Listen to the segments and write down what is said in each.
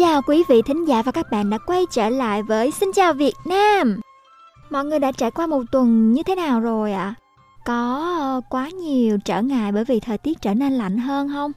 Chào quý vị thính giả và các bạn đã quay trở lại với Xin chào Việt Nam. Mọi người đã trải qua một tuần như thế nào rồi ạ? À? Có ờ, quá nhiều trở ngại bởi vì thời tiết trở nên lạnh hơn không?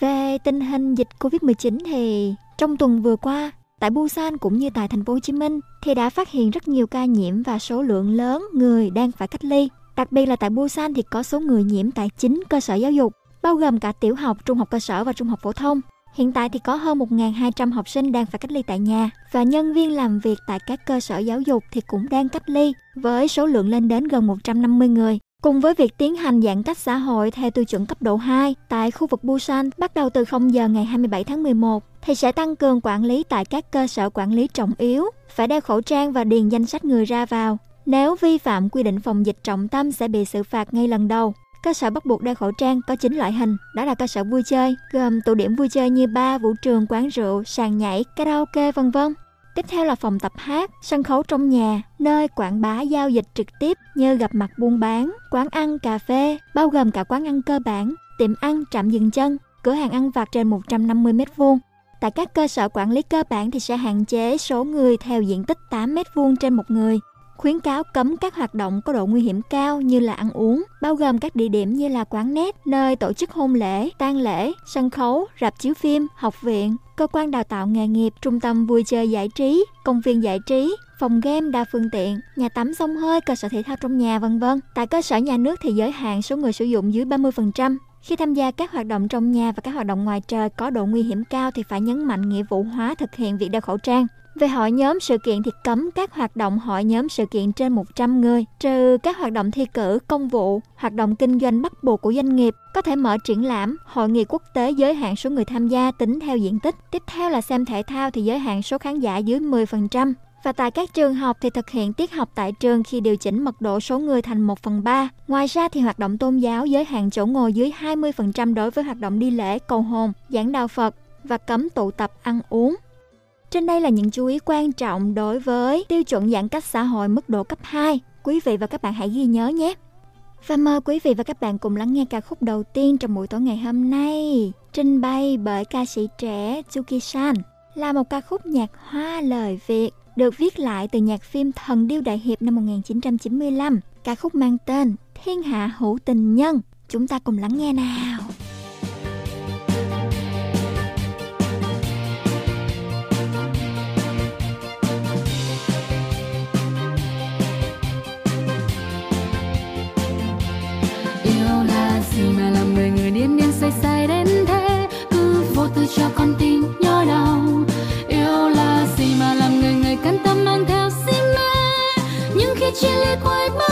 Về tình hình dịch Covid-19 thì trong tuần vừa qua, tại Busan cũng như tại thành phố Hồ Chí Minh thì đã phát hiện rất nhiều ca nhiễm và số lượng lớn người đang phải cách ly. Đặc biệt là tại Busan thì có số người nhiễm tại chính cơ sở giáo dục, bao gồm cả tiểu học, trung học cơ sở và trung học phổ thông. Hiện tại thì có hơn 1.200 học sinh đang phải cách ly tại nhà và nhân viên làm việc tại các cơ sở giáo dục thì cũng đang cách ly với số lượng lên đến gần 150 người. Cùng với việc tiến hành giãn cách xã hội theo tiêu chuẩn cấp độ 2 tại khu vực Busan bắt đầu từ 0 giờ ngày 27 tháng 11 thì sẽ tăng cường quản lý tại các cơ sở quản lý trọng yếu, phải đeo khẩu trang và điền danh sách người ra vào. Nếu vi phạm quy định phòng dịch trọng tâm sẽ bị xử phạt ngay lần đầu. Cơ sở bắt buộc đeo khẩu trang có 9 loại hình, đó là cơ sở vui chơi, gồm tụ điểm vui chơi như bar, vũ trường, quán rượu, sàn nhảy, karaoke, vân vân. Tiếp theo là phòng tập hát, sân khấu trong nhà, nơi quảng bá giao dịch trực tiếp như gặp mặt buôn bán, quán ăn, cà phê, bao gồm cả quán ăn cơ bản, tiệm ăn, trạm dừng chân, cửa hàng ăn vặt trên 150 m2. Tại các cơ sở quản lý cơ bản thì sẽ hạn chế số người theo diện tích 8 m2 trên một người khuyến cáo cấm các hoạt động có độ nguy hiểm cao như là ăn uống, bao gồm các địa điểm như là quán nét, nơi tổ chức hôn lễ, tang lễ, sân khấu, rạp chiếu phim, học viện, cơ quan đào tạo nghề nghiệp, trung tâm vui chơi giải trí, công viên giải trí, phòng game đa phương tiện, nhà tắm sông hơi, cơ sở thể thao trong nhà vân vân. Tại cơ sở nhà nước thì giới hạn số người sử dụng dưới 30%. Khi tham gia các hoạt động trong nhà và các hoạt động ngoài trời có độ nguy hiểm cao thì phải nhấn mạnh nghĩa vụ hóa thực hiện việc đeo khẩu trang. Về hội nhóm sự kiện thì cấm các hoạt động hội nhóm sự kiện trên 100 người, trừ các hoạt động thi cử, công vụ, hoạt động kinh doanh bắt buộc của doanh nghiệp, có thể mở triển lãm, hội nghị quốc tế giới hạn số người tham gia tính theo diện tích. Tiếp theo là xem thể thao thì giới hạn số khán giả dưới 10%. Và tại các trường học thì thực hiện tiết học tại trường khi điều chỉnh mật độ số người thành 1 phần 3. Ngoài ra thì hoạt động tôn giáo giới hạn chỗ ngồi dưới 20% đối với hoạt động đi lễ, cầu hồn, giảng đạo Phật và cấm tụ tập ăn uống. Trên đây là những chú ý quan trọng đối với tiêu chuẩn giãn cách xã hội mức độ cấp 2. Quý vị và các bạn hãy ghi nhớ nhé. Và mời quý vị và các bạn cùng lắng nghe ca khúc đầu tiên trong buổi tối ngày hôm nay, trình bày bởi ca sĩ trẻ Tsuki-san, là một ca khúc nhạc hoa lời Việt được viết lại từ nhạc phim Thần Điêu Đại Hiệp năm 1995. Ca khúc mang tên Thiên Hạ Hữu Tình Nhân. Chúng ta cùng lắng nghe nào. Cho con tim nhỏ đau. Yêu là gì mà làm người người cắn tâm mang theo si mê? Nhưng khi chia ly quay mắt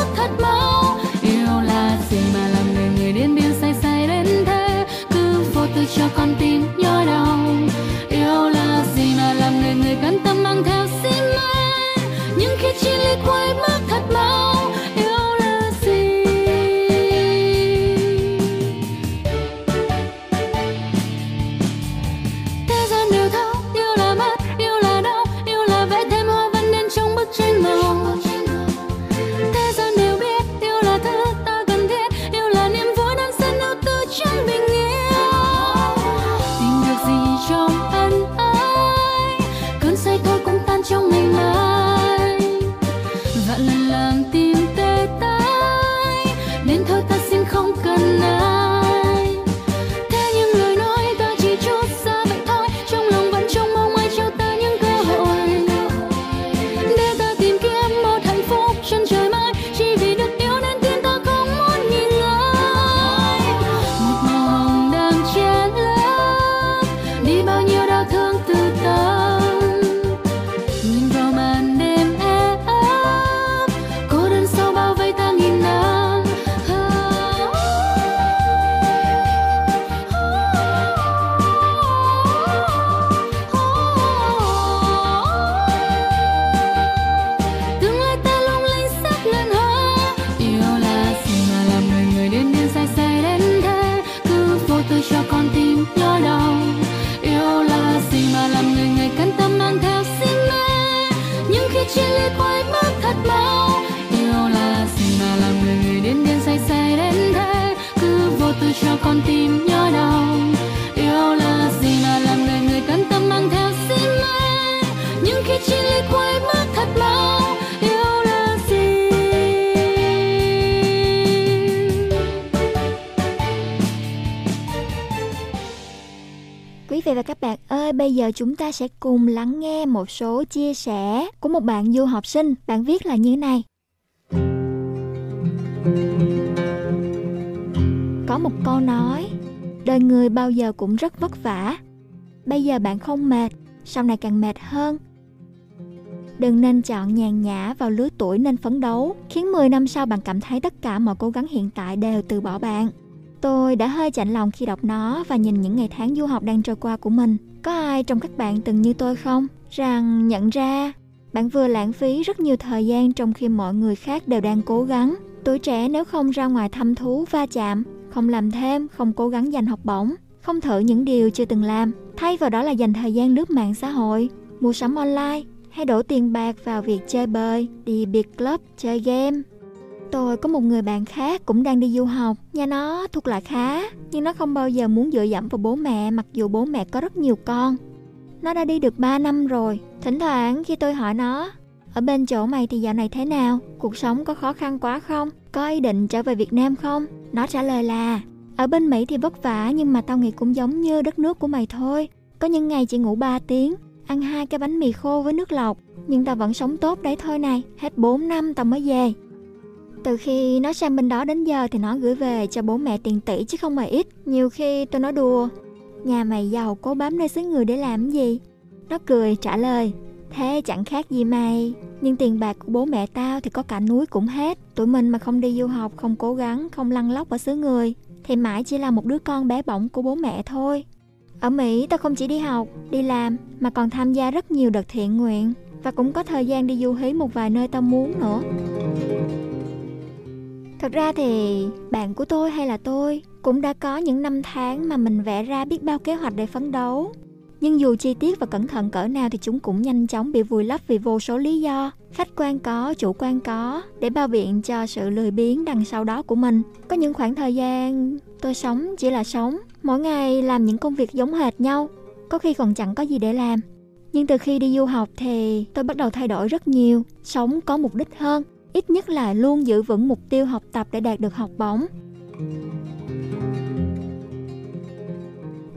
Quý vị và các bạn ơi, bây giờ chúng ta sẽ cùng lắng nghe một số chia sẻ của một bạn du học sinh. Bạn viết là như thế này. Có một câu nói, đời người bao giờ cũng rất vất vả. Bây giờ bạn không mệt, sau này càng mệt hơn. Đừng nên chọn nhàn nhã vào lứa tuổi nên phấn đấu, khiến 10 năm sau bạn cảm thấy tất cả mọi cố gắng hiện tại đều từ bỏ bạn. Tôi đã hơi chạnh lòng khi đọc nó và nhìn những ngày tháng du học đang trôi qua của mình. Có ai trong các bạn từng như tôi không? Rằng nhận ra bạn vừa lãng phí rất nhiều thời gian trong khi mọi người khác đều đang cố gắng. Tuổi trẻ nếu không ra ngoài thăm thú va chạm, không làm thêm, không cố gắng giành học bổng, không thử những điều chưa từng làm, thay vào đó là dành thời gian lướt mạng xã hội, mua sắm online hay đổ tiền bạc vào việc chơi bời đi biệt club, chơi game, Tôi có một người bạn khác cũng đang đi du học, nhà nó thuộc loại khá, nhưng nó không bao giờ muốn dựa dẫm vào bố mẹ mặc dù bố mẹ có rất nhiều con. Nó đã đi được 3 năm rồi, thỉnh thoảng khi tôi hỏi nó, ở bên chỗ mày thì dạo này thế nào? Cuộc sống có khó khăn quá không? Có ý định trở về Việt Nam không? Nó trả lời là, ở bên Mỹ thì vất vả nhưng mà tao nghĩ cũng giống như đất nước của mày thôi. Có những ngày chỉ ngủ 3 tiếng, ăn hai cái bánh mì khô với nước lọc, nhưng tao vẫn sống tốt đấy thôi này, hết 4 năm tao mới về. Từ khi nó sang bên đó đến giờ thì nó gửi về cho bố mẹ tiền tỷ chứ không mà ít. Nhiều khi tôi nói đùa, nhà mày giàu cố bám nơi xứ người để làm gì? Nó cười trả lời, thế chẳng khác gì mày. Nhưng tiền bạc của bố mẹ tao thì có cả núi cũng hết. Tụi mình mà không đi du học, không cố gắng, không lăn lóc ở xứ người, thì mãi chỉ là một đứa con bé bỏng của bố mẹ thôi. Ở Mỹ tao không chỉ đi học, đi làm mà còn tham gia rất nhiều đợt thiện nguyện và cũng có thời gian đi du hí một vài nơi tao muốn nữa. Thật ra thì bạn của tôi hay là tôi cũng đã có những năm tháng mà mình vẽ ra biết bao kế hoạch để phấn đấu. Nhưng dù chi tiết và cẩn thận cỡ nào thì chúng cũng nhanh chóng bị vùi lấp vì vô số lý do. Khách quan có, chủ quan có, để bao biện cho sự lười biếng đằng sau đó của mình. Có những khoảng thời gian tôi sống chỉ là sống, mỗi ngày làm những công việc giống hệt nhau, có khi còn chẳng có gì để làm. Nhưng từ khi đi du học thì tôi bắt đầu thay đổi rất nhiều, sống có mục đích hơn, ít nhất là luôn giữ vững mục tiêu học tập để đạt được học bổng.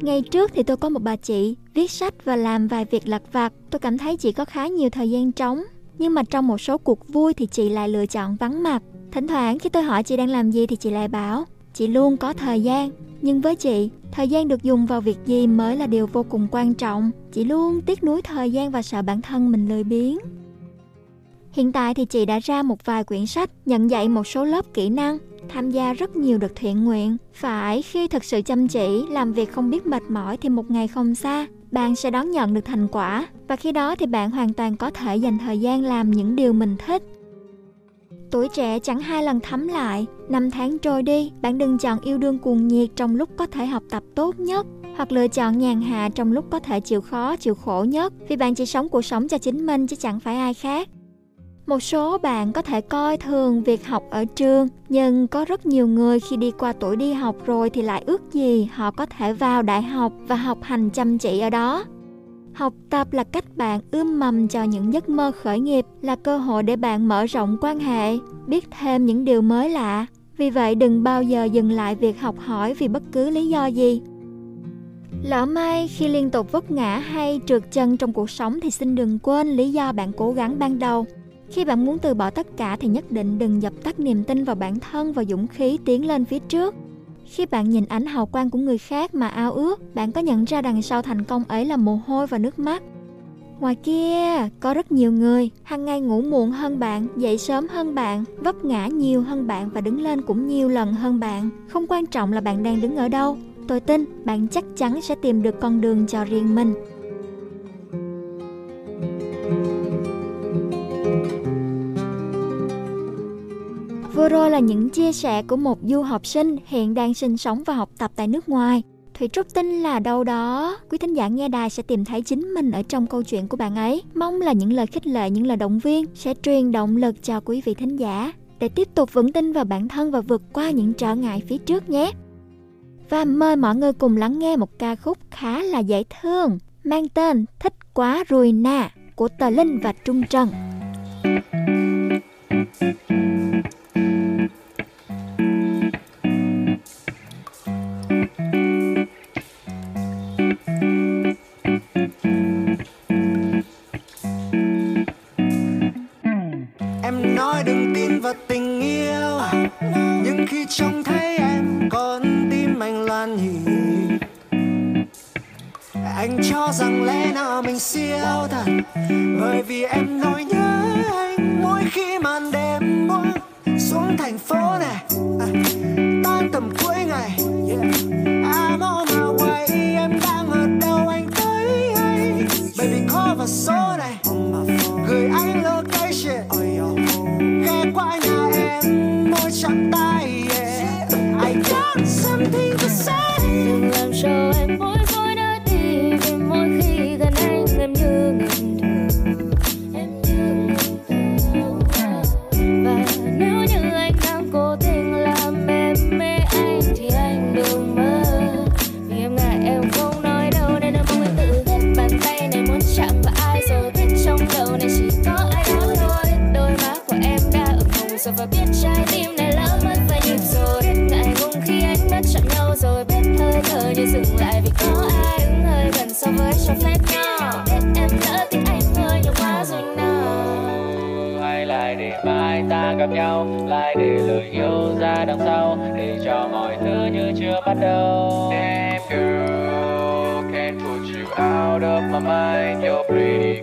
Ngày trước thì tôi có một bà chị viết sách và làm vài việc lặt vặt. Tôi cảm thấy chị có khá nhiều thời gian trống. Nhưng mà trong một số cuộc vui thì chị lại lựa chọn vắng mặt. Thỉnh thoảng khi tôi hỏi chị đang làm gì thì chị lại bảo chị luôn có thời gian. Nhưng với chị, thời gian được dùng vào việc gì mới là điều vô cùng quan trọng. Chị luôn tiếc nuối thời gian và sợ bản thân mình lười biếng. Hiện tại thì chị đã ra một vài quyển sách, nhận dạy một số lớp kỹ năng, tham gia rất nhiều đợt thiện nguyện. Phải khi thực sự chăm chỉ, làm việc không biết mệt mỏi thì một ngày không xa, bạn sẽ đón nhận được thành quả và khi đó thì bạn hoàn toàn có thể dành thời gian làm những điều mình thích. Tuổi trẻ chẳng hai lần thấm lại, năm tháng trôi đi, bạn đừng chọn yêu đương cuồng nhiệt trong lúc có thể học tập tốt nhất, hoặc lựa chọn nhàn hạ trong lúc có thể chịu khó, chịu khổ nhất, vì bạn chỉ sống cuộc sống cho chính mình chứ chẳng phải ai khác. Một số bạn có thể coi thường việc học ở trường, nhưng có rất nhiều người khi đi qua tuổi đi học rồi thì lại ước gì họ có thể vào đại học và học hành chăm chỉ ở đó. Học tập là cách bạn ươm mầm cho những giấc mơ khởi nghiệp, là cơ hội để bạn mở rộng quan hệ, biết thêm những điều mới lạ. Vì vậy đừng bao giờ dừng lại việc học hỏi vì bất cứ lý do gì. Lỡ may khi liên tục vấp ngã hay trượt chân trong cuộc sống thì xin đừng quên lý do bạn cố gắng ban đầu. Khi bạn muốn từ bỏ tất cả thì nhất định đừng dập tắt niềm tin vào bản thân và dũng khí tiến lên phía trước. Khi bạn nhìn ánh hào quang của người khác mà ao ước, bạn có nhận ra đằng sau thành công ấy là mồ hôi và nước mắt. Ngoài kia, có rất nhiều người hàng ngày ngủ muộn hơn bạn, dậy sớm hơn bạn, vấp ngã nhiều hơn bạn và đứng lên cũng nhiều lần hơn bạn. Không quan trọng là bạn đang đứng ở đâu, tôi tin bạn chắc chắn sẽ tìm được con đường cho riêng mình. Vừa rồi là những chia sẻ của một du học sinh hiện đang sinh sống và học tập tại nước ngoài. Thủy Trúc tin là đâu đó quý thính giả nghe đài sẽ tìm thấy chính mình ở trong câu chuyện của bạn ấy. Mong là những lời khích lệ, những lời động viên sẽ truyền động lực cho quý vị thính giả để tiếp tục vững tin vào bản thân và vượt qua những trở ngại phía trước nhé. Và mời mọi người cùng lắng nghe một ca khúc khá là dễ thương mang tên Thích quá rồi nà của Tờ Linh và Trung Trần. Thank you. tình yêu. Nhưng khi trông thấy em con tim anh loạn nhịp anh cho rằng lẽ nào mình siêu thật? Bởi vì em nói nhớ anh mỗi khi màn đêm buông xuống thành phố này. À, tan tầm cuối ngày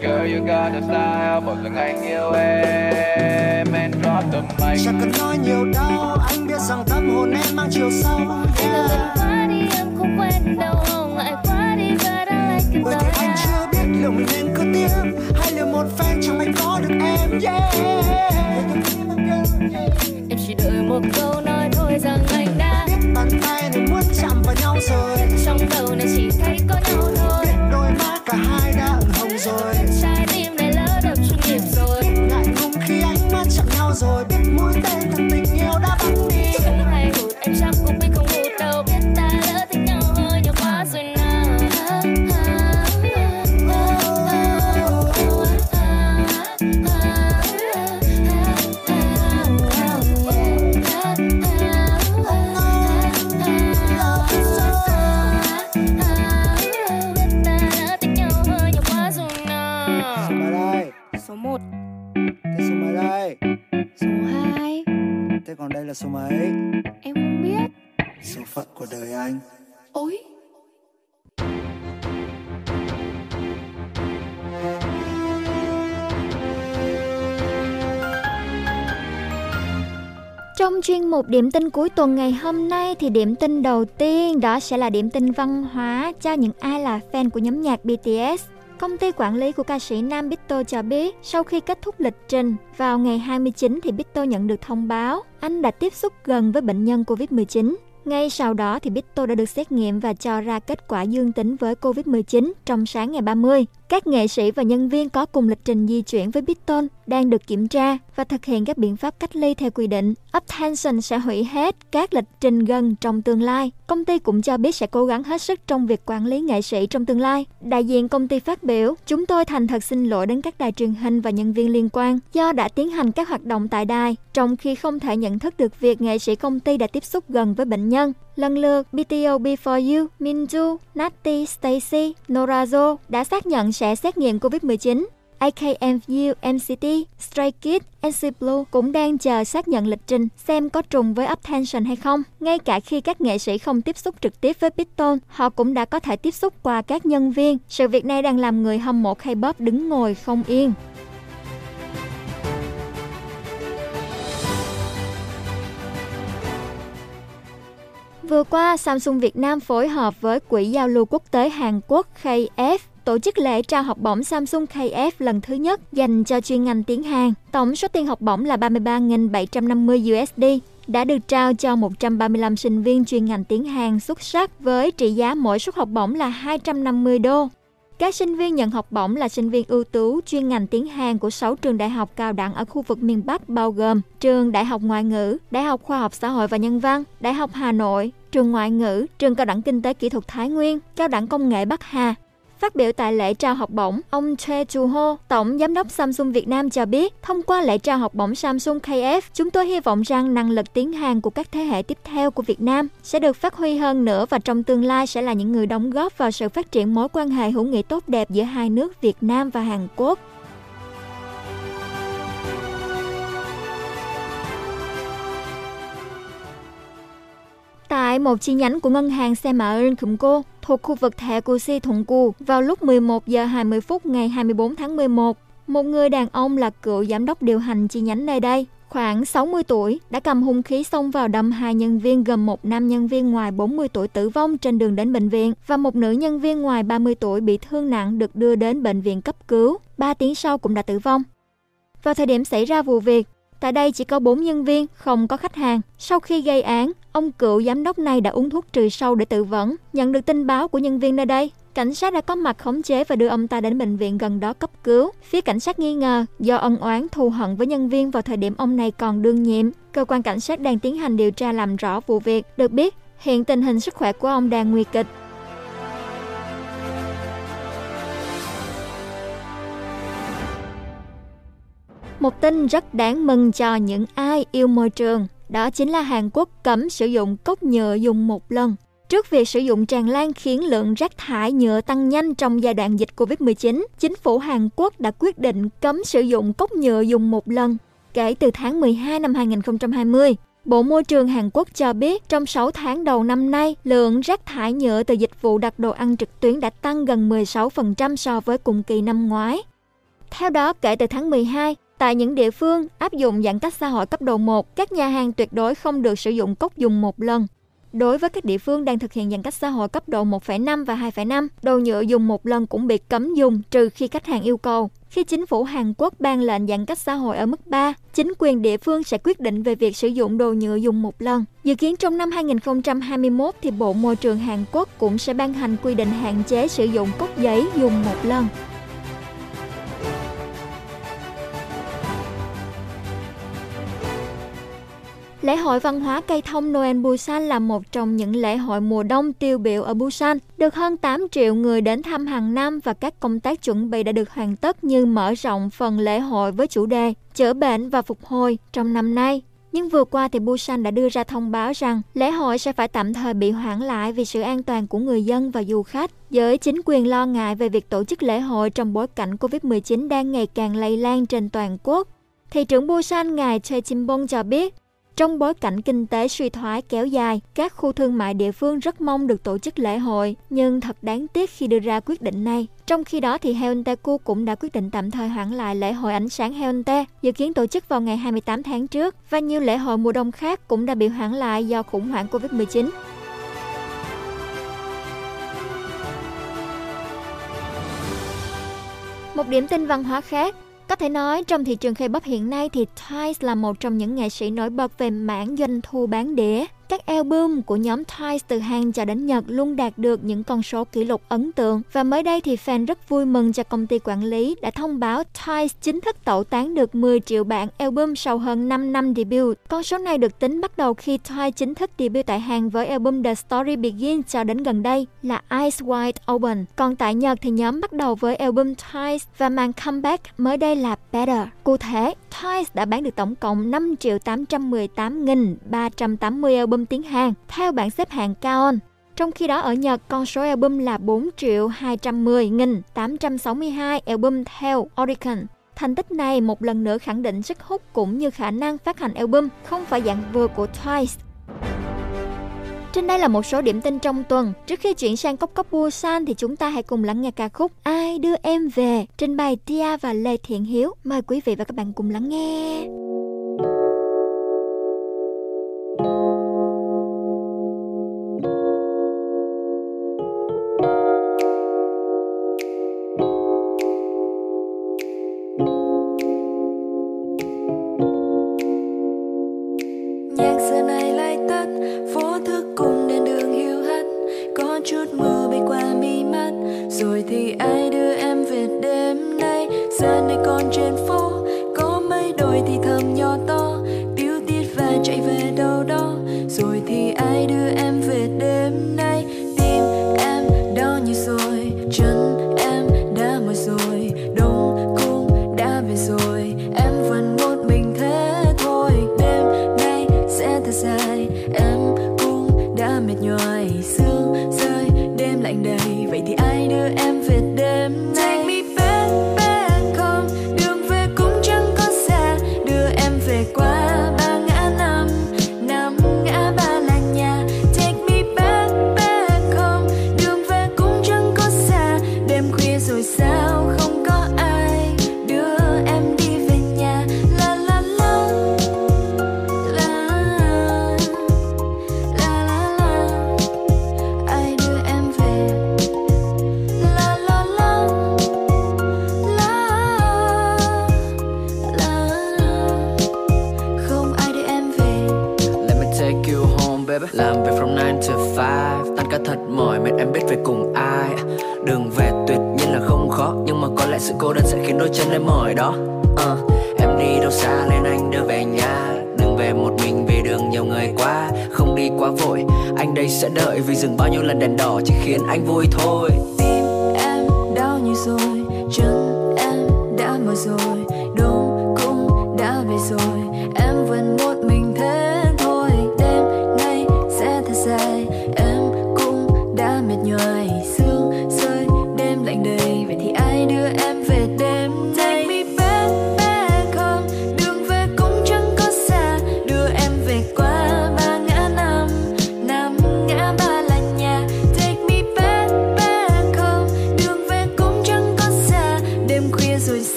girl you got the style một lần anh yêu em and drop the mic chẳng cần nói nhiều đâu anh biết rằng tâm hồn em mang chiều sâu Em yeah. gần quá đi em không quen đâu ngại quá đi but I like it bởi vì anh yeah. chưa biết liệu mình nên cứ tiếp hay liệu một phen chẳng may có được em yeah. Em chỉ đợi một câu nói thôi rằng anh đã biết bàn tay này muốn chạm vào nhau rồi trong đầu này chỉ thấy điểm tin cuối tuần ngày hôm nay thì điểm tin đầu tiên đó sẽ là điểm tin văn hóa cho những ai là fan của nhóm nhạc BTS. Công ty quản lý của ca sĩ Nam Bitto cho biết, sau khi kết thúc lịch trình vào ngày 29 thì Bitto nhận được thông báo anh đã tiếp xúc gần với bệnh nhân Covid-19. Ngay sau đó thì Bitto đã được xét nghiệm và cho ra kết quả dương tính với Covid-19 trong sáng ngày 30. Các nghệ sĩ và nhân viên có cùng lịch trình di chuyển với Bitton đang được kiểm tra và thực hiện các biện pháp cách ly theo quy định. Uptension sẽ hủy hết các lịch trình gần trong tương lai. Công ty cũng cho biết sẽ cố gắng hết sức trong việc quản lý nghệ sĩ trong tương lai. Đại diện công ty phát biểu, chúng tôi thành thật xin lỗi đến các đài truyền hình và nhân viên liên quan do đã tiến hành các hoạt động tại đài, trong khi không thể nhận thức được việc nghệ sĩ công ty đã tiếp xúc gần với bệnh nhân. Lần lượt, BTO Before You, Minju, Natty, Stacy, Norazo đã xác nhận sẽ xét nghiệm COVID-19. AKMU, MCT, Stray Kids, NC Blue cũng đang chờ xác nhận lịch trình xem có trùng với Uptension hay không. Ngay cả khi các nghệ sĩ không tiếp xúc trực tiếp với Pitton, họ cũng đã có thể tiếp xúc qua các nhân viên. Sự việc này đang làm người hâm mộ K-pop đứng ngồi không yên. Vừa qua, Samsung Việt Nam phối hợp với Quỹ Giao lưu Quốc tế Hàn Quốc KF tổ chức lễ trao học bổng Samsung KF lần thứ nhất dành cho chuyên ngành tiếng Hàn. Tổng số tiền học bổng là 33.750 USD đã được trao cho 135 sinh viên chuyên ngành tiếng Hàn xuất sắc với trị giá mỗi suất học bổng là 250 đô. Các sinh viên nhận học bổng là sinh viên ưu tú chuyên ngành tiếng Hàn của 6 trường đại học cao đẳng ở khu vực miền Bắc bao gồm trường Đại học Ngoại ngữ, Đại học Khoa học Xã hội và Nhân văn, Đại học Hà Nội, trường Ngoại ngữ, trường Cao đẳng Kinh tế Kỹ thuật Thái Nguyên, Cao đẳng Công nghệ Bắc Hà. Phát biểu tại lễ trao học bổng, ông Choi Chu Ho, Tổng Giám đốc Samsung Việt Nam cho biết, thông qua lễ trao học bổng Samsung KF, chúng tôi hy vọng rằng năng lực tiếng Hàn của các thế hệ tiếp theo của Việt Nam sẽ được phát huy hơn nữa và trong tương lai sẽ là những người đóng góp vào sự phát triển mối quan hệ hữu nghị tốt đẹp giữa hai nước Việt Nam và Hàn Quốc. Tại một chi nhánh của ngân hàng Semaeun Kumko thuộc khu vực Thẻ Kusi Thuận Cù vào lúc 11 giờ 20 phút ngày 24 tháng 11, một người đàn ông là cựu giám đốc điều hành chi nhánh nơi đây, khoảng 60 tuổi, đã cầm hung khí xông vào đâm hai nhân viên gồm một nam nhân viên ngoài 40 tuổi tử vong trên đường đến bệnh viện và một nữ nhân viên ngoài 30 tuổi bị thương nặng được đưa đến bệnh viện cấp cứu. Ba tiếng sau cũng đã tử vong. Vào thời điểm xảy ra vụ việc, tại đây chỉ có 4 nhân viên, không có khách hàng. Sau khi gây án, ông cựu giám đốc này đã uống thuốc trừ sâu để tự vẫn. Nhận được tin báo của nhân viên nơi đây, cảnh sát đã có mặt khống chế và đưa ông ta đến bệnh viện gần đó cấp cứu. Phía cảnh sát nghi ngờ do ân oán thù hận với nhân viên vào thời điểm ông này còn đương nhiệm. Cơ quan cảnh sát đang tiến hành điều tra làm rõ vụ việc. Được biết, hiện tình hình sức khỏe của ông đang nguy kịch. Một tin rất đáng mừng cho những ai yêu môi trường, đó chính là Hàn Quốc cấm sử dụng cốc nhựa dùng một lần. Trước việc sử dụng tràn lan khiến lượng rác thải nhựa tăng nhanh trong giai đoạn dịch Covid-19, chính phủ Hàn Quốc đã quyết định cấm sử dụng cốc nhựa dùng một lần kể từ tháng 12 năm 2020. Bộ Môi trường Hàn Quốc cho biết trong 6 tháng đầu năm nay, lượng rác thải nhựa từ dịch vụ đặt đồ ăn trực tuyến đã tăng gần 16% so với cùng kỳ năm ngoái. Theo đó, kể từ tháng 12, Tại những địa phương áp dụng giãn cách xã hội cấp độ 1, các nhà hàng tuyệt đối không được sử dụng cốc dùng một lần. Đối với các địa phương đang thực hiện giãn cách xã hội cấp độ 1,5 và 2,5, đồ nhựa dùng một lần cũng bị cấm dùng trừ khi khách hàng yêu cầu. Khi chính phủ Hàn Quốc ban lệnh giãn cách xã hội ở mức 3, chính quyền địa phương sẽ quyết định về việc sử dụng đồ nhựa dùng một lần. Dự kiến trong năm 2021 thì Bộ Môi trường Hàn Quốc cũng sẽ ban hành quy định hạn chế sử dụng cốc giấy dùng một lần. Lễ hội văn hóa cây thông Noel Busan là một trong những lễ hội mùa đông tiêu biểu ở Busan. Được hơn 8 triệu người đến thăm hàng năm và các công tác chuẩn bị đã được hoàn tất như mở rộng phần lễ hội với chủ đề chữa bệnh và phục hồi trong năm nay. Nhưng vừa qua thì Busan đã đưa ra thông báo rằng lễ hội sẽ phải tạm thời bị hoãn lại vì sự an toàn của người dân và du khách. Giới chính quyền lo ngại về việc tổ chức lễ hội trong bối cảnh COVID-19 đang ngày càng lây lan trên toàn quốc. Thị trưởng Busan ngài Choi Chim-bong cho biết, trong bối cảnh kinh tế suy thoái kéo dài, các khu thương mại địa phương rất mong được tổ chức lễ hội, nhưng thật đáng tiếc khi đưa ra quyết định này. Trong khi đó thì Haeundae-gu cũng đã quyết định tạm thời hoãn lại lễ hội ánh sáng Heonte, dự kiến tổ chức vào ngày 28 tháng trước, và nhiều lễ hội mùa đông khác cũng đã bị hoãn lại do khủng hoảng Covid-19. Một điểm tin văn hóa khác, có thể nói, trong thị trường K-pop hiện nay thì Twice là một trong những nghệ sĩ nổi bật về mảng doanh thu bán đĩa. Các album của nhóm Twice từ Hàn cho đến Nhật luôn đạt được những con số kỷ lục ấn tượng và mới đây thì fan rất vui mừng cho công ty quản lý đã thông báo Twice chính thức tẩu tán được 10 triệu bản album sau hơn 5 năm debut. Con số này được tính bắt đầu khi Twice chính thức debut tại Hàn với album The Story Begins cho đến gần đây là Eyes Wide Open. Còn tại Nhật thì nhóm bắt đầu với album Twice và màn comeback mới đây là Better. Cụ thể, Twice đã bán được tổng cộng 5 triệu 818.380 album tiếng Hàn theo bảng xếp hạng Kaon. Trong khi đó ở Nhật, con số album là 4 triệu 210.862 album theo Oricon. Thành tích này một lần nữa khẳng định sức hút cũng như khả năng phát hành album không phải dạng vừa của Twice. Trên đây là một số điểm tin trong tuần. Trước khi chuyển sang cốc cốc Busan thì chúng ta hãy cùng lắng nghe ca khúc Ai đưa em về trình bày Tia và Lê Thiện Hiếu. Mời quý vị và các bạn cùng lắng nghe. Lại sự cô đơn sẽ khiến đôi chân em mỏi đó. Uh, em đi đâu xa nên anh đưa về nhà. Đừng về một mình vì đường nhiều người quá. Không đi quá vội anh đây sẽ đợi vì dừng bao nhiêu lần đèn đỏ chỉ khiến anh vui thôi.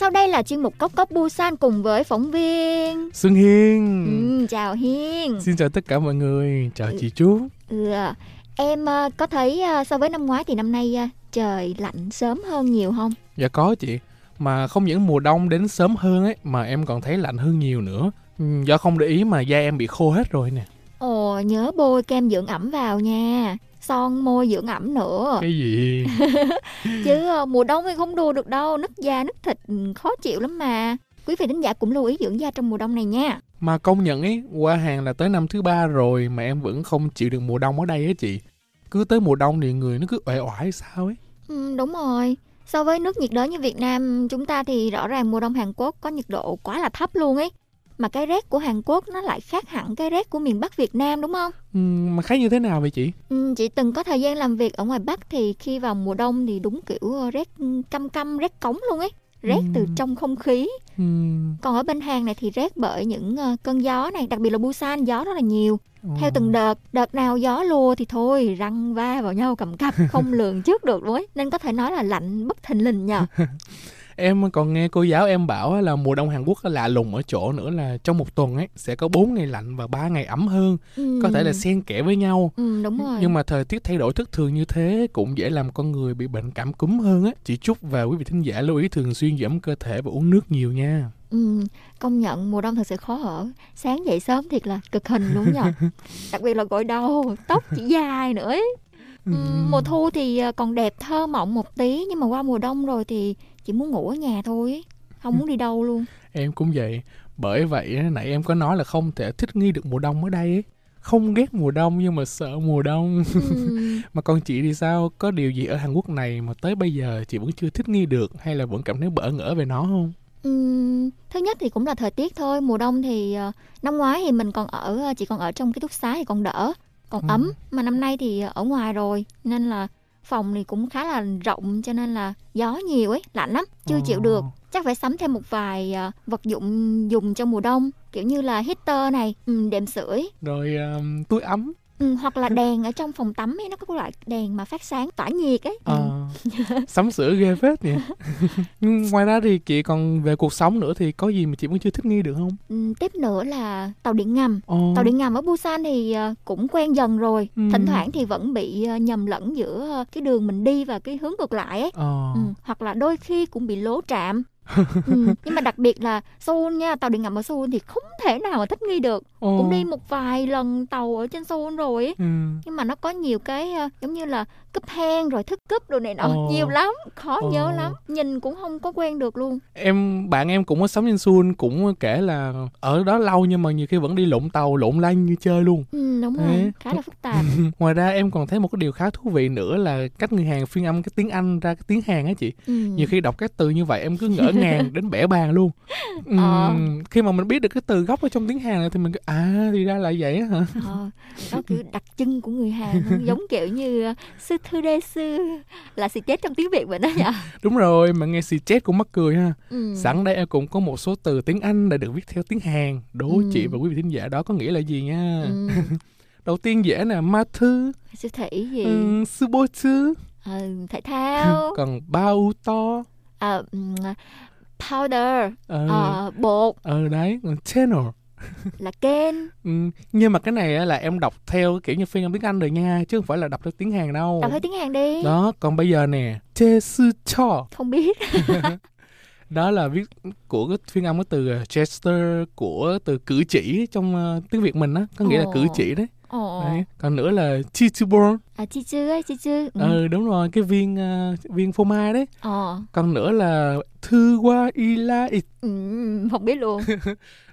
Sau đây là chuyên mục Cốc Cốc Busan cùng với phóng viên. Xuân Hiên Ừ, chào Hiên. Xin chào tất cả mọi người Chào chị chú Ừ, em ờ, có thấy ờ, so với năm ngoái thì năm nay ờ, trời lạnh sớm hơn nhiều không? Dạ có chị Mà không những mùa đông đến sớm hơn ấy Mà em còn thấy lạnh hơn nhiều nữa Ừ, Do không để ý mà da em bị khô hết rồi nè Ồ, nhớ bôi kem dưỡng ẩm vào nha. Son môi dưỡng ẩm nữa. Cái gì Chứ ờ, mùa đông thì không đùa được đâu, nứt da nứt thịt ừ, khó chịu lắm mà. Quý vị thính giả cũng lưu ý dưỡng da trong mùa đông này nha. Mà công nhận ấy Qua hàng là tới năm thứ ba rồi Mà em vẫn không chịu được mùa đông ở đây á chị Cứ tới mùa đông thì người nó cứ uể oải sao ấy Ừ, đúng rồi. So với nước nhiệt đới như Việt Nam chúng ta thì rõ ràng mùa đông Hàn Quốc có nhiệt độ quá là thấp luôn ấy. Mà cái rét của Hàn Quốc nó lại khác hẳn cái rét của miền Bắc Việt Nam đúng không? ừ, Mà khác như thế nào vậy chị Ừ, chị từng có thời gian làm việc ở ngoài Bắc thì khi vào mùa đông thì đúng kiểu ờ, rét căm căm, rét cống luôn ấy. Rét từ Ừ. trong không khí. ừ, Còn ở bên Hàn này thì rét bởi những ờ, cơn gió này, đặc biệt là Busan gió rất là nhiều. ờ. Theo từng đợt, đợt nào gió lùa thì thôi, răng va vào nhau cầm cập, không lường trước được luôn ấy. Nên có thể nói là lạnh bất thình lình nhờ. Em còn nghe cô giáo em bảo là mùa đông Hàn Quốc lạ lùng ở chỗ nữa là trong một tuần ấy sẽ có 4 ngày lạnh và 3 ngày ấm hơn, có thể là xen kẽ với nhau. Ừ, đúng rồi. Nhưng mà thời tiết thay đổi thất thường như thế cũng dễ làm con người bị bệnh cảm cúm hơn á. Chị Trúc và quý vị thính giả lưu ý thường xuyên giữ ấm cơ thể và uống nước nhiều nha. Ừ, công nhận mùa đông thật sự khó ở. Sáng dậy sớm thiệt là cực hình luôn nhờ. Đặc biệt là gội đầu, tóc chỉ dài nữa ấy. Ừ, mùa thu thì ờ, còn đẹp thơ mộng một tí nhưng mà qua mùa đông rồi thì chỉ muốn ngủ ở nhà thôi ấy. Không muốn đi đâu luôn. Em cũng vậy. Bởi vậy nãy em có nói là không thể thích nghi được mùa đông ở đây ấy. Không ghét mùa đông nhưng mà sợ mùa đông. Ừ. mà còn chị thì sao? Có điều gì ở Hàn Quốc này mà tới bây giờ chị vẫn chưa thích nghi được hay là vẫn cảm thấy bỡ ngỡ về nó không? Ừm, thứ nhất thì cũng là thời tiết thôi mùa đông thì ờ, năm ngoái thì mình còn ở ờ, chỉ còn ở trong ký túc xá thì còn đỡ còn Ừ. ấm mà năm nay thì ở ngoài rồi nên là phòng thì cũng khá là rộng cho nên là gió nhiều ấy lạnh lắm chưa chịu Ồ. được chắc phải sắm thêm một vài ờ, vật dụng dùng trong mùa đông kiểu như là heater này ừm, đệm sưởi Rồi um, túi ấm. Ừm, hoặc là đèn ở trong phòng tắm ấy nó có loại đèn mà phát sáng tỏa nhiệt ấy Ờ. sắm sửa ghê phết nhỉ Nhưng ngoài ra thì chị còn về cuộc sống nữa thì có gì mà chị vẫn chưa thích nghi được không Ừ, tiếp nữa là tàu điện ngầm Ồ. tàu điện ngầm ở Busan thì ờ, cũng quen dần rồi Ừ. thỉnh thoảng thì vẫn bị ờ, nhầm lẫn giữa ờ, cái đường mình đi và cái hướng ngược lại ấy Ờ. ừ. hoặc là đôi khi cũng bị lố trạm ừ. nhưng mà đặc biệt là Seoul nha tàu điện ngầm ở Seoul thì không thể nào mà thích nghi được Ồ. cũng đi một vài lần tàu ở trên Seoul rồi ấy ừ. nhưng mà nó có nhiều cái ờ, giống như là cúp hang rồi thức cúp đồ này nọ Ồ. nhiều lắm khó Ồ. nhớ lắm nhìn cũng không có quen được luôn em bạn em cũng có sống trên Seoul cũng kể là ở đó lâu nhưng mà nhiều khi vẫn đi lộn tàu lộn lanh như chơi luôn ừ, đúng rồi khá là phức tạp ngoài ra em còn thấy một cái điều khá thú vị nữa là cách người Hàn phiên âm cái tiếng Anh ra cái tiếng Hàn á chị ừ. nhiều khi đọc các từ như vậy em cứ ngỡ ngàng đến bẻ bàn luôn. Ừm, Ờ. khi mà mình biết được cái từ gốc ở trong tiếng Hàn này thì mình cứ à thì ra là vậy hả? Ờ, đó kiểu đặc trưng của người Hàn giống kiểu như ờ, sư thư đê sư là sự chết trong tiếng Việt vậy đó nhỉ? Đúng rồi mà nghe xì chết cũng mắc cười ha. Ừ. sẵn đây em cũng có một số từ tiếng Anh đã được viết theo tiếng Hàn. Đố Ừ. chị và quý vị thính giả đó có nghĩa là gì nha? Ừ. đầu tiên dễ nè ma thư. Siêu thị gì? Ừ, sư bô thư ờ, thể thao. Còn bao to. Ờ, ừm, powder. Ờ ờ, bột. Ờ đấy channel. Là kênh ừ. nhưng mà cái này là em đọc theo kiểu như phiên âm tiếng Anh rồi nha chứ không phải là đọc theo tiếng Hàn đâu. Đọc theo tiếng Hàn đi. Đó còn bây giờ nè chê sư cho không biết. Đó là viết của cái phiên âm cái từ uh, gesture của từ cử chỉ trong uh, tiếng Việt mình á có nghĩa là Ồ. cử chỉ đấy. Ồ. đấy còn nữa là chichubon à chi chư ấy chi chư. Ừ. ừ đúng rồi cái viên uh, viên phô mai đấy. Ờ. còn nữa là thư qua ila it ừ, không biết luôn.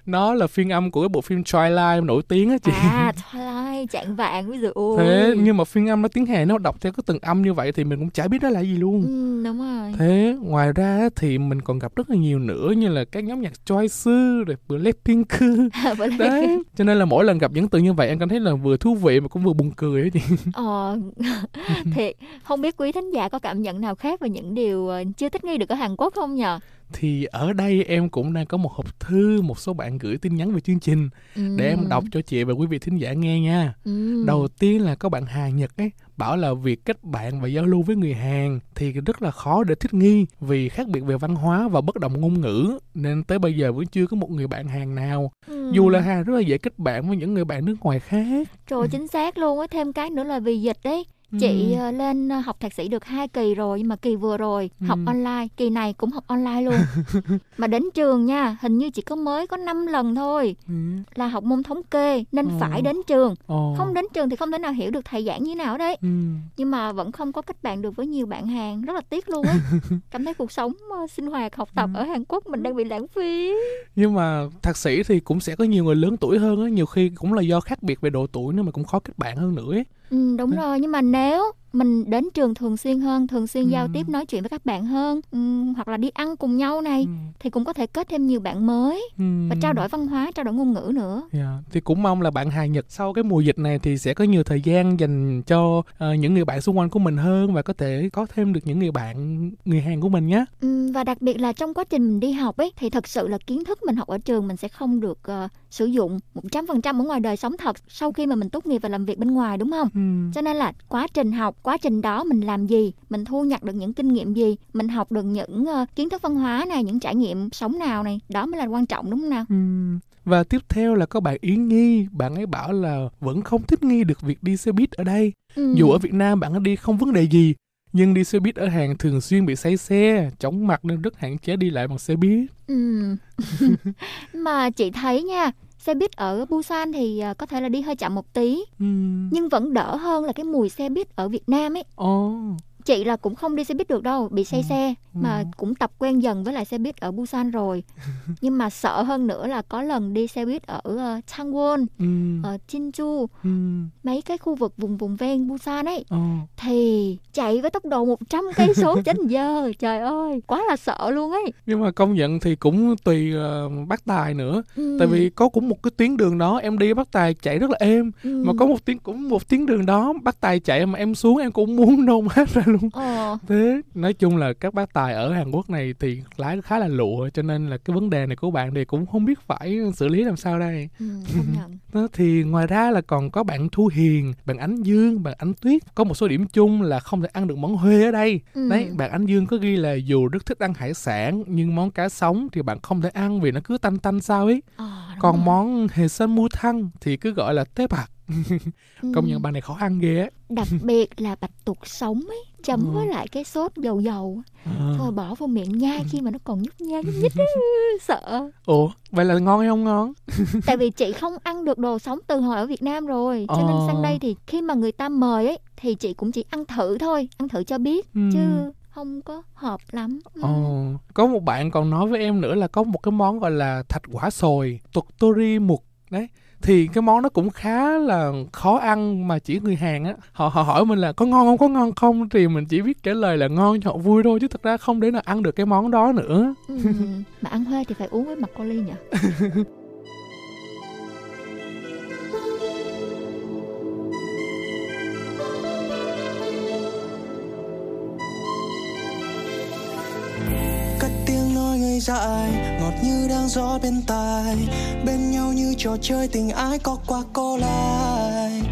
Nó là phiên âm của cái bộ phim Twilight nổi tiếng á chị. À Twilight chạng vàng ví dụ ôi thế nhưng mà phiên âm nó tiếng Hàn nó đọc theo cái từng âm như vậy thì mình cũng chả biết nó là gì luôn. Ừ, đúng rồi. Thế ngoài ra thì mình còn gặp rất là nhiều nữa như là các nhóm nhạc Twice rồi Blackpink. Bởi lẽ- đấy cho nên là mỗi lần gặp những từ như vậy em cảm thấy là vừa thú vị mà cũng vừa buồn cười ấy chị. Ờ, thiệt không biết quý thính giả có cảm nhận nào khác về những điều ờ, chưa thích nghi được ở Hàn Quốc không nhờ? thì ở đây em cũng đang có một hộp thư một số bạn gửi tin nhắn về chương trình Ừ. để em đọc cho chị và quý vị thính giả nghe nha Ừ. đầu tiên là có bạn Hà Nhật ấy bảo là việc kết bạn và giao lưu với người Hàn thì rất là khó để thích nghi vì khác biệt về văn hóa và bất đồng ngôn ngữ nên tới bây giờ vẫn chưa có một người bạn Hàn nào Ừ. dù là Hàn rất là dễ kết bạn với những người bạn nước ngoài khác Trời chính xác luôn á, thêm cái nữa là vì dịch đấy. Chị Ừ. ờ, lên ờ, học thạc sĩ được hai kỳ rồi nhưng mà kỳ vừa rồi học Ừ. online, kỳ này cũng học online luôn. mà đến trường nha, hình như chỉ có mới có 5 lần thôi Ừ. là học môn thống kê nên Ồ. phải đến trường. Ồ. Không đến trường thì không thể nào hiểu được thầy giảng như thế nào đấy. Ừ. nhưng mà vẫn không có kết bạn được với nhiều bạn Hàn rất là tiếc luôn ấy cảm thấy cuộc sống ờ, sinh hoạt học tập Ừ. ở Hàn Quốc mình đang bị lãng phí nhưng mà thạc sĩ thì cũng sẽ có nhiều người lớn tuổi hơn á nhiều khi cũng là do khác biệt về độ tuổi nên mà cũng khó kết bạn hơn nữa ấy. Ừ, đúng Ừ. rồi nhưng mà nếu mình đến trường thường xuyên hơn thường xuyên giao Ừ. tiếp nói chuyện với các bạn hơn ừ, hoặc là đi ăn cùng nhau này Ừ. thì cũng có thể kết thêm nhiều bạn mới Ừ. và trao đổi văn hóa trao đổi ngôn ngữ nữa Dạ, Thì cũng mong là bạn Hà Nhật sau cái mùa dịch này thì sẽ có nhiều thời gian dành cho ờ, những người bạn xung quanh của mình hơn và có thể có thêm được những người bạn người Hàn của mình nhé. ừ, và đặc biệt là trong quá trình mình đi học ấy thì thật sự là kiến thức mình học ở trường mình sẽ không được ờ, sử dụng 100% ở ngoài đời sống thật sau khi mà mình tốt nghiệp và làm việc bên ngoài đúng không Ừ. cho nên là quá trình học quá trình đó mình làm gì mình thu nhặt được những kinh nghiệm gì mình học được những ờ, kiến thức văn hóa này những trải nghiệm sống nào này đó mới là quan trọng đúng không nào Ừ. Và tiếp theo là có bạn Yến Nhi, bạn ấy bảo là vẫn không thích nghi được việc đi xe buýt ở đây. ừ. Dù ở Việt Nam bạn ấy đi không vấn đề gì, nhưng đi xe buýt ở Hàn thường xuyên bị say xe, chóng mặt nên rất hạn chế đi lại bằng xe buýt. ừ. mà chị thấy nha xe buýt ở Busan thì ờ, có thể là đi hơi chậm một tí Ừ. nhưng vẫn đỡ hơn là cái mùi xe buýt ở Việt Nam ấy Ồ. chị là cũng không đi xe buýt được đâu bị say Ừ. xe mà Ừ. cũng tập quen dần với lại xe buýt ở Busan rồi nhưng mà sợ hơn nữa là có lần đi xe buýt ở uh, Changwon Ừ. ở Jinju Ừ. mấy cái khu vực vùng vùng ven Busan ấy Ồ. thì chạy với tốc độ 100 cây số trên giờ trời ơi quá là sợ luôn ấy Nhưng mà công nhận thì cũng tùy ờ, bác tài nữa. ừ. Tại vì có cũng một cái tuyến đường đó em đi bác tài chạy rất là êm ừ. mà có một tiếng cũng một tiếng đường đó bác tài chạy mà em xuống em cũng muốn nôn hết ra luôn luôn Ờ, thế nói chung là các bác tài ở Hàn Quốc này thì lái khá là lụa cho nên là cái vấn đề này của bạn thì cũng không biết phải xử lý làm sao đây. Ừ, đó, thì ngoài ra là còn có bạn Thu Hiền bạn Ánh Dương bạn Ánh Tuyết. Có một số điểm chung là không thể ăn được món Huê ở đây. Ừ. đấy bạn Ánh Dương có ghi là dù rất thích ăn hải sản nhưng món cá sống thì bạn không thể ăn vì nó cứ tanh tanh sao ấy. Ờ, còn rồi. món hề san mu thăng thì cứ gọi là tế bạc. Công nhận bạn này khó ăn ghê á đặc biệt là bạch tuộc sống ấy chấm Ừ. với lại cái sốt dầu dầu Ờ. thôi bỏ vào miệng nhai khi mà nó còn nhúc nhích nhúc nhích sợ ủa vậy là ngon hay không ngon tại vì chị không ăn được đồ sống từ hồi ở Việt Nam rồi cho nên Ờ. sang đây thì khi mà người ta mời ấy thì chị cũng chỉ ăn thử thôi ăn thử cho biết Ừ. chứ không có hợp lắm Ừ. Ồ, có một bạn còn nói với em nữa là có một cái món gọi là thạch quả sồi, tuột tori mục đấy. Thì cái món nó cũng khá là khó ăn mà chỉ người Hàn á họ họ hỏi mình là có ngon không có ngon không thì mình chỉ biết trả lời là ngon cho họ vui thôi chứ thật ra không để nào ăn được cái món đó nữa. Ừ. mà ăn huê thì phải uống với mặt nhỉ ngây dại ngọt như đang gió bên tai. Bên nhau như trò chơi tình ái có qua có lại.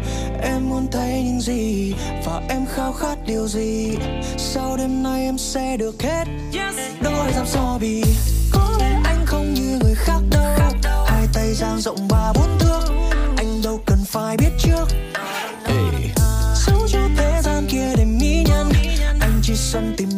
Em muốn thấy những gì và em khao khát điều gì? Sau đêm nay em sẽ được hết. Đôi dòng so bì có lẽ anh không như người khác đâu. Hai tay dang rộng ba bốn thước anh đâu cần phải biết trước. Ê. Giấu cho thế gian kia để mỹ nhân anh chỉ sân tìm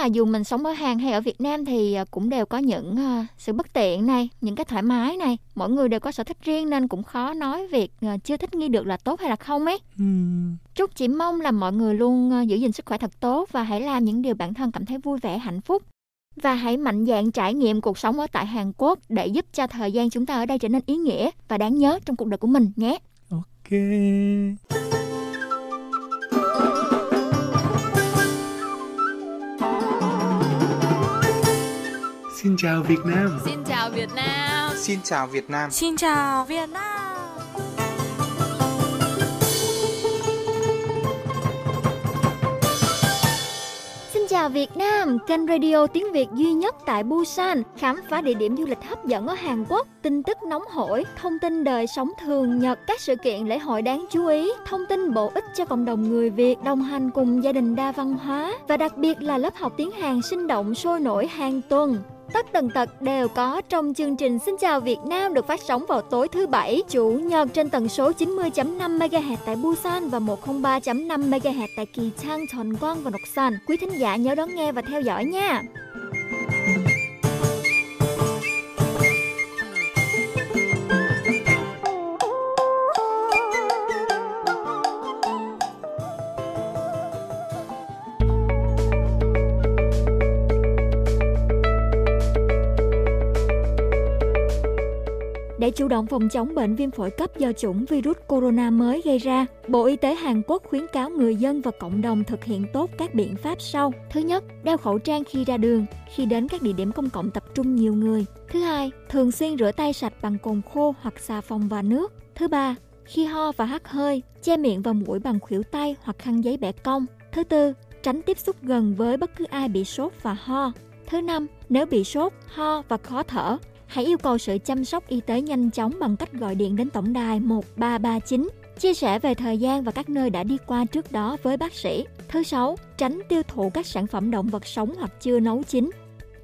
là dù mình sống ở Hàn hay ở Việt Nam thì à, cũng đều có những à, sự bất tiện này, những cái thoải mái này. Mỗi người đều có sở thích riêng nên cũng khó nói việc à, chưa thích nghi được là tốt hay là không ấy. Ừm, Trúc chỉ mong là mọi người luôn giữ gìn sức khỏe thật tốt và hãy làm những điều bản thân cảm thấy vui vẻ, hạnh phúc. Và hãy mạnh dạn trải nghiệm cuộc sống ở tại Hàn Quốc để giúp cho thời gian chúng ta ở đây trở nên ý nghĩa và đáng nhớ trong cuộc đời của mình nhé. ok Xin chào Việt Nam Xin chào Việt Nam. Xin chào Việt Nam. Xin chào Việt Nam. chào Việt Nam, kênh radio tiếng Việt duy nhất tại Busan, khám phá địa điểm du lịch hấp dẫn ở Hàn Quốc, tin tức nóng hổi, thông tin đời sống thường nhật, các sự kiện lễ hội đáng chú ý, thông tin bổ ích cho cộng đồng người Việt đồng hành cùng gia đình đa văn hóa và đặc biệt là lớp học tiếng Hàn sinh động sôi nổi hàng tuần. Tất tần tật đều có trong chương trình Xin chào Việt Nam được phát sóng vào tối thứ bảy, chủ nhật trên tần số 90.5 MHz tại Busan và 103.5 MHz tại Kỳ Trang, Tròn Quang và Noksan. Quý thính giả nhớ đón nghe và theo dõi nha. Để chủ động phòng chống bệnh viêm phổi cấp do chủng virus corona mới gây ra, Bộ Y tế Hàn Quốc khuyến cáo người dân và cộng đồng thực hiện tốt các biện pháp sau. Thứ nhất, đeo khẩu trang khi ra đường, khi đến các địa điểm công cộng tập trung nhiều người. Thứ hai, thường xuyên rửa tay sạch bằng cồn khô hoặc xà phòng và nước. Thứ ba, khi ho và hắt hơi, che miệng và mũi bằng khuỷu tay hoặc khăn giấy bẻ cong. Thứ tư, tránh tiếp xúc gần với bất cứ ai bị sốt và ho. Thứ năm, nếu bị sốt, ho và khó thở, hãy yêu cầu sự chăm sóc y tế nhanh chóng bằng cách gọi điện đến tổng đài 1339 chia sẻ về thời gian và các nơi đã đi qua trước đó với bác sĩ. Thứ sáu, tránh tiêu thụ các sản phẩm động vật sống hoặc chưa nấu chín.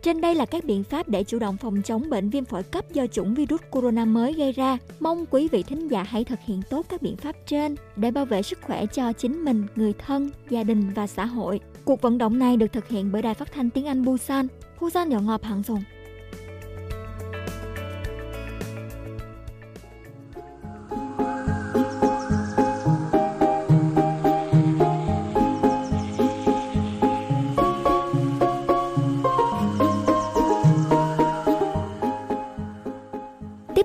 Trên đây là các biện pháp để chủ động phòng chống bệnh viêm phổi cấp do chủng virus corona mới gây ra. Mong quý vị thính giả hãy thực hiện tốt các biện pháp trên để bảo vệ sức khỏe cho chính mình, người thân, gia đình và xã hội. Cuộc vận động này được thực hiện bởi Đài Phát thanh Tiếng Anh Busan, Busan nhỏ ngọt hàng dùng.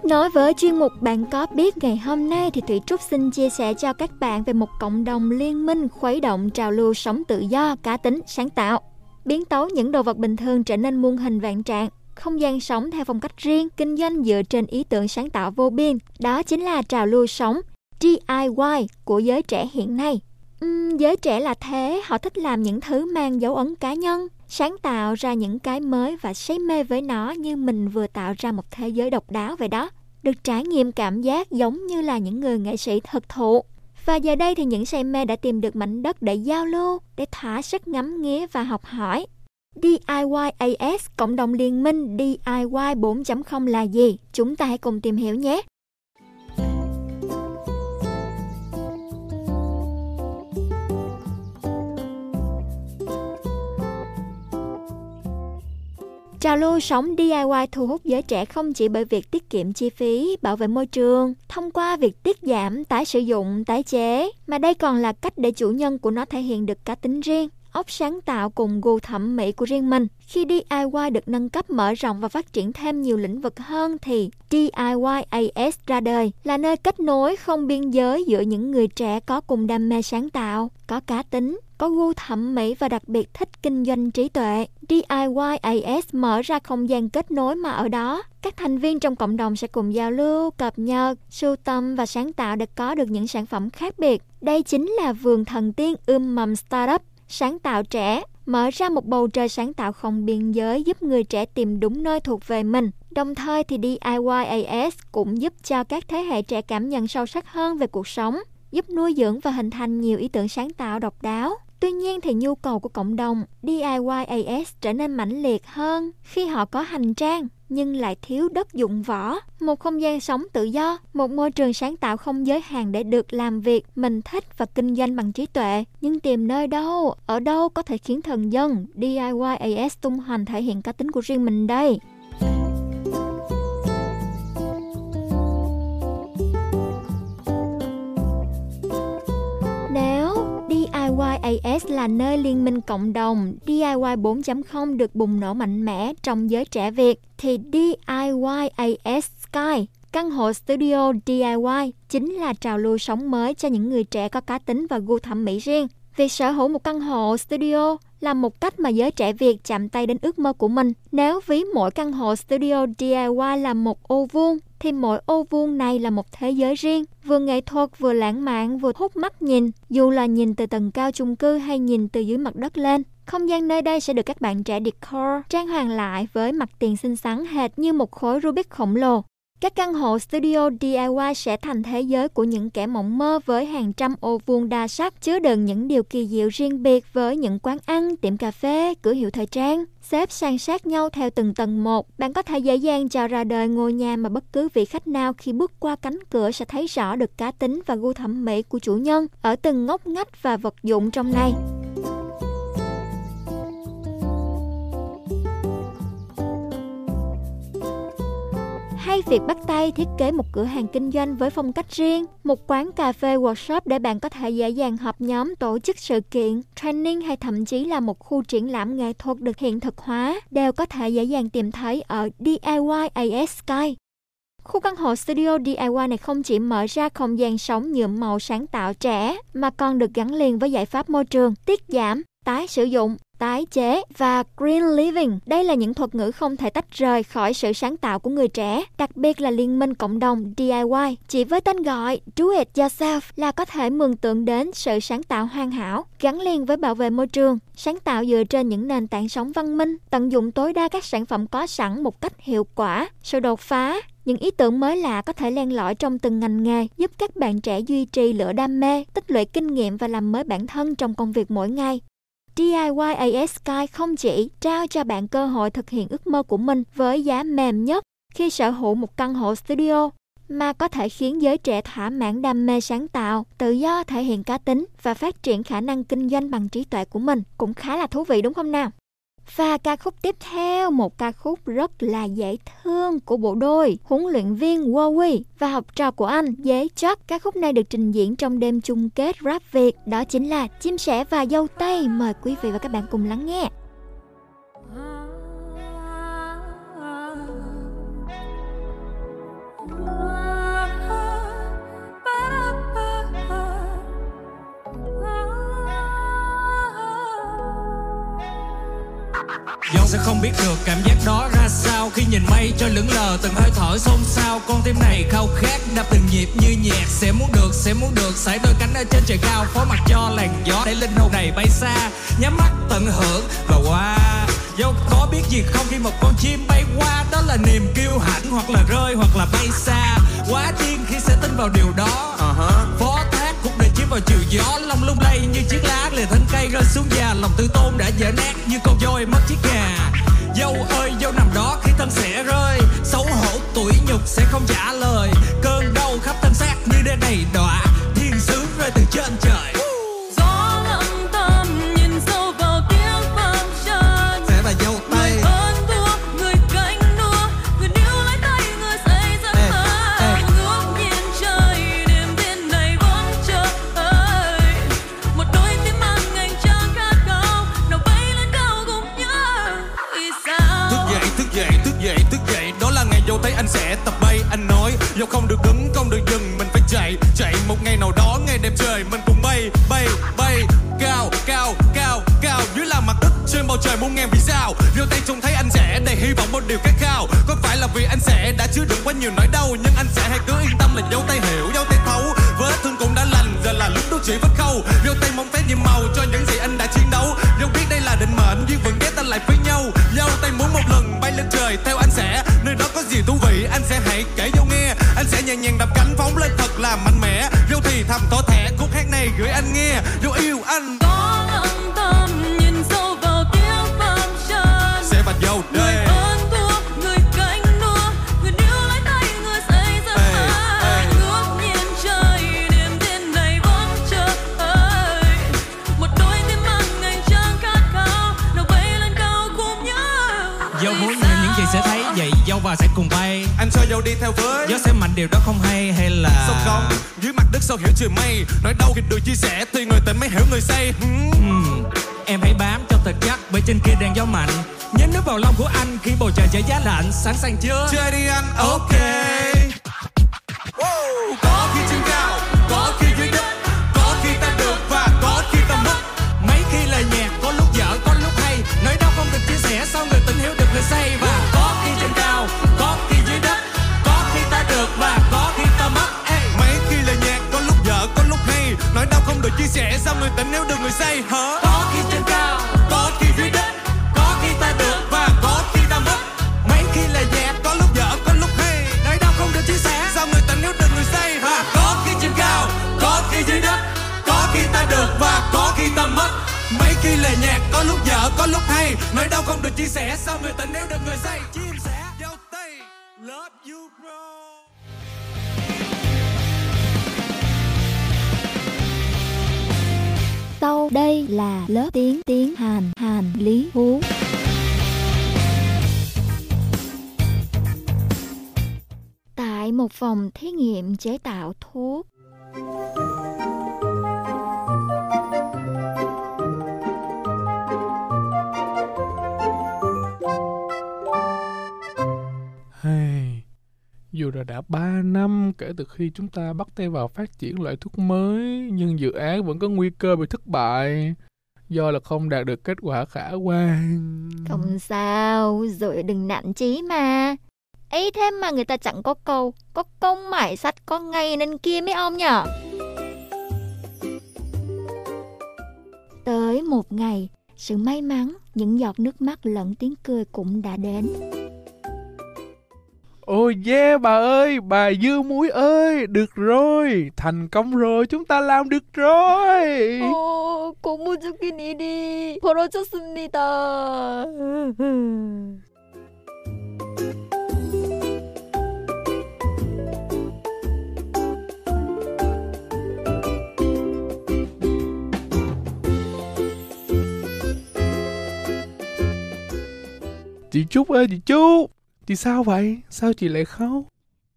Tiếp nối với chuyên mục Bạn có biết ngày hôm nay thì Thủy Trúc xin chia sẻ cho các bạn về một cộng đồng liên minh khuấy động trào lưu sống tự do, cá tính, sáng tạo. Biến tấu những đồ vật bình thường trở nên muôn hình vạn trạng, không gian sống theo phong cách riêng, kinh doanh dựa trên ý tưởng sáng tạo vô biên. Đó chính là trào lưu sống DIY của giới trẻ hiện nay. Uhm, giới trẻ là thế, họ thích làm những thứ mang dấu ấn cá nhân, sáng tạo ra những cái mới và say mê với nó như mình vừa tạo ra một thế giới độc đáo vậy đó. Được trải nghiệm cảm giác giống như là những người nghệ sĩ thực thụ. Và giờ đây thì những say mê đã tìm được mảnh đất để giao lưu, để thỏa sức ngắm nghía và học hỏi. DIYAS, cộng đồng liên minh DIY 4.0 là gì? Chúng ta hãy cùng tìm hiểu nhé. Trào lưu sống DIY thu hút giới trẻ không chỉ bởi việc tiết kiệm chi phí, bảo vệ môi trường, thông qua việc tiết giảm, tái sử dụng, tái chế, mà đây còn là cách để chủ nhân của nó thể hiện được cá tính riêng, óc sáng tạo cùng gu thẩm mỹ của riêng mình. Khi DIY được nâng cấp mở rộng và phát triển thêm nhiều lĩnh vực hơn thì DIYAS ra đời là nơi kết nối không biên giới giữa những người trẻ có cùng đam mê sáng tạo, có cá tính, có gu thẩm mỹ và đặc biệt thích kinh doanh trí tuệ. DIYAS mở ra không gian kết nối mà ở đó, các thành viên trong cộng đồng sẽ cùng giao lưu, cập nhật, sưu tầm và sáng tạo để có được những sản phẩm khác biệt. Đây chính là vườn thần tiên ươm mầm startup sáng tạo trẻ, mở ra một bầu trời sáng tạo không biên giới giúp người trẻ tìm đúng nơi thuộc về mình. Đồng thời thì DIYAS cũng giúp cho các thế hệ trẻ cảm nhận sâu sắc hơn về cuộc sống, giúp nuôi dưỡng và hình thành nhiều ý tưởng sáng tạo độc đáo. Tuy nhiên thì nhu cầu của cộng đồng DIYAS trở nên mãnh liệt hơn khi họ có hành trang nhưng lại thiếu đất dụng võ, một không gian sống tự do, một môi trường sáng tạo không giới hạn để được làm việc mình thích và kinh doanh bằng trí tuệ. Nhưng tìm nơi đâu, ở đâu có thể khiến thần dân DIYAS tung hoành thể hiện cá tính của riêng mình đây? DIYAS là nơi liên minh cộng đồng, DIY 4.0 được bùng nổ mạnh mẽ trong giới trẻ Việt, thì DIYAS Sky, căn hộ studio DIY, chính là trào lưu sống mới cho những người trẻ có cá tính và gu thẩm mỹ riêng. Việc sở hữu một căn hộ studio là một cách mà giới trẻ Việt chạm tay đến ước mơ của mình. Nếu ví mỗi căn hộ studio DIY là một ô vuông, thì mỗi ô vuông này là một thế giới riêng, vừa nghệ thuật vừa lãng mạn vừa hút mắt nhìn, dù là nhìn từ tầng cao chung cư hay nhìn từ dưới mặt đất lên. Không gian nơi đây sẽ được các bạn trẻ decor trang hoàng lại với mặt tiền xinh xắn hệt như một khối Rubik khổng lồ. Các căn hộ studio DIY sẽ thành thế giới của những kẻ mộng mơ với hàng trăm ô vuông đa sắc chứa đựng những điều kỳ diệu riêng biệt với những quán ăn, tiệm cà phê, cửa hiệu thời trang. Xếp san sát nhau theo từng tầng một, bạn có thể dễ dàng chào ra đời ngôi nhà mà bất cứ vị khách nào khi bước qua cánh cửa sẽ thấy rõ được cá tính và gu thẩm mỹ của chủ nhân ở từng ngóc ngách và vật dụng trong này. Hay việc bắt tay thiết kế một cửa hàng kinh doanh với phong cách riêng, một quán cà phê workshop để bạn có thể dễ dàng họp nhóm tổ chức sự kiện, training hay thậm chí là một khu triển lãm nghệ thuật được hiện thực hóa đều có thể dễ dàng tìm thấy ở DIY AS Sky. Khu căn hộ studio DIY này không chỉ mở ra không gian sống nhuộm màu sáng tạo trẻ mà còn được gắn liền với giải pháp môi trường, tiết giảm, tái sử dụng tái chế và green living. Đây là những thuật ngữ không thể tách rời khỏi sự sáng tạo của người trẻ, đặc biệt là liên minh cộng đồng DIY. Chỉ với tên gọi Do It Yourself là có thể mường tượng đến sự sáng tạo hoàn hảo, gắn liền với bảo vệ môi trường, sáng tạo dựa trên những nền tảng sống văn minh, tận dụng tối đa các sản phẩm có sẵn một cách hiệu quả, sự đột phá, những ý tưởng mới lạ có thể len lỏi trong từng ngành nghề, giúp các bạn trẻ duy trì lửa đam mê, tích lũy kinh nghiệm và làm mới bản thân trong công việc mỗi ngày. DIY AS Sky không chỉ trao cho bạn cơ hội thực hiện ước mơ của mình với giá mềm nhất khi sở hữu một căn hộ studio, mà có thể khiến giới trẻ thỏa mãn đam mê sáng tạo, tự do thể hiện cá tính và phát triển khả năng kinh doanh bằng trí tuệ của mình. Cũng khá là thú vị đúng không nào? Và ca khúc tiếp theo, một ca khúc rất là dễ thương của bộ đôi huấn luyện viên Wowy và học trò của anh Dế chắc Ca khúc này được trình diễn trong đêm chung kết rap Việt, đó chính là Chim sẻ và dâu tây. Mời quý vị và các bạn cùng lắng nghe. À, Dẫu sẽ không biết được cảm giác đó ra sao. Khi nhìn mây cho lững lờ từng hơi thở xôn xao. Con tim này khao khát đập từng nhịp như nhạc. Sẽ muốn được, sẽ muốn được sải đôi cánh ở trên trời cao. Phó mặt cho làn gió để linh hồn này bay xa. Nhắm mắt tận hưởng và qua. Dẫu có biết gì không khi một con chim bay qua Đó là niềm kiêu hãnh. Hoặc là rơi hoặc là bay xa. Quá điên khi sẽ tin vào điều đó vào chiều gió Lòng lung lay như chiếc lá, lìa thân cây rơi xuống già. Lòng tự tôn đã dở nát như con voi mất chiếc gà. Dâu ơi, dâu nằm đó khi thân sẽ rơi. Xấu hổ tuổi nhục sẽ không trả lời. Cơn đau khắp thân xác như đê này đọa anh Khi trời giá lạnh Sẵn sàng chưa? Chơi đi anh ok. Khi chúng ta bắt tay vào phát triển loại thuốc mới, nhưng dự án vẫn có nguy cơ bị thất bại do là không đạt được kết quả khả quan. không sao, rồi đừng nản chí mà. ấy thế mà người ta chẳng có câu, có công mải sắt có ngày nên kia mấy ông nhở. Tới một ngày, sự may mắn, những giọt nước mắt lẫn tiếng cười cũng đã đến. Ôi yeah bà ơi, bà dưa muối ơi, được rồi, thành công rồi, chúng ta làm được rồi. 어, 고무줄긴 일이 벌어졌습니다. Chị Trúc ơi, chị Trúc, chị sao vậy? Sao chị lại khóc?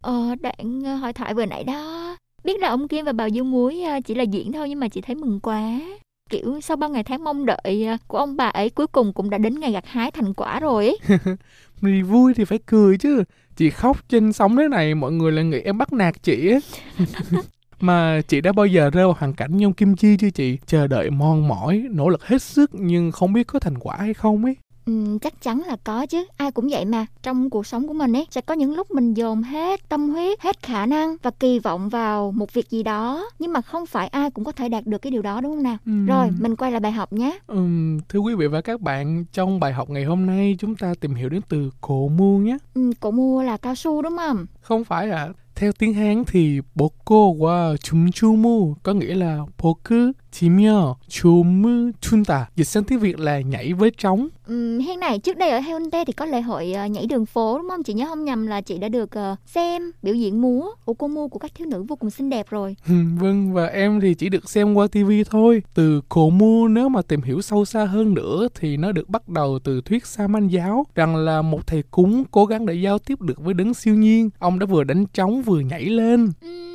Ờ, đoạn ờ, hỏi thoại vừa nãy đó. Biết là ông Kim và bà Dương Muối ờ, chỉ là diễn thôi nhưng mà chị thấy mừng quá. Kiểu sau bao ngày tháng mong đợi ờ, của ông bà ấy cuối cùng cũng đã đến ngày gặt hái thành quả rồi ấy. Thì vui thì phải cười chứ. Chị khóc trên sóng thế này mọi người lại nghĩ em bắt nạt chị á. Mà chị đã bao giờ rơi vào hoàn cảnh như ông Kim Chi chưa chị? Chờ đợi mòn mỏi, nỗ lực hết sức nhưng không biết có thành quả hay không ấy. Ừ, chắc chắn là có chứ. Ai cũng vậy mà. Trong cuộc sống của mình ấy sẽ có những lúc mình dồn hết tâm huyết hết khả năng và kỳ vọng vào một việc gì đó. Nhưng mà không phải ai cũng có thể đạt được cái điều đó đúng không nào? Ừm. rồi mình quay lại bài học nhé. Ừm, thưa quý vị và các bạn, trong bài học ngày hôm nay chúng ta tìm hiểu đến từ cổ mu nhé. ừ, cậu mua là cao su đúng không? Không phải ạ. Theo tiếng Hán thì boko wa chumchumu có nghĩa là boku chimyo chumu chunta. Dịch sang tiếng Việt là nhảy với trống. ừ, hen này trước đây ở Haeundae thì có lễ hội ờ, nhảy đường phố đúng không chị nhớ không nhầm là chị đã được ờ, xem biểu diễn múa của cô mua của các thiếu nữ vô cùng xinh đẹp rồi vâng, và em thì chỉ được xem qua TV thôi. Từ cổ mu nếu mà tìm hiểu sâu xa hơn nữa thì nó được bắt đầu từ thuyết Saman giáo rằng là một thầy cúng cố gắng để giao tiếp được với đấng siêu nhiên. Ông đã vừa đánh trống vừa nhảy lên. Ừm,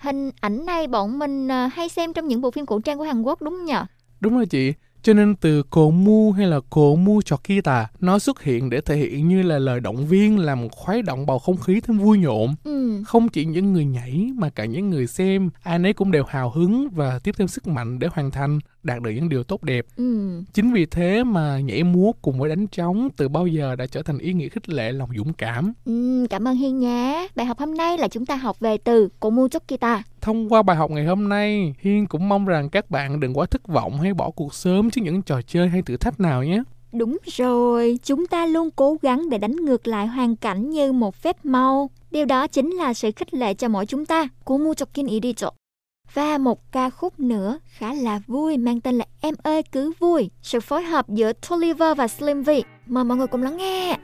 hình ảnh này bọn mình ờ, hay xem trong những bộ phim cổ trang của Hàn Quốc đúng không nhở Đúng rồi chị. Cho nên từ cổ mu hay là cổ mu cho kita nó xuất hiện để thể hiện như là lời động viên làm khuấy động bầu không khí thêm vui nhộn. ừ. Không chỉ những người nhảy mà cả những người xem, ai nấy cũng đều hào hứng và tiếp thêm sức mạnh để hoàn thành, đạt được những điều tốt đẹp. Ừ. Chính vì thế mà nhảy múa cùng với đánh trống từ bao giờ đã trở thành ý nghĩa khích lệ lòng dũng cảm. Ừ, cảm ơn Hiên nhé. Bài học hôm nay là chúng ta học về từ Komu Chokita. Thông qua bài học ngày hôm nay, Hiên cũng mong rằng các bạn đừng quá thất vọng hay bỏ cuộc sớm trước những trò chơi hay thử thách nào nhé. Đúng rồi, chúng ta luôn cố gắng để đánh ngược lại hoàn cảnh như một phép màu. Điều đó chính là sự khích lệ cho mỗi chúng ta. Komu Chokin Iricho. Và một ca khúc nữa khá là vui, mang tên là Em ơi cứ vui. Sự phối hợp giữa Tolliver và Slim V. Mời mọi người cùng lắng nghe.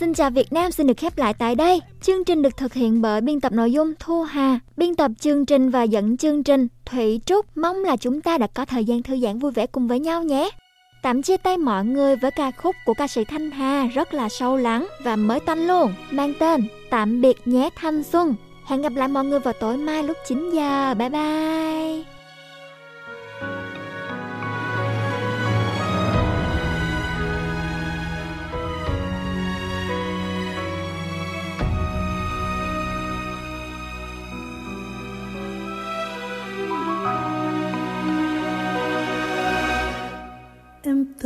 Xin chào Việt Nam xin được khép lại tại đây. Chương trình được thực hiện bởi biên tập nội dung Thu Hà, biên tập chương trình và dẫn chương trình Thủy Trúc. Mong là chúng ta đã có thời gian thư giãn vui vẻ cùng với nhau nhé. Tạm chia tay mọi người với ca khúc của ca sĩ Thanh Hà rất là sâu lắng và mới tanh luôn, mang tên Tạm biệt nhé thanh xuân. Hẹn gặp lại mọi người vào tối mai lúc 9 giờ. Bye bye.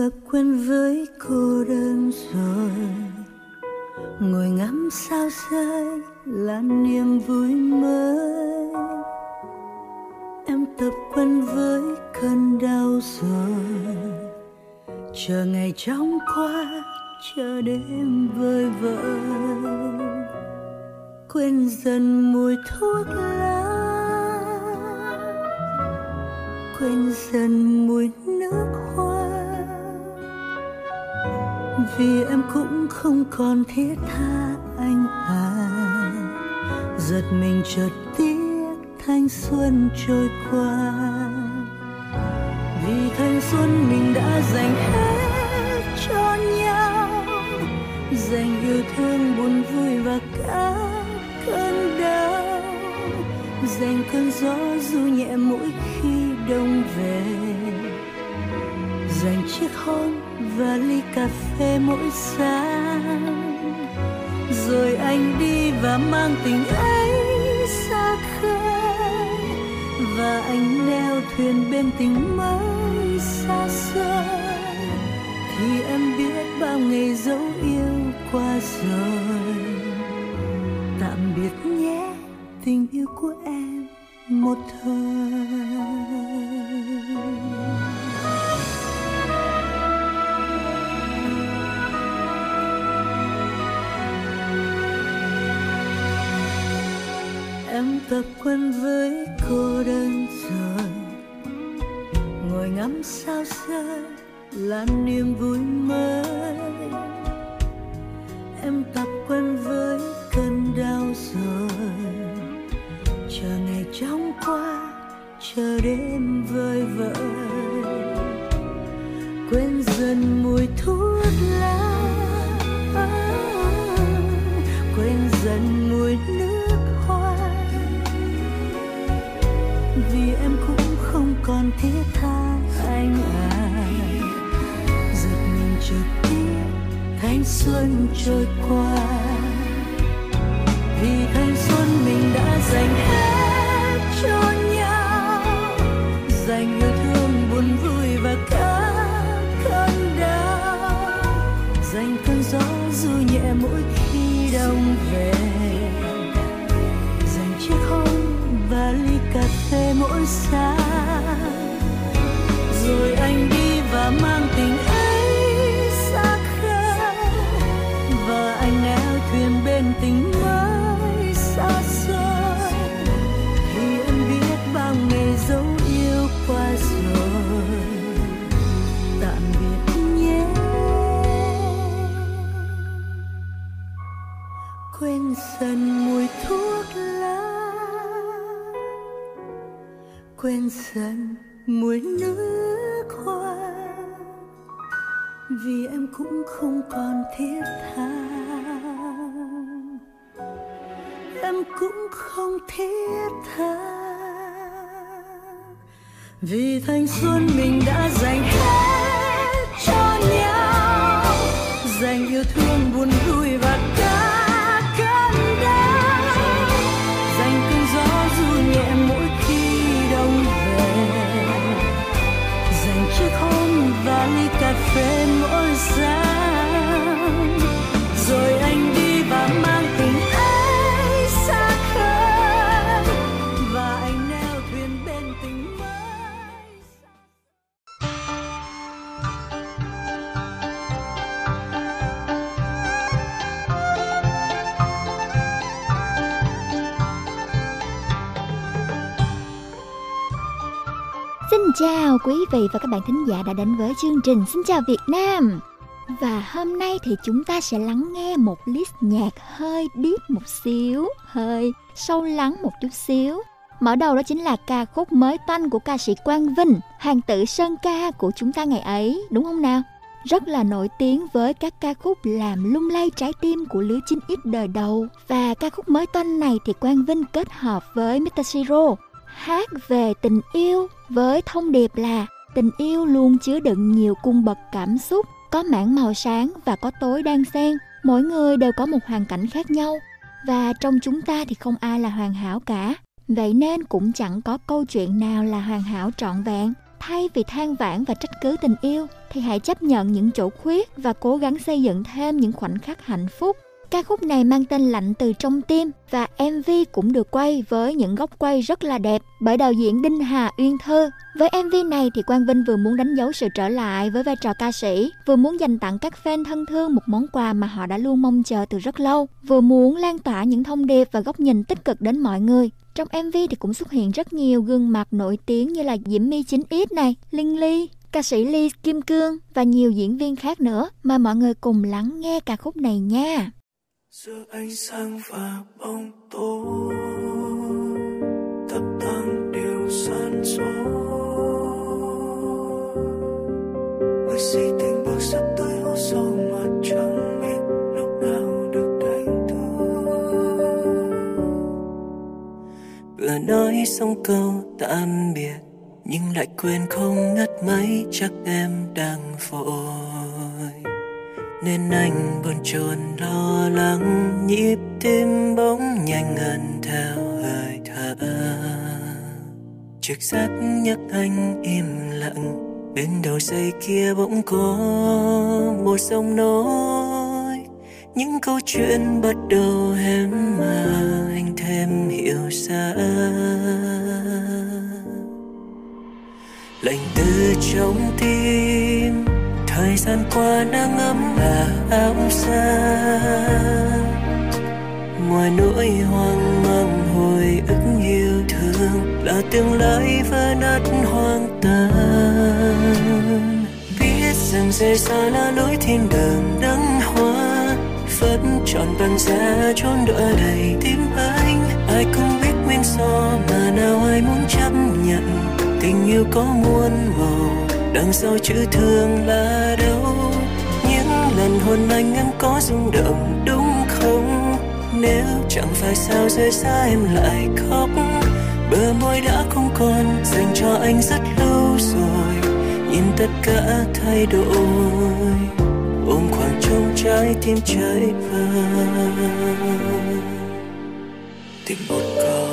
Em tập quen với cô đơn rồi. Ngồi ngắm sao rơi là niềm vui mới. Em tập quen với cơn đau rồi. Chờ ngày chóng qua, chờ đêm vơi vợi quên dần mùi thuốc lá. Quên dần mùi nước hoa vì em cũng không còn thiết tha anh à. Giật mình chợt tiếc thanh xuân trôi qua. Vì thanh xuân mình đã dành hết cho nhau. Dành yêu thương, buồn vui và cả cơn đau. Dành cơn gió du nhẹ mỗi khi đông về dành chiếc hôn và ly cà phê mỗi sáng. Rồi anh đi và mang tình ấy xa khơi. Và anh neo thuyền bên tình mới xa xôi. Thì em biết bao ngày dấu yêu qua rồi. Tạm biệt nhé, tình yêu của em một thời. Em tập quen với cô đơn rồi. Ngồi ngắm sao rơi là niềm vui mới. Em tập quen với cơn đau rồi. Chờ ngày trong qua, chờ đêm vơi vợi quên dần mùi thuốc lá. Quên dần còn thiết tha anh à. Giật mình chợt tiếc thanh xuân trôi qua. Vì thanh xuân mình đã dành hết cho nhau. Dành yêu thương, buồn vui và cả cơn đau. Dành cơn gió du nhẹ mỗi khi đông về. Về mỗi sáng. Rồi anh đi và mang tình ấy xa khơi. Và anh neo thuyền bên tình mới xa xôi. Thì em biết bao ngày dấu yêu qua rồi, tạm biệt nhé. Quên dần mùi quên dần mùi nước hoa vì em cũng không còn thiết tha. Em cũng không thiết tha. Vì thanh xuân mình đã dành hết cho nhau. Chào quý vị và các bạn thính giả đã đến với chương trình Xin chào Việt Nam. Và hôm nay thì chúng ta sẽ lắng nghe một list nhạc hơi deep một xíu, hơi sâu lắng một chút xíu. Mở đầu đó chính là ca khúc mới toanh của ca sĩ Quang Vinh, hàng tử sơn ca của chúng ta ngày ấy, đúng không nào? Rất là nổi tiếng với các ca khúc làm lung lay trái tim của lứa chính ít đời đầu. Và ca khúc mới toanh này thì Quang Vinh kết hợp với Mr. Siro hát về tình yêu, với thông điệp là, tình yêu luôn chứa đựng nhiều cung bậc cảm xúc, có mảng màu sáng và có tối đang xen. Mỗi người đều có một hoàn cảnh khác nhau, và trong chúng ta thì không ai là hoàn hảo cả. Vậy nên cũng chẳng có câu chuyện nào là hoàn hảo trọn vẹn. Thay vì than vãn và trách cứ tình yêu, thì hãy chấp nhận những chỗ khuyết và cố gắng xây dựng thêm những khoảnh khắc hạnh phúc. Ca khúc này mang tên Lạnh từ trong tim và MV cũng được quay với những góc quay rất là đẹp bởi đạo diễn Đinh Hà Uyên Thơ. Với MV này thì Quang Vinh vừa muốn đánh dấu sự trở lại với vai trò ca sĩ, vừa muốn dành tặng các fan thân thương một món quà mà họ đã luôn mong chờ từ rất lâu, vừa muốn lan tỏa những thông điệp và góc nhìn tích cực đến mọi người. Trong MV thì cũng xuất hiện rất nhiều gương mặt nổi tiếng như là Diễm My 9X này, Linh Ly, ca sĩ Ly Kim Cương và nhiều diễn viên khác nữa. Mời mọi người cùng lắng nghe ca khúc này nha giữa ánh sáng và bóng tối tập tăng điều gian số người si tình bước sắp tới hố sâu mà chẳng biết lúc nào được đánh thức vừa nói xong câu tạm biệt, nhưng lại quên không ngất máy chắc em đang vội nên anh buồn chồn lo lắng, nhịp tim bỗng nhanh ngần theo hơi thở. Trực giác nhắc anh im lặng, bên đầu dây kia bỗng có một dòng nói. Những câu chuyện bắt đầu hém mà anh thêm hiểu ra. Lạnh từ trong tim thời gian qua đang ấm là áo xa ngoài nỗi hoang mang hồi ức yêu thương là tương lai vỡ nát hoang tàn. Biết rằng rời xa là lối thiên đường đắng hoa vẫn tròn bàn ra chốn đỡ đầy tim anh. Ai cũng biết nguyên do mà nào ai muốn chấp nhận, tình yêu có muôn màu đằng sau chữ thương là đâu? Những lần hôn anh em có rung động đúng không? Nếu chẳng phải sao rời xa em lại khóc, bờ môi đã không còn dành cho anh rất lâu rồi. Nhìn tất cả thay đổi, ôm khoảng trống trái tim trái vơi tìm một câu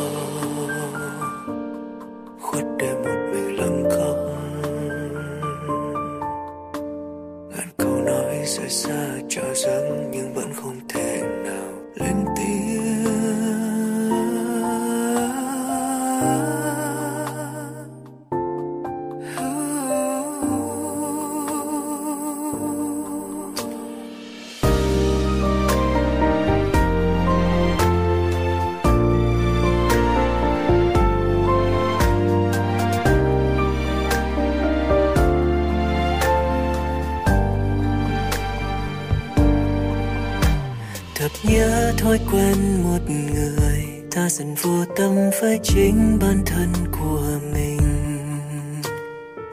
với chính bản thân của mình.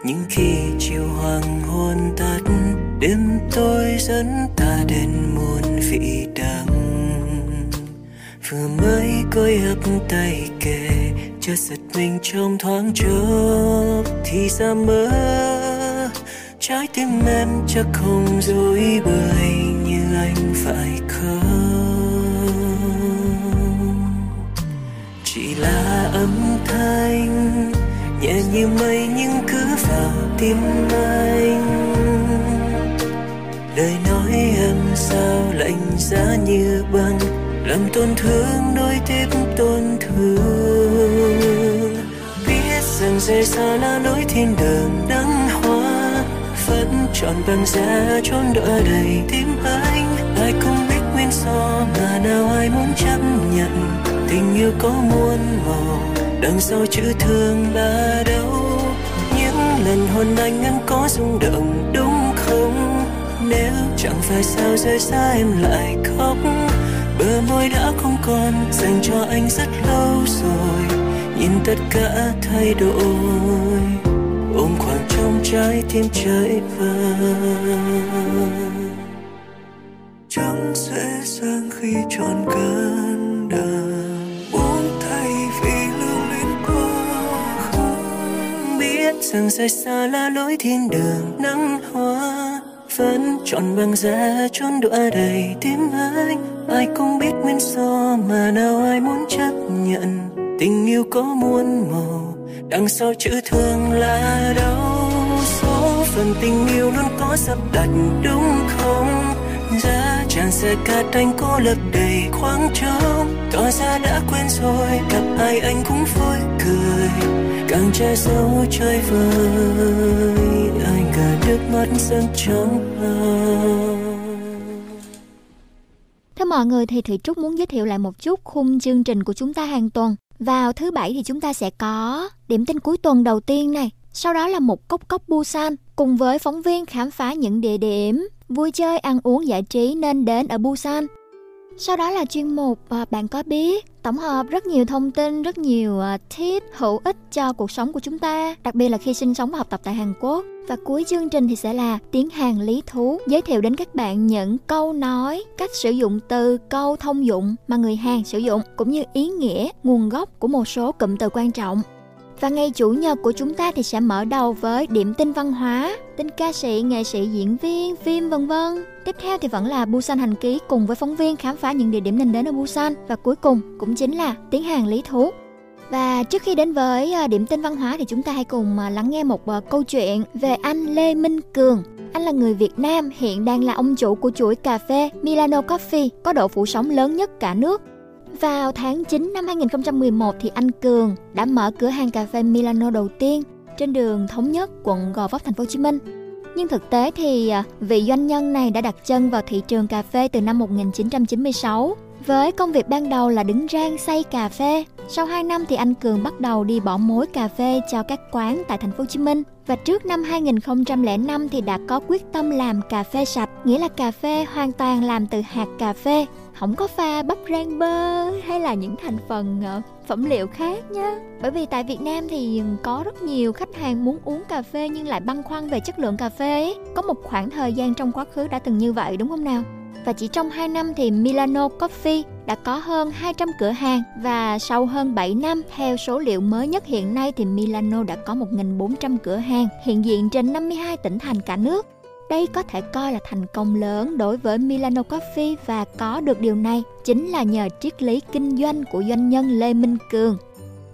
Những khi chiều hoàng hôn tắt, đêm tối dẫn ta đến muôn vị đắng. Vừa mới côi ấp tay kề chợt giật mình trong thoáng chốc, thì ra mơ, trái tim em chắc không là lối thiên đường đắng hoa, vẫn tròn bằng giá chốn đợi đầy tim anh. Ai không biết nguyên do mà nào ai muốn chấp nhận. Tình yêu có muôn màu, đằng sau chữ thương là đâu. Những lần hôn anh em có rung động, đúng không? Nếu chẳng phải sao rời xa em lại khóc, bờ môi đã không còn dành cho anh rất lâu rồi nhìn tất cả thay đổi. Ôm khoảng trong trái tim trời vơi chẳng dễ dàng khi chọn can đảm buông thay vì lưu luyến quá không biết rằng rời xa là lối thiên đường. Nắng hoa vẫn chọn bằng giá chốn đọa đầy tim anh. Ai cũng có muôn màu, đằng sau chữ thương là đau. Số phần tình yêu luôn có sắp đặt, đúng không? Giá chàng sẽ cát anh cô lập đầy khoáng trống tỏ ra đã quên rồi, gặp ai anh cũng vui cười. Càng che giấu chơi vơi anh cả nước mắt dâng trong lòng. Theo mọi người, thì Thủy Trúc muốn giới thiệu lại một chút khung chương trình của chúng ta hàng tuần. Vào thứ bảy thì chúng ta sẽ có điểm tin cuối tuần đầu tiên này. Sau đó là một cốc cốc Busan cùng với phóng viên khám phá những địa điểm vui chơi, ăn uống, giải trí nên đến ở Busan. Sau đó là chuyên mục ờ, Bạn có biết tổng hợp rất nhiều thông tin, rất nhiều ờ, tip hữu ích cho cuộc sống của chúng ta, đặc biệt là khi sinh sống và học tập tại Hàn Quốc. Và cuối chương trình thì sẽ là tiếng Hàn lý thú, giới thiệu đến các bạn những câu nói, cách sử dụng từ, câu thông dụng mà người Hàn sử dụng, cũng như ý nghĩa, nguồn gốc của một số cụm từ quan trọng. Và ngày chủ nhật của chúng ta thì sẽ mở đầu với điểm tin văn hóa, tin ca sĩ, nghệ sĩ, diễn viên, phim vân vân. Tiếp theo thì vẫn là Busan hành ký cùng với phóng viên khám phá những địa điểm nên đến ở Busan và cuối cùng cũng chính là tiếng Hàn lý thú. Và trước khi đến với ờ, điểm tin văn hóa thì chúng ta hãy cùng ờ, lắng nghe một ờ, câu chuyện về anh Lê Minh Cường. Anh là người Việt Nam, hiện đang là ông chủ của chuỗi cà phê Milano Coffee, có độ phủ sóng lớn nhất cả nước vào tháng 9 năm 2011 thì anh Cường đã mở cửa hàng cà phê Milano đầu tiên trên đường Thống Nhất, quận Gò Vấp, thành phố Hồ Chí Minh. Nhưng thực tế thì à, vị doanh nhân này đã đặt chân vào thị trường cà phê từ năm 1996 với công việc ban đầu là đứng rang xay cà phê. Sau 2 năm thì anh Cường bắt đầu đi bỏ mối cà phê cho các quán tại thành phố Hồ Chí Minh và trước năm 2005 thì đã có quyết tâm làm cà phê sạch, nghĩa là cà phê hoàn toàn làm từ hạt cà phê không có pha bắp rang bơ hay là những thành phần ờ, phẩm liệu khác nhé bởi vì tại Việt Nam thì có rất nhiều khách hàng muốn uống cà phê nhưng lại băn khoăn về chất lượng cà phê ấy. có một khoảng thời gian trong quá khứ đã từng như vậy, đúng không nào? Và chỉ trong 2 năm thì Milano Coffee đã có hơn 200 cửa hàng và sau hơn 7 năm, theo số liệu mới nhất hiện nay thì Milano đã có 1.400 cửa hàng hiện diện trên 52 tỉnh thành cả nước đây có thể coi là thành công lớn đối với Milano Coffee và có được điều này chính là nhờ triết lý kinh doanh của doanh nhân Lê Minh Cường.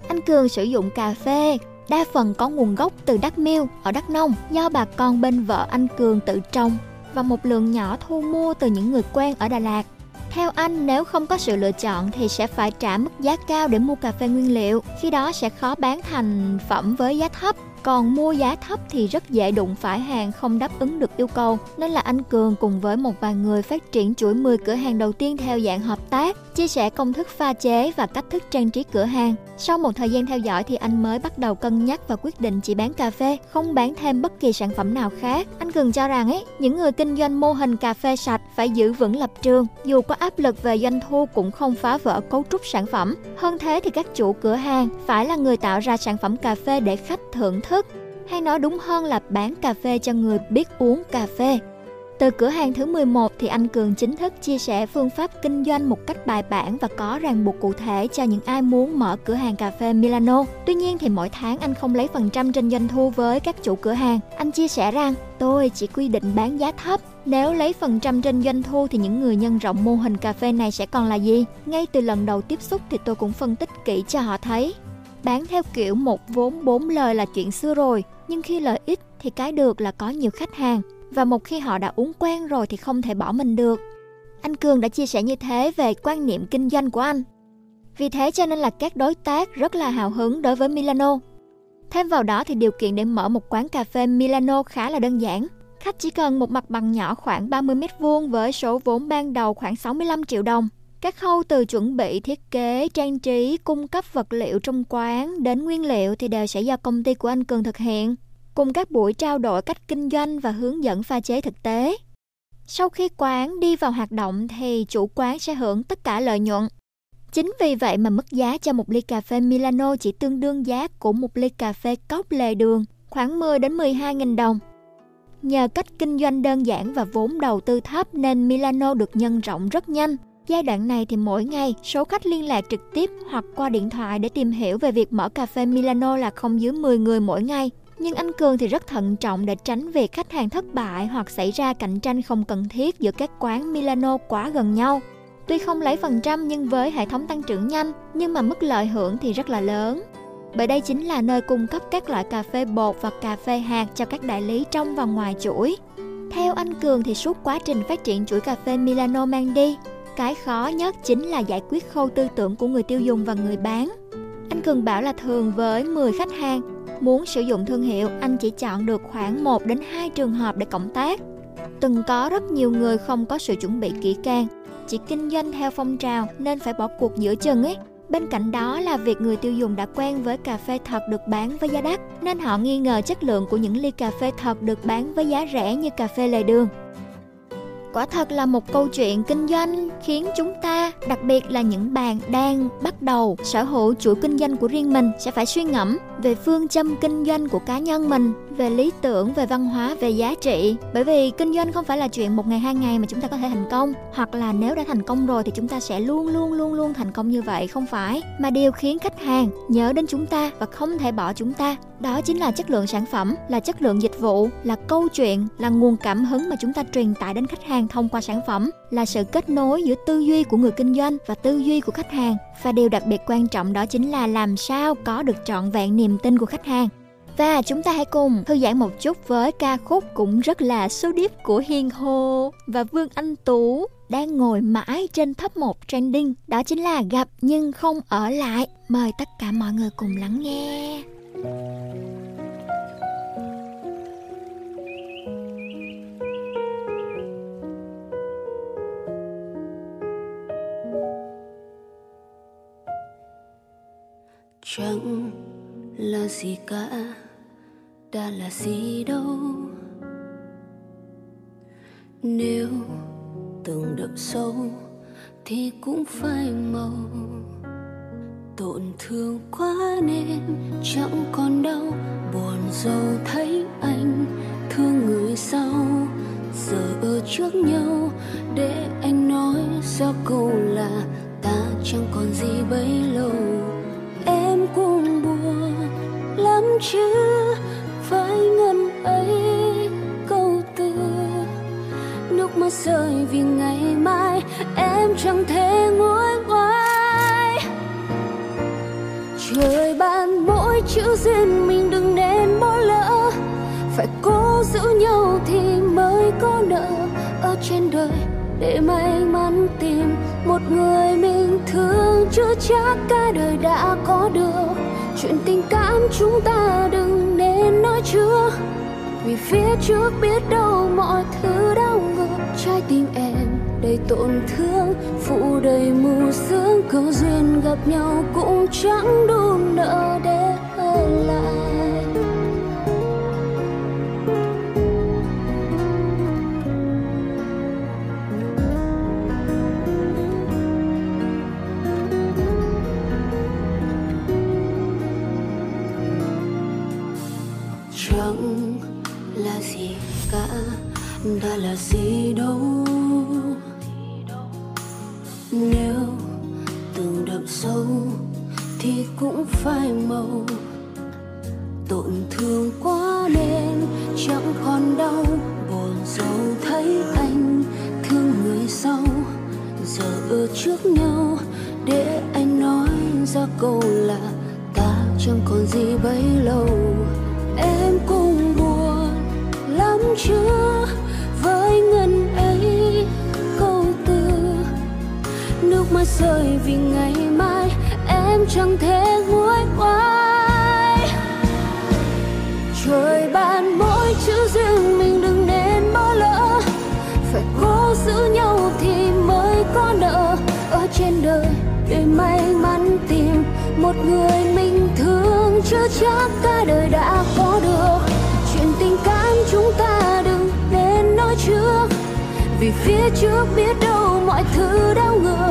Anh Cường sử dụng cà phê đa phần có nguồn gốc từ Đắk Miêu ở Đắk Nông do bà con bên vợ anh Cường tự trồng và một lượng nhỏ thu mua từ những người quen ở Đà Lạt. Theo anh, nếu không có sự lựa chọn thì sẽ phải trả mức giá cao để mua cà phê nguyên liệu, khi đó sẽ khó bán thành phẩm với giá thấp còn mua giá thấp thì rất dễ đụng phải hàng không đáp ứng được yêu cầu, nên là anh Cường cùng với một vài người phát triển chuỗi 10 cửa hàng đầu tiên theo dạng hợp tác, chia sẻ công thức pha chế và cách thức trang trí cửa hàng. Sau một thời gian theo dõi thì anh mới bắt đầu cân nhắc và quyết định chỉ bán cà phê, không bán thêm bất kỳ sản phẩm nào khác. Anh Cường cho rằng ấy, những người kinh doanh mô hình cà phê sạch phải giữ vững lập trường, dù có áp lực về doanh thu cũng không phá vỡ cấu trúc sản phẩm. Hơn thế thì các chủ cửa hàng phải là người tạo ra sản phẩm cà phê để khách thưởng thức thức, hay nói đúng hơn là bán cà phê cho người biết uống cà phê. Từ cửa hàng thứ 11 thì anh Cường chính thức chia sẻ phương pháp kinh doanh một cách bài bản và có ràng buộc cụ thể cho những ai muốn mở cửa hàng cà phê Milano. Tuy nhiên thì mỗi tháng anh không lấy phần trăm trên doanh thu với các chủ cửa hàng. Anh chia sẻ rằng, tôi chỉ quy định bán giá thấp. Nếu lấy phần trăm trên doanh thu thì những người nhân rộng mô hình cà phê này sẽ còn là gì? Ngay từ lần đầu tiếp xúc thì tôi cũng phân tích kỹ cho họ thấy Bán theo kiểu một vốn bốn lời là chuyện xưa rồi, nhưng khi lợi ích thì cái được là có nhiều khách hàng và một khi họ đã uống quen rồi thì không thể bỏ mình được. Anh Cường đã chia sẻ như thế về quan niệm kinh doanh của anh. Vì thế cho nên là các đối tác rất là hào hứng đối với Milano. Thêm vào đó thì điều kiện để mở một quán cà phê Milano khá là đơn giản. Khách chỉ cần một mặt bằng nhỏ khoảng 30 mét vuông với số vốn ban đầu khoảng 65 triệu đồng các khâu từ chuẩn bị thiết kế, trang trí, cung cấp vật liệu trong quán đến nguyên liệu thì đều sẽ do công ty của anh Cường thực hiện, cùng các buổi trao đổi cách kinh doanh và hướng dẫn pha chế thực tế. Sau khi quán đi vào hoạt động thì chủ quán sẽ hưởng tất cả lợi nhuận. Chính vì vậy mà mức giá cho một ly cà phê Milano chỉ tương đương giá của một ly cà phê cốc lề đường, khoảng 10 đến 12 nghìn đồng. Nhờ cách kinh doanh đơn giản và vốn đầu tư thấp nên Milano được nhân rộng rất nhanh. Giai đoạn này thì mỗi ngày số khách liên lạc trực tiếp hoặc qua điện thoại để tìm hiểu về việc mở cà phê Milano là không dưới 10 người mỗi ngày. Nhưng anh Cường thì rất thận trọng để tránh việc khách hàng thất bại hoặc xảy ra cạnh tranh không cần thiết giữa các quán Milano quá gần nhau. Tuy không lấy phần trăm nhưng với hệ thống tăng trưởng nhanh, nhưng mà mức lợi hưởng thì rất là lớn. Bởi đây chính là nơi cung cấp các loại cà phê bột và cà phê hạt cho các đại lý trong và ngoài chuỗi. Theo anh Cường thì suốt quá trình phát triển chuỗi cà phê Milano mang đi, cái khó nhất chính là giải quyết khâu tư tưởng của người tiêu dùng và người bán. Anh Cường bảo là thường với 10 khách hàng muốn sử dụng thương hiệu, anh chỉ chọn được khoảng 1 đến 2 trường hợp để cộng tác. Từng có rất nhiều người không có sự chuẩn bị kỹ càng, chỉ kinh doanh theo phong trào nên phải bỏ cuộc giữa chừng ấy. Bên cạnh đó là việc người tiêu dùng đã quen với cà phê thật được bán với giá đắt, nên họ nghi ngờ chất lượng của những ly cà phê thật được bán với giá rẻ như cà phê lề đường. Quả thật là một câu chuyện kinh doanh khiến chúng ta, đặc biệt là những bạn đang bắt đầu sở hữu chuỗi kinh doanh của riêng mình sẽ phải suy ngẫm về phương châm kinh doanh của cá nhân mình, về lý tưởng, về văn hóa, về giá trị. Bởi vì kinh doanh không phải là chuyện một ngày hai ngày mà chúng ta có thể thành công, hoặc là nếu đã thành công rồi thì chúng ta sẽ luôn luôn luôn luôn thành công như vậy, không phải. Mà điều khiến khách hàng nhớ đến chúng ta và không thể bỏ chúng ta, đó chính là chất lượng sản phẩm, là chất lượng dịch vụ, là câu chuyện, là nguồn cảm hứng mà chúng ta truyền tải đến khách hàng thông qua sản phẩm, là sự kết nối giữa tư duy của người kinh doanh và tư duy của khách hàng. Và điều đặc biệt quan trọng đó chính là làm sao có được trọn vẹn niềm tin của khách hàng. Và chúng ta hãy cùng thư giãn một chút với ca khúc cũng rất là số điếp của Hiền Hồ và Vương Anh Tú đang ngồi mãi trên top 1 trending. Đó chính là gặp nhưng không ở lại. Mời tất cả mọi người cùng lắng nghe. Chẳng là gì cả, đã là gì đâu. Nếu từng đậm sâu thì cũng phải màu. Tổn thương quá nên chẳng còn đau. Buồn dâu thấy anh thương người sau. Giờ ở trước nhau để anh nói ra câu là ta chẳng còn gì bấy lâu em cũng buồn lắm chứ. Phải ngân ấy câu từ, nước mắt rơi vì ngày mai em chẳng thể nguôi ngoai. Trời ban mỗi chữ duyên mình đừng nên bỏ lỡ. Phải cố giữ nhau thì mới có nợ ở trên đời để may mắn tìm một người mình thương. Chưa chắc cả đời đã có được. Chuyện tình cảm chúng ta đừng nên nói chưa. Vì phía trước biết đâu mọi thứ đau ngược. Trái tim em đầy tổn thương. Phụ đầy mù sương. Cơ duyên gặp nhau cũng chẳng đủ nợ để ở lại. Đã là gì đâu. Nếu từng đậm sâu thì cũng phải màu. Tổn thương quá nên chẳng còn đau. Buồn dầu thấy anh thương người sau. Giờ ở trước nhau để anh nói ra câu là ta chẳng còn gì bấy lâu. Em cũng buồn lắm chứ. Nước rơi vì ngày mai em chẳng thể nguôi ngoai. Trời ban mỗi chữ riêng mình đừng nên bỏ lỡ. Phải cố giữ nhau thì mới có nợ. Ở trên đời để may mắn tìm một người mình thương. Chưa chắc cả đời đã có được. Chuyện tình cảm chúng ta đừng nên nói trước. Vì phía trước biết đâu mọi thứ đau ngược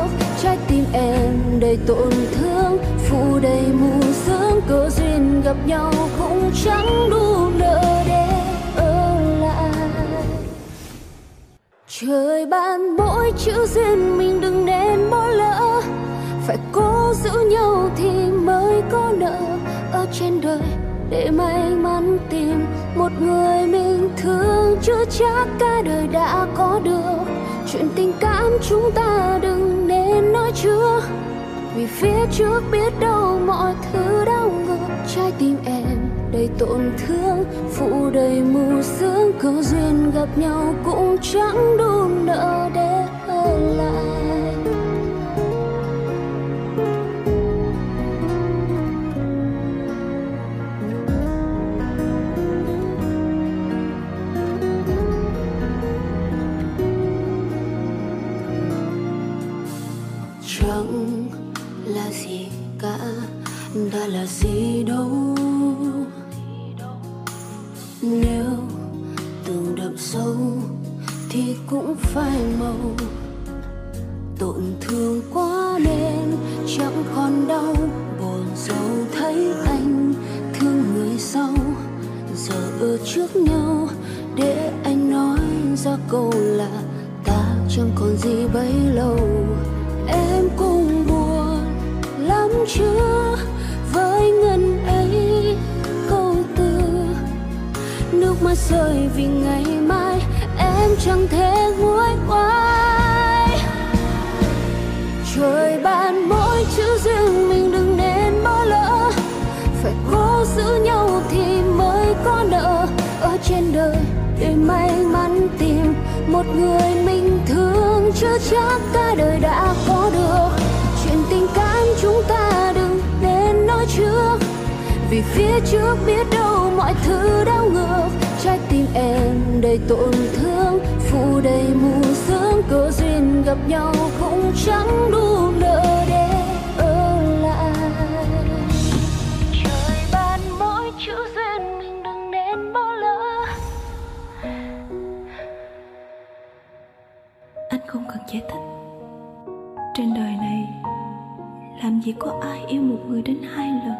trái tim em đầy tổn thương. Phủ đầy mù sương cơ duyên gặp nhau cũng chẳng đủ nợ để ở lại. Trời ban mỗi chữ duyên mình đừng nên bỏ lỡ. Phải cố giữ nhau thì mới có nợ. Ở trên đời, để may mắn tìm một người mình thương. Chưa chắc cả đời đã có được. Chuyện tình cảm chúng ta đừng chưa vì phía trước biết đâu mọi thứ đau ngược. Trái tim em đầy tổn thương, phủ đầy mù sương. Cơ duyên gặp nhau cũng chẳng đủ nợ để ở lại. Đã là gì đâu. Nếu từng đậm sâu thì cũng phải màu. Tổn thương quá nên chẳng còn đau. Buồn dầu thấy anh thương người sau. Giờ ở trước nhau để anh nói ra câu là ta chẳng còn gì bấy lâu. Em cũng buồn lắm chưa? Mắt rơi vì ngày mai em chẳng thể nguôi ngoai. Trời ban mỗi chữ riêng mình đừng nên bỏ lỡ, phải cố giữ nhau thì mới có nợ. Ở trên đời để may mắn tìm một người mình thương, chưa chắc cả đời đã có được. Chuyện tình cảm chúng ta đừng nên nói trước, vì phía trước biết đâu mọi thứ đau ngược trái tim em đầy tổn thương. Phủ đầy mù sương, cơ duyên gặp nhau cũng chẳng đủ nợ để ở lại. Trời ban mỗi chữ duyên mình đừng nên bỏ lỡ. Anh không cần giải thích. Trên đời này, làm gì có ai yêu một người đến hai lần.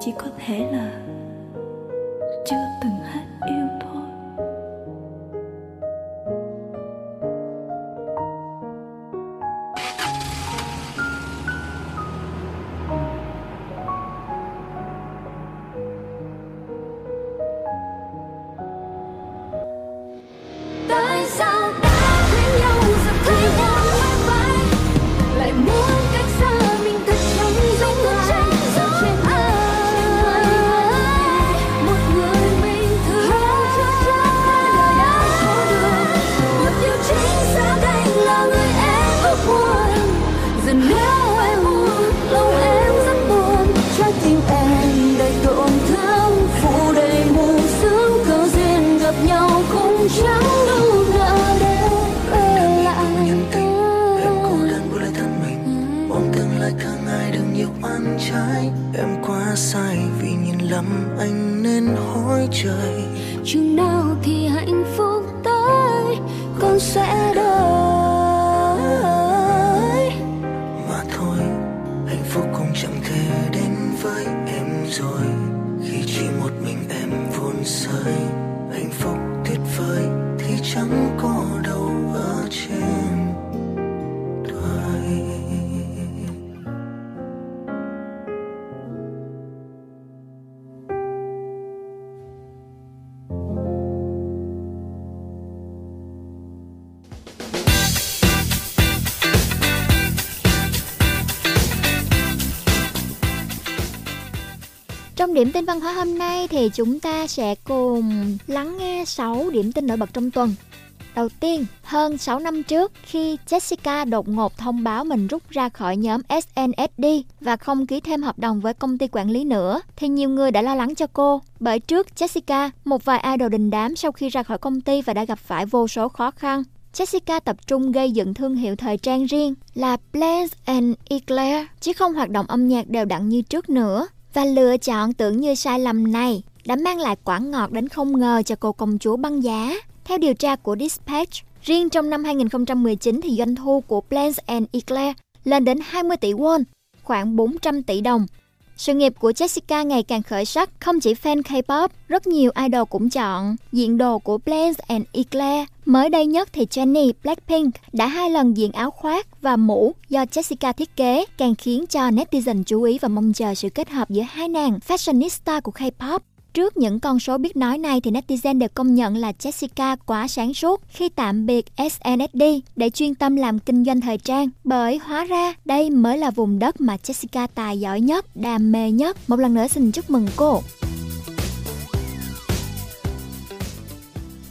Chỉ có thể là chưa từng điểm tin văn hóa hôm nay thì chúng ta sẽ cùng lắng nghe 6 điểm tin nổi bật trong tuần. Đầu tiên, hơn 6 năm trước khi Jessica đột ngột thông báo mình rút ra khỏi nhóm SNSD và không ký thêm hợp đồng với công ty quản lý nữa thì nhiều người đã lo lắng cho cô. Bởi trước Jessica, một vài idol đình đám sau khi ra khỏi công ty và đã gặp phải vô số khó khăn. Jessica tập trung gây dựng thương hiệu thời trang riêng là Blaze and Eclair, chứ không hoạt động âm nhạc đều đặn như trước nữa. Và lựa chọn tưởng như sai lầm này đã mang lại quả ngọt đến không ngờ cho cô công chúa băng giá. Theo điều tra của Dispatch, Riêng trong năm 2019 thì doanh thu của Plants and Eclair lên đến 20 tỷ won, khoảng 400 tỷ đồng. Sự nghiệp của Jessica ngày càng khởi sắc, không chỉ fan K-pop, rất nhiều idol cũng chọn diện đồ của Blaze and Eclair. Mới đây nhất thì Jennie Blackpink đã hai lần diện áo khoác và mũ do Jessica thiết kế, càng khiến cho netizen chú ý và mong chờ sự kết hợp giữa hai nàng fashionista của K-pop. Trước những con số biết nói này thì netizen đều công nhận là Jessica quá sáng suốt khi tạm biệt SNSD để chuyên tâm làm kinh doanh thời trang. Bởi hóa ra đây mới là vùng đất mà Jessica tài giỏi nhất, đam mê nhất. Một lần nữa xin chúc mừng cô.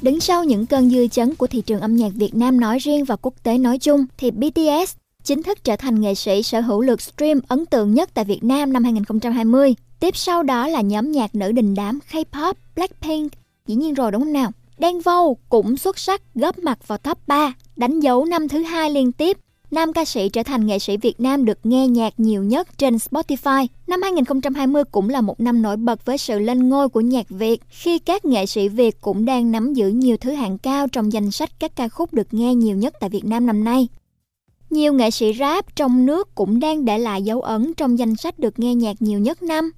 Đứng sau những cơn dư chấn của thị trường âm nhạc Việt Nam nói riêng và quốc tế nói chung thì BTS chính thức trở thành nghệ sĩ sở hữu lượt stream ấn tượng nhất tại Việt Nam năm 2020. Tiếp sau đó là nhóm nhạc nữ đình đám K-pop Blackpink. Dĩ nhiên rồi đúng không nào? Đen Vâu cũng xuất sắc góp mặt vào top 3, đánh dấu năm thứ hai liên tiếp. Nam ca sĩ trở thành nghệ sĩ Việt Nam được nghe nhạc nhiều nhất trên Spotify. Năm 2020 cũng là một năm nổi bật với sự lên ngôi của nhạc Việt, khi các nghệ sĩ Việt cũng đang nắm giữ nhiều thứ hạng cao trong danh sách các ca khúc được nghe nhiều nhất tại Việt Nam năm nay. Nhiều nghệ sĩ rap trong nước cũng đang để lại dấu ấn trong danh sách được nghe nhạc nhiều nhất năm.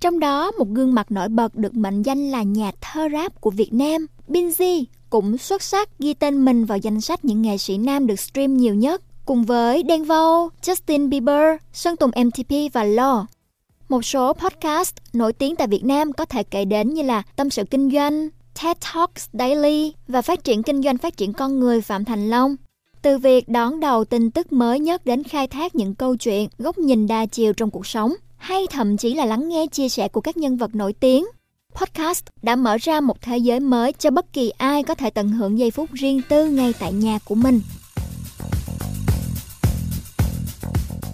Trong đó, một gương mặt nổi bật được mệnh danh là nhà thơ rap của Việt Nam, Binz, cũng xuất sắc ghi tên mình vào danh sách những nghệ sĩ nam được stream nhiều nhất, cùng với Đen Vâu, Justin Bieber, Sơn Tùng MTP và Lo. Một số podcast nổi tiếng tại Việt Nam có thể kể đến như là Tâm sự kinh doanh, TED Talks Daily và Phát triển kinh doanh phát triển con người Phạm Thành Long. Từ việc đón đầu tin tức mới nhất đến khai thác những câu chuyện, góc nhìn đa chiều trong cuộc sống, hay thậm chí là lắng nghe chia sẻ của các nhân vật nổi tiếng. Podcast đã mở ra một thế giới mới cho bất kỳ ai có thể tận hưởng giây phút riêng tư ngay tại nhà của mình.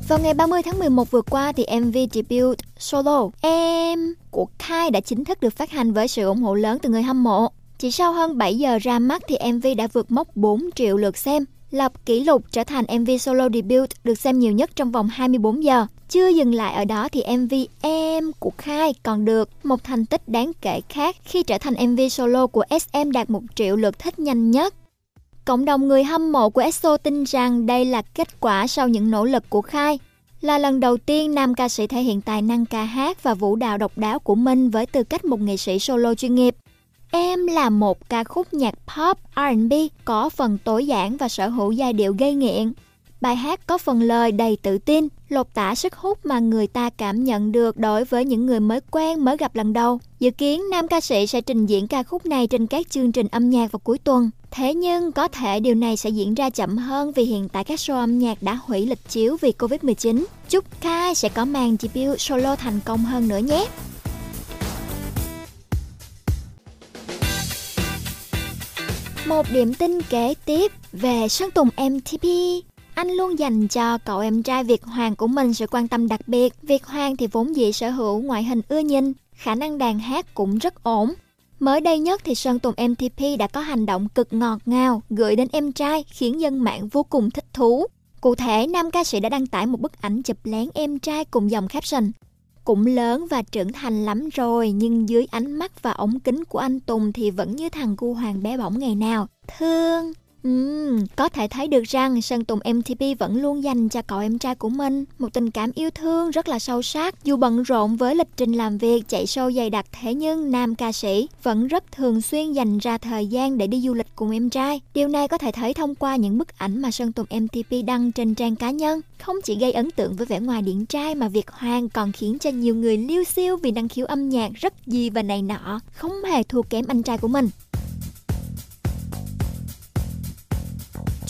Vào ngày 30 tháng 11 vừa qua thì MV debut Solo Em của Kai đã chính thức được phát hành với sự ủng hộ lớn từ người hâm mộ. Chỉ sau hơn 7 giờ ra mắt thì MV đã vượt mốc 4 triệu lượt xem, lập kỷ lục trở thành MV solo debut được xem nhiều nhất trong vòng 24 giờ. Chưa dừng lại ở đó thì MV Em của Khai còn được một thành tích đáng kể khác khi trở thành MV solo của SM đạt 1 triệu lượt thích nhanh nhất. Cộng đồng người hâm mộ của EXO tin rằng đây là kết quả sau những nỗ lực của Khai. Là lần đầu tiên nam ca sĩ thể hiện tài năng ca hát và vũ đạo độc đáo của mình với tư cách một nghệ sĩ solo chuyên nghiệp. Em là một ca khúc nhạc pop R&B có phần tối giản và sở hữu giai điệu gây nghiện. Bài hát có phần lời đầy tự tin, lột tả sức hút mà người ta cảm nhận được đối với những người mới quen mới gặp lần đầu. Dự kiến nam ca sĩ sẽ trình diễn ca khúc này trên các chương trình âm nhạc vào cuối tuần. Thế nhưng có thể điều này sẽ diễn ra chậm hơn vì hiện tại các show âm nhạc đã hủy lịch chiếu vì Covid-19. Chúc Kai sẽ có màn debut solo thành công hơn nữa nhé. Một điểm tin kế tiếp về Sơn Tùng MTP. Anh luôn dành cho cậu em trai Việt Hoàng của mình sự quan tâm đặc biệt. Việt Hoàng thì vốn dĩ sở hữu ngoại hình ưa nhìn, khả năng đàn hát cũng rất ổn. Mới đây nhất thì Sơn Tùng MTP đã có hành động cực ngọt ngào gửi đến em trai khiến dân mạng vô cùng thích thú. Cụ thể, nam ca sĩ đã đăng tải một bức ảnh chụp lén em trai cùng dòng caption cũng lớn và trưởng thành lắm rồi nhưng dưới ánh mắt và ống kính của anh Tùng thì vẫn như thằng cu hoàng bé bỏng ngày nào. Thương, Uhm, có thể thấy được rằng Sơn Tùng MTP vẫn luôn dành cho cậu em trai của mình một tình cảm yêu thương rất là sâu sắc. Dù bận rộn với lịch trình làm việc, chạy show dày đặc thế nhưng nam ca sĩ vẫn rất thường xuyên dành ra thời gian để đi du lịch cùng em trai. Điều này có thể thấy thông qua những bức ảnh mà Sơn Tùng MTP đăng trên trang cá nhân. Không chỉ gây ấn tượng với vẻ ngoài điển trai mà Việt Hoàng còn khiến cho nhiều người liêu xiêu vì năng khiếu âm nhạc rất gì và này nọ, không hề thua kém anh trai của mình.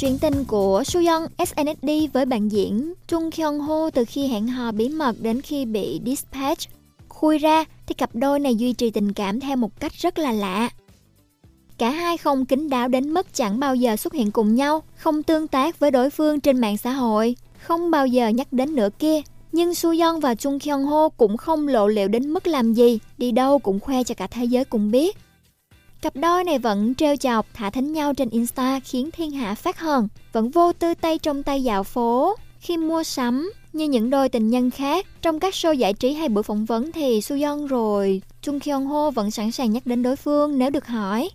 Chuyện tình của Suyeon SNSD với bạn diễn Trung Kyung Ho từ khi hẹn hò bí mật đến khi bị Dispatch khui ra thì cặp đôi này duy trì tình cảm theo một cách rất là lạ. Cả hai không kín đáo đến mức chẳng bao giờ xuất hiện cùng nhau, không tương tác với đối phương trên mạng xã hội, không bao giờ nhắc đến nửa kia. Nhưng Suyeon và Chung Kyung Ho cũng không lộ liễu đến mức làm gì, đi đâu cũng khoe cho cả thế giới cùng biết. Cặp đôi này vẫn trêu chọc, thả thính nhau trên Insta khiến thiên hạ phát hờn, vẫn vô tư tay trong tay dạo phố. Khi mua sắm, như những đôi tình nhân khác, trong các show giải trí hay buổi phỏng vấn thì Suyeon rồi Chung Kyung Ho vẫn sẵn sàng nhắc đến đối phương nếu được hỏi.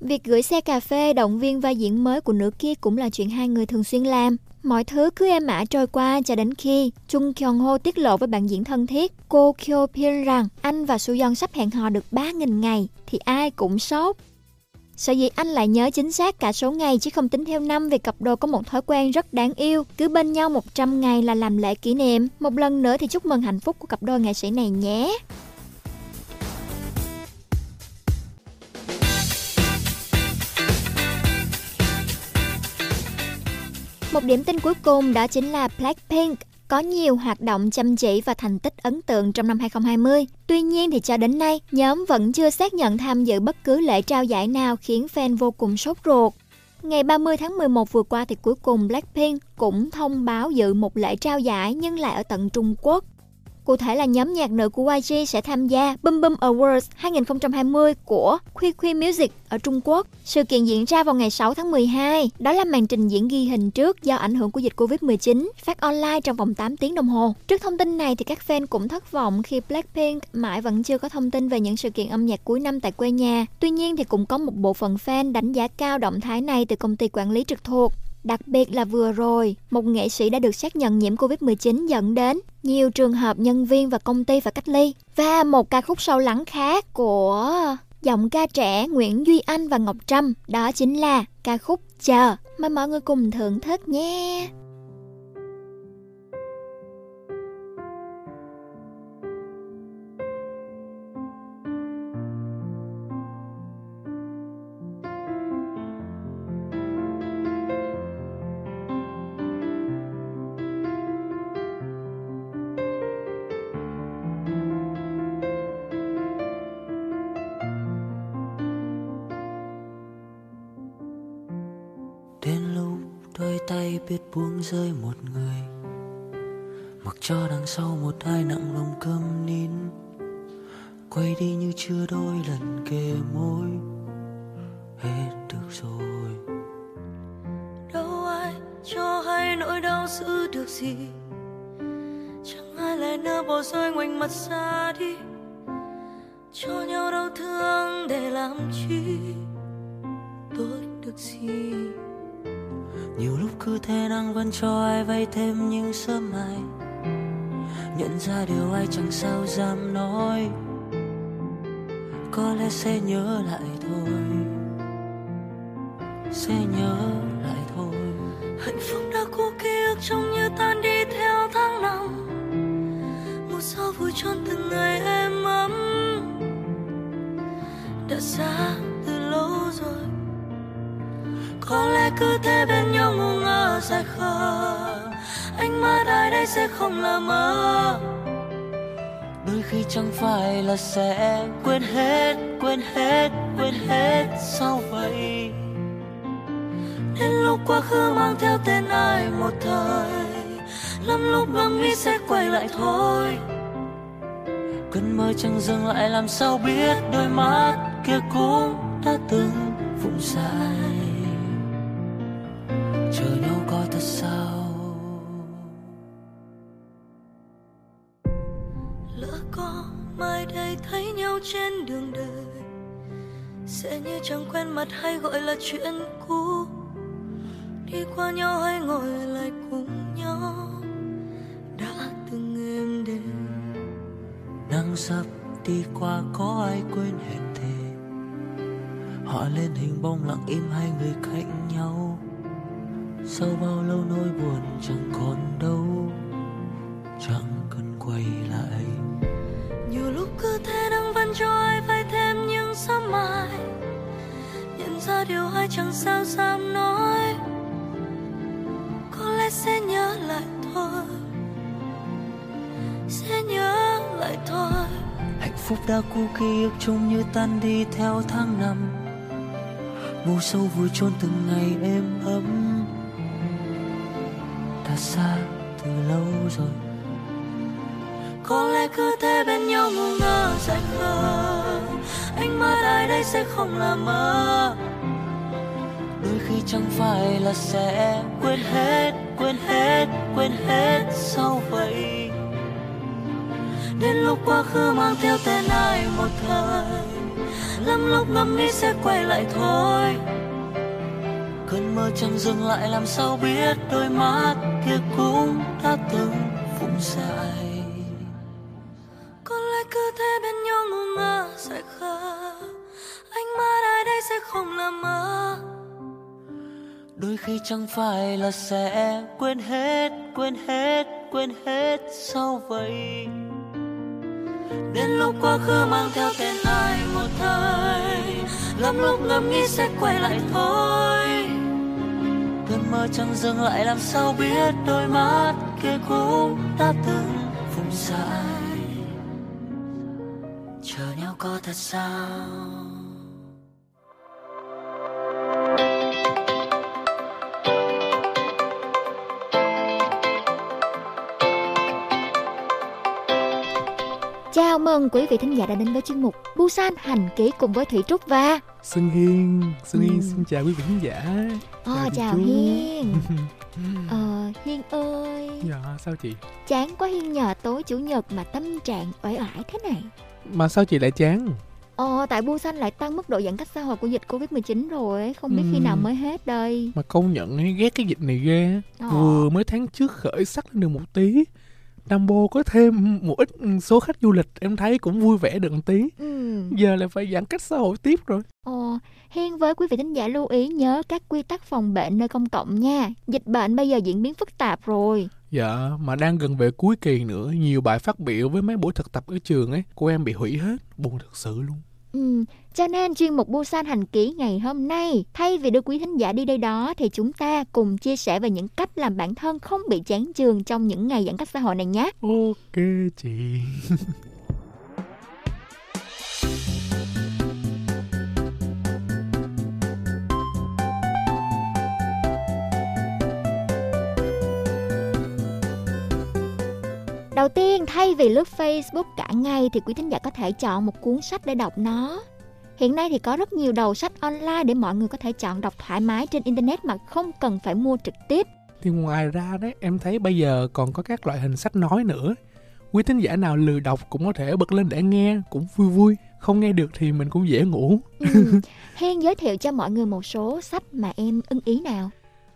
Việc gửi xe cà phê động viên vai diễn mới của nữ kia cũng là chuyện hai người thường xuyên làm. Mọi thứ cứ êm ả trôi qua cho đến khi Chung Kyung Ho tiết lộ với bạn diễn thân thiết cô Kyo Pin rằng anh và Suyeon sắp hẹn hò được 3.000 ngày thì ai cũng sốt. Sở dĩ anh lại nhớ chính xác cả số ngày chứ không tính theo năm vì cặp đôi có một thói quen rất đáng yêu. Cứ bên nhau 100 ngày là làm lễ kỷ niệm. Một lần nữa thì chúc mừng hạnh phúc của cặp đôi nghệ sĩ này nhé. Một điểm tin cuối cùng đó chính là Blackpink có nhiều hoạt động chăm chỉ và thành tích ấn tượng trong năm 2020. Tuy nhiên thì cho đến nay, nhóm vẫn chưa xác nhận tham dự bất cứ lễ trao giải nào khiến fan vô cùng sốt ruột. Ngày 30 tháng 11 vừa qua thì cuối cùng Blackpink cũng thông báo dự một lễ trao giải nhưng lại ở tận Trung Quốc. Cụ thể là nhóm nhạc nữ của YG sẽ tham gia Bum Bum Awards 2020 của Khuy Khuy Music ở Trung Quốc. Sự kiện diễn ra vào ngày 6 tháng 12. Đó là màn trình diễn ghi hình trước do ảnh hưởng của dịch Covid-19, phát online trong vòng 8 tiếng đồng hồ. Trước thông tin này thì các fan cũng thất vọng khi Blackpink mãi vẫn chưa có thông tin về những sự kiện âm nhạc cuối năm tại quê nhà. Tuy nhiên thì cũng có một bộ phận fan đánh giá cao động thái này từ công ty quản lý trực thuộc. Đặc biệt là vừa rồi, một nghệ sĩ đã được xác nhận nhiễm Covid-19 dẫn đến nhiều trường hợp nhân viên và công ty phải cách ly. Và một ca khúc sâu lắng khác của giọng ca trẻ Nguyễn Duy Anh và Ngọc Trâm, đó chính là ca khúc Chờ. Mời mọi người cùng thưởng thức nhé. Biết buông rơi một người. Mặc cho đằng sau một hai nặng lòng câm nín. Quay đi như chưa đôi lần kề môi. Hết được rồi. Đâu ai cho hay nỗi đau giữ được gì? Chẳng ai lại nỡ bỏ rơi ngoảnh mặt xa đi. Cho nhau đau thương để làm chi? Tốt được gì? Nhiều lúc cứ thế năng vẫn cho ai vay thêm những sớm mai. Nhận ra điều ai chẳng sao dám nói. Có lẽ sẽ nhớ lại thôi. Sẽ nhớ lại thôi. Hạnh phúc đã cũ ký ức trông như tan đi theo tháng năm. Một gió vui tròn từng ngày em ấm. Đã xa từ lâu rồi có lẽ cứ thế bên nhau ngu ngơ dài khờ anh mắt ai đây sẽ không là mơ đôi khi chẳng phải là sẽ quên hết quên hết quên hết sao vậy? Đến lúc quá khứ mang theo tên ai một thời, lắm lúc ngẫm nghĩ sẽ quay lại thôi. Cơn mơ chẳng dừng lại làm sao biết đôi mắt kia cũng đã từng vụng dài chờ nhau coi thật sao? Lỡ có mai đây thấy nhau trên đường đời sẽ như chẳng quen mặt hay gọi là chuyện cũ. Đi qua nhau hay ngồi lại cùng nhau đã từng êm đềm. Nắng sắp đi qua có ai quên hẹn thề? Họ lên hình bóng lặng im hai người cạnh nhau sau bao lâu nỗi buồn chẳng còn đâu chẳng cần quay lại. Nhiều lúc cứ thế đang vẫn cho ai phải thêm những sớm mai. Nhận ra điều ai chẳng sao dám nói. Có lẽ sẽ nhớ lại thôi. Sẽ nhớ lại thôi. Hạnh phúc đã cũ ký ức trông như tan đi theo tháng năm. Ngủ sâu vùi chôn từng ngày êm ấm cả xa từ lâu rồi. Có lẽ cứ thế bên nhau ngu ngơ dại khờ Anh mơ ai đây sẽ không là mơ. Đôi khi chẳng phải là sẽ quên hết quên hết quên hết sau vậy. Đến lúc quá khứ mang theo tên ai một thời, lắm lúc ngẫm nghĩ sẽ quay lại thôi cơn mơ chẳng dừng lại làm sao biết đôi mắt kia cũng đã từng phụng dài. Có lẽ cứ thế bên nhau ngu ngơ dại khờ ánh mắt ai đây sẽ không là mơ đôi khi chẳng phải là sẽ quên hết quên hết quên hết sao vậy? Đến lúc quá khứ mang theo tên ai một thời lắm lúc ngẫm nghĩ sẽ quay lại thôi cơn mơ chẳng dừng lại, làm sao biết đôi mắt kia cũng đã từng vùng dài. Chờ nhau có thật sao? Chào mừng quý vị thính giả đã đến với chuyên mục Busan Hành Ký cùng với Thủy Trúc và Xuân Hiên, Xuân Hiên Ừ. xin chào quý vị khán giả. Ờ, chào Trúc. Hiên Ờ, Hiên ơi dạ, sao chị? Chán quá Hiên nhờ tối chủ nhật mà tâm trạng uể oải thế này Mà sao chị lại chán? Ờ, tại Busan lại tăng mức độ giãn cách xã hội của dịch Covid-19 rồi. Không biết khi Ừm. nào mới hết đây Mà công nhận ghét cái dịch này ghê. Ờ. Vừa mới tháng trước khởi sắc lên được một tí. Nam Bô có thêm một ít số khách du lịch em thấy cũng vui vẻ được một tí. ừ. Giờ lại phải giãn cách xã hội tiếp rồi. Ờ, Hiên với quý vị thính giả lưu ý nhớ các quy tắc phòng bệnh nơi công cộng nha Dịch bệnh bây giờ diễn biến phức tạp rồi Dạ, mà đang gần về cuối kỳ nữa, nhiều bài phát biểu với mấy buổi thực tập ở trường ấy, của em bị hủy hết, buồn thật sự luôn. Ừ, cho nên chuyên mục Busan Hành Ký ngày hôm nay, thay vì đưa quý thính giả đi đây đó thì chúng ta cùng chia sẻ về những cách làm bản thân không bị chán trường trong những ngày giãn cách xã hội này nhé. Ok chị. Đầu tiên, thay vì lướt Facebook cả ngày thì quý thính giả có thể chọn một cuốn sách để đọc nó. Hiện nay thì có rất nhiều đầu sách online để mọi người có thể chọn đọc thoải mái trên Internet mà không cần phải mua trực tiếp. Thì ngoài ra đấy, em thấy bây giờ còn có các loại hình sách nói nữa. Quý thính giả nào lười đọc cũng có thể bật lên để nghe, cũng vui vui. Không nghe được thì mình cũng dễ ngủ. Ừ. Hiên giới thiệu cho mọi người một số sách mà em ưng ý nào.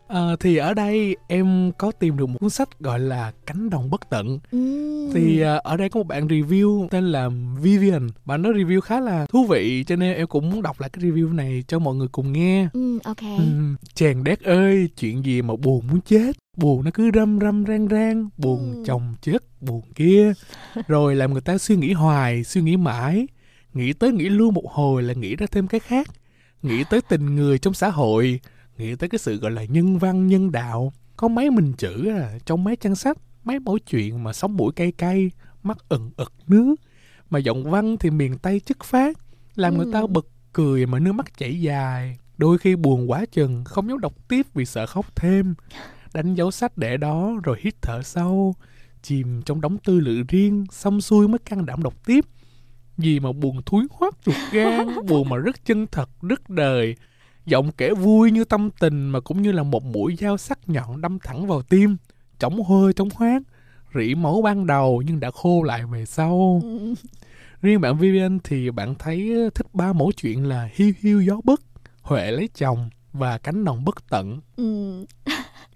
Ờ, thì ở đây em có tìm được một cuốn sách gọi là Cánh đồng bất tận. Ừm. Thì ờ, ở đây có một bạn review tên là Vivian. Bạn nói review khá là thú vị cho nên em cũng muốn đọc lại cái review này cho mọi người cùng nghe. Ừ, ok. Ừm, chàng đét ơi, chuyện gì mà buồn muốn chết. Buồn nó cứ râm râm rang rang, buồn Ừ. chồng chất, buồn kia. Rồi làm người ta suy nghĩ hoài, suy nghĩ mãi. Nghĩ tới nghĩ luôn một hồi là nghĩ ra thêm cái khác. Nghĩ tới tình người trong xã hội. Nghĩ tới cái sự gọi là nhân văn, nhân đạo. Có mấy mình chữ à, trong mấy trang sách, mấy mẫu chuyện mà sống mũi cay cay, mắt ẩn ực nước. Mà giọng văn thì miền Tây chất phát, làm người ta Ừ. bật cười mà nước mắt chảy dài. Đôi khi buồn quá chừng, không dám đọc tiếp vì sợ khóc thêm. Đánh dấu sách để đó rồi hít thở sâu, chìm trong đống tư lự riêng, xong xuôi mới can đảm đọc tiếp. Gì mà buồn thúi hoắt ruột gan, buồn mà rất chân thật, rất đời. Giọng kể vui như tâm tình mà cũng như là một mũi dao sắc nhọn đâm thẳng vào tim. Chóng hơi trong hoát, rỉ máu ban đầu nhưng đã khô lại về sau. Riêng bạn Vivian thì bạn thấy thích ba mẫu chuyện là Hiu hiu gió bấc, Huệ lấy chồng và Cánh đồng bất tận. Ừ.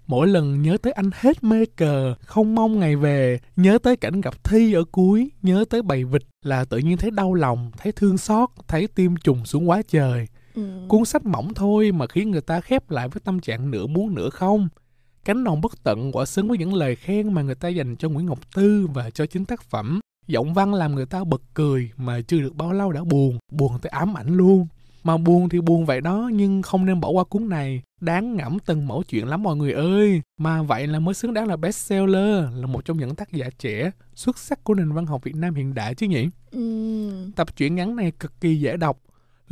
Mỗi lần nhớ tới anh hết mê cờ, không mong ngày về, nhớ tới cảnh gặp Thi ở cuối, nhớ tới bầy vịt là tự nhiên thấy đau lòng, thấy thương xót, thấy tim trùng xuống quá trời. Ừ. Cuốn sách mỏng thôi mà khiến người ta khép lại với tâm trạng nửa muốn nửa không. Cánh đồng bất tận quả xứng với những lời khen mà người ta dành cho Nguyễn Ngọc Tư và cho chính tác phẩm. Giọng văn làm người ta bật cười mà chưa được bao lâu đã buồn, buồn tới ám ảnh luôn. Mà buồn thì buồn vậy đó nhưng không nên bỏ qua cuốn này. Đáng ngẫm từng mẫu chuyện lắm mọi người ơi. Mà vậy là mới xứng đáng là bestseller, là một trong những tác giả trẻ xuất sắc của nền văn học Việt Nam hiện đại chứ nhỉ? Ừ. Tập truyện ngắn này cực kỳ dễ đọc,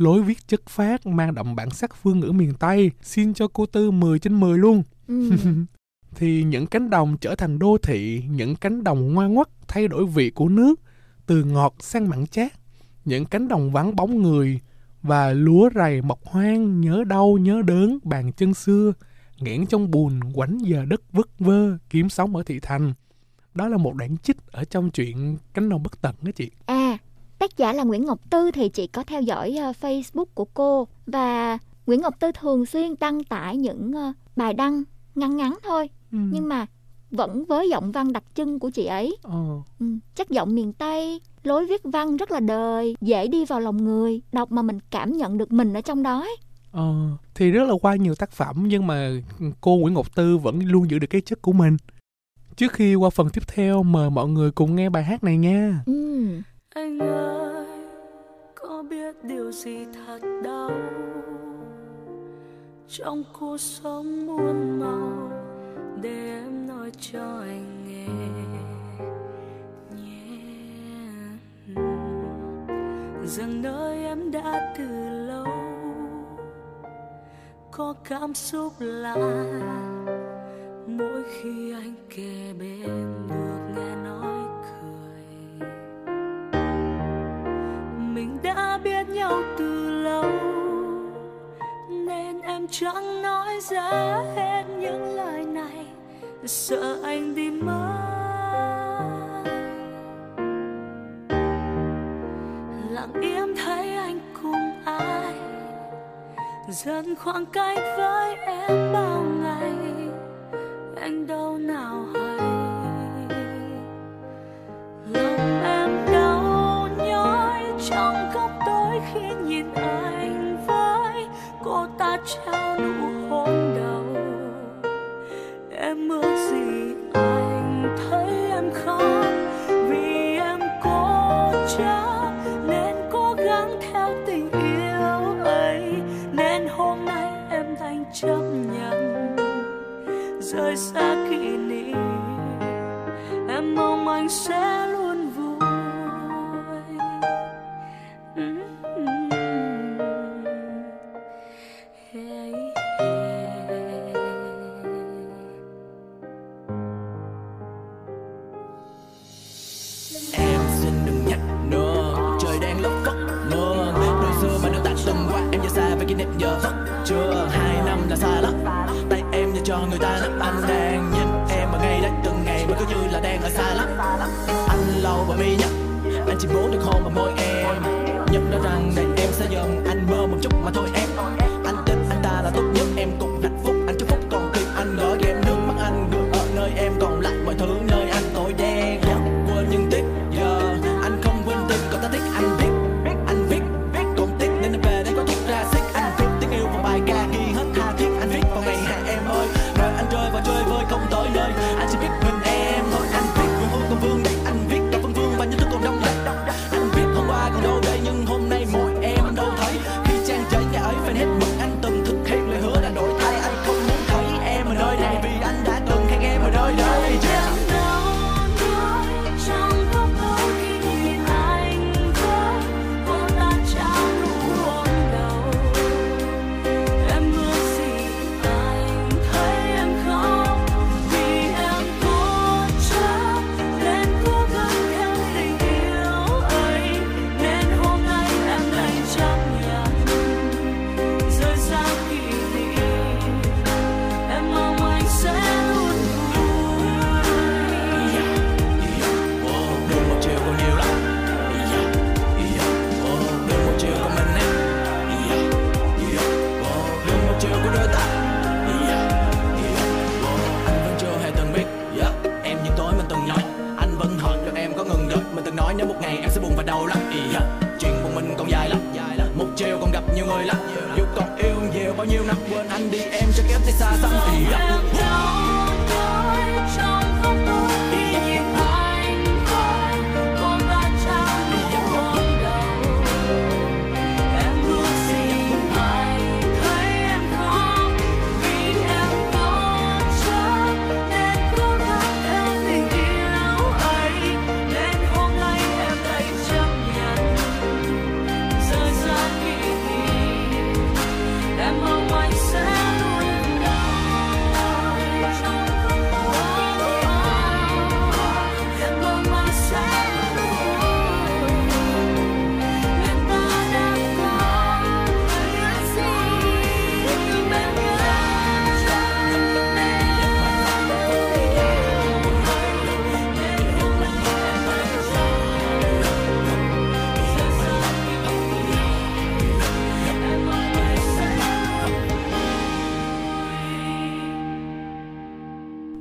lối viết chất phát mang đậm bản sắc phương ngữ miền Tây, xin cho cô Tư 10 trên 10 luôn. Ừ. Thì những cánh đồng trở thành đô thị, những cánh đồng ngoan ngoắt thay đổi vị của nước, từ ngọt sang mặn chát, những cánh đồng vắng bóng người và lúa rầy mọc hoang nhớ đau nhớ đớn bàn chân xưa, nghẽn trong bùn quánh giờ đất vất vơ kiếm sống ở thị thành. Đó là một đoạn trích ở trong truyện cánh đồng bất tận đó chị. À, Tác giả là Nguyễn Ngọc Tư thì chị có theo dõi uh, Facebook của cô và Nguyễn Ngọc Tư thường xuyên đăng tải những uh, bài đăng ngắn ngắn thôi ừ. nhưng mà vẫn với giọng văn đặc trưng của chị ấy. Ờ. Ừ, chất giọng miền Tây, lối viết văn rất là đời, dễ đi vào lòng người, đọc mà mình cảm nhận được mình ở trong đó ấy. Ờ, thì rất là qua nhiều tác phẩm nhưng mà cô Nguyễn Ngọc Tư vẫn luôn giữ được cái chất của mình. Trước khi qua phần tiếp theo mời mọi người cùng nghe bài hát này nha. Ừ. Anh ơi, có biết điều gì thật đau trong cuộc sống muôn màu để em nói cho anh nghe. Nhé. Rằng nơi em đã từ lâu. Có cảm xúc lạ. Mỗi khi anh kề bên được mình đã biết nhau từ lâu. Nên em chẳng nói ra hết những lời này. Sợ anh đi mất. Lặng im thấy anh cùng ai. Dần khoảng cách với em bao ngày. Anh đâu nào hay khi nhìn anh với, cô ta trao nụ hôn đầu. Em ước gì anh thấy em khóc, vì em cố chấp, nên cố gắng theo tình yêu ấy. Nên hôm nay em đành chấp nhận, rời xa là xa lắm. Tay em như cho người ta nắm Anh đang nhìn em mà ngay đấy, Từng ngày mới cứ như là đang ở xa lắm. Anh lâu và mi nhất Anh chỉ muốn được hôn vào môi em. Nhận ra rằng để em sẽ dần, Anh mơ một chút mà thôi em. Anh Yeah.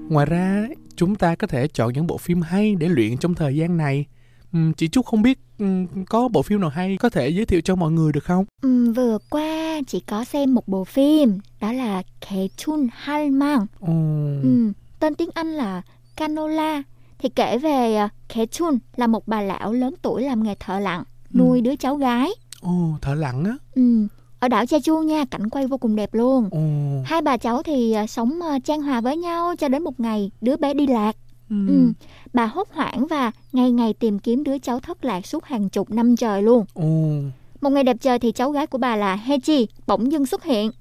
Ngoài ra, chúng ta có thể chọn những bộ phim hay để luyện trong thời gian này. Chị Trúc không biết có bộ phim nào hay có thể giới thiệu cho mọi người được không? Ừ, vừa qua chị có xem một bộ phim đó là Ketun Halmang. Ồ, Ừ, tên tiếng Anh là Canola thì kể về uh, Ketun là một bà lão lớn tuổi làm nghề thợ lặn nuôi đứa cháu gái. ồ, thợ lặn á. Ừ, ở đảo Jeju nha, cảnh quay vô cùng đẹp luôn. Ồ, Hai bà cháu thì à, sống à, chan hòa với nhau cho đến một ngày đứa bé đi lạc. ừm, Ừ. Bà hốt hoảng và ngày ngày tìm kiếm đứa cháu thất lạc suốt hàng chục năm trời luôn. ồ, Một ngày đẹp trời thì cháu gái của bà là Heji bỗng dưng xuất hiện.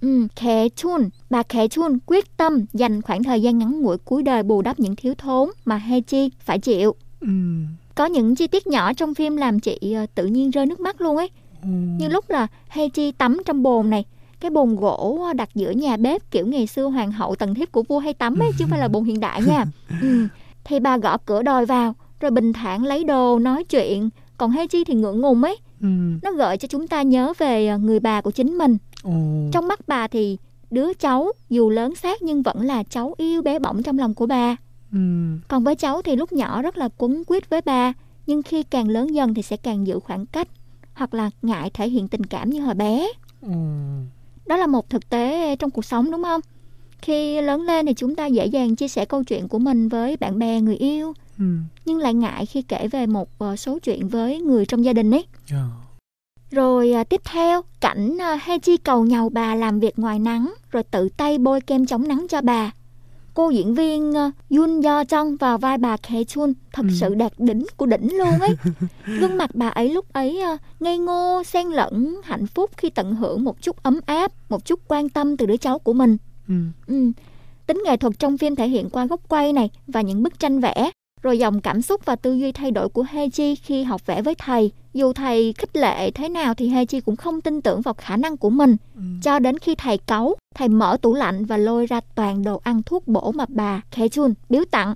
Ừ, Khệ Chun, bà Khệ Chun quyết tâm dành khoảng thời gian ngắn ngủi cuối đời bù đắp những thiếu thốn mà Heji phải chịu. ừm, Có những chi tiết nhỏ trong phim làm chị à, tự nhiên rơi nước mắt luôn ấy. Ồ. Như lúc là Heiji tắm trong bồn này cái bồn gỗ đặt giữa nhà bếp kiểu ngày xưa hoàng hậu tầng thiếp của vua hay tắm ấy chứ không phải là bồn hiện đại nha. Ừ. thì bà gõ cửa đòi vào rồi bình thản lấy đồ nói chuyện. Còn Heiji thì ngượng ngùng ấy. Nó gợi cho chúng ta nhớ về à, người bà của chính mình. Trong mắt bà thì đứa cháu dù lớn xác nhưng vẫn là cháu yêu bé bỏng trong lòng của bà. Còn với cháu thì lúc nhỏ rất là quấn quýt với bà nhưng khi càng lớn dần thì sẽ càng giữ khoảng cách hoặc là ngại thể hiện tình cảm như hồi bé. Đó là một thực tế trong cuộc sống đúng không? Khi lớn lên thì chúng ta dễ dàng chia sẻ câu chuyện của mình với bạn bè người yêu nhưng lại ngại khi kể về một ờ, số chuyện với người trong gia đình ấy. Rồi à, tiếp theo cảnh à, chi cầu nhàu bà làm việc ngoài nắng rồi tự tay bôi kem chống nắng cho bà cô diễn viên à, Yoon Do Jung vào vai bà Khe Chun. Thật Ừ. sự đạt đỉnh của đỉnh luôn ấy. Gương mặt bà ấy lúc ấy à, ngây ngô xen lẫn hạnh phúc khi tận hưởng một chút ấm áp một chút quan tâm từ đứa cháu của mình. Ừm, Ừ. Tính nghệ thuật trong phim thể hiện qua góc quay này và những bức tranh vẽ, rồi dòng cảm xúc và tư duy thay đổi của Heiji khi học vẽ với thầy. Dù thầy khích lệ thế nào thì Heiji cũng không tin tưởng vào khả năng của mình. Cho đến khi thầy cáu, thầy mở tủ lạnh và lôi ra toàn đồ ăn thuốc bổ mà bà Kechun biếu tặng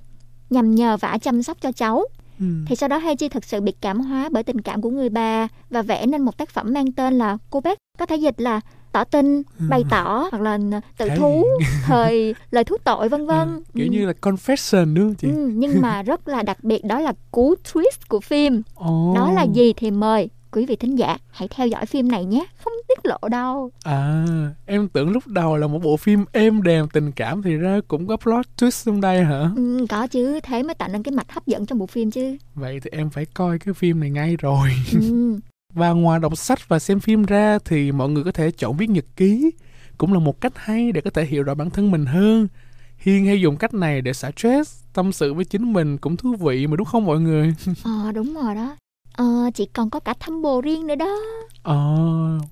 nhằm nhờ vả chăm sóc cho cháu. ừm, Thì sau đó Heiji thực sự bị cảm hóa bởi tình cảm của người bà và vẽ nên một tác phẩm mang tên là Cô bé có thể dịch là tỏ tình, bày tỏ hoặc là tự thú, thời lời thú tội vân vân. Ừ, kiểu như là confession đúng không chị? Ừ, nhưng mà rất là đặc biệt đó là cú twist của phim. Ồ. Đó là gì thì mời quý vị thính giả hãy theo dõi phim này nhé, không tiết lộ đâu. À, em tưởng lúc đầu là một bộ phim êm đềm tình cảm thì ra cũng có plot twist trong đây hả? Ừ, có chứ, thế mới tạo nên cái mạch hấp dẫn trong bộ phim chứ. Vậy thì em phải coi cái phim này ngay rồi. Ừ. Và ngoài đọc sách và xem phim ra thì mọi người có thể chọn viết nhật ký. Cũng là một cách hay để có thể hiểu rõ bản thân mình hơn. Hiên hay dùng cách này để xả stress, tâm sự với chính mình cũng thú vị mà đúng không mọi người? Ờ đúng rồi đó. Ờ chị còn có cả thăm bồ riêng nữa đó. Ờ,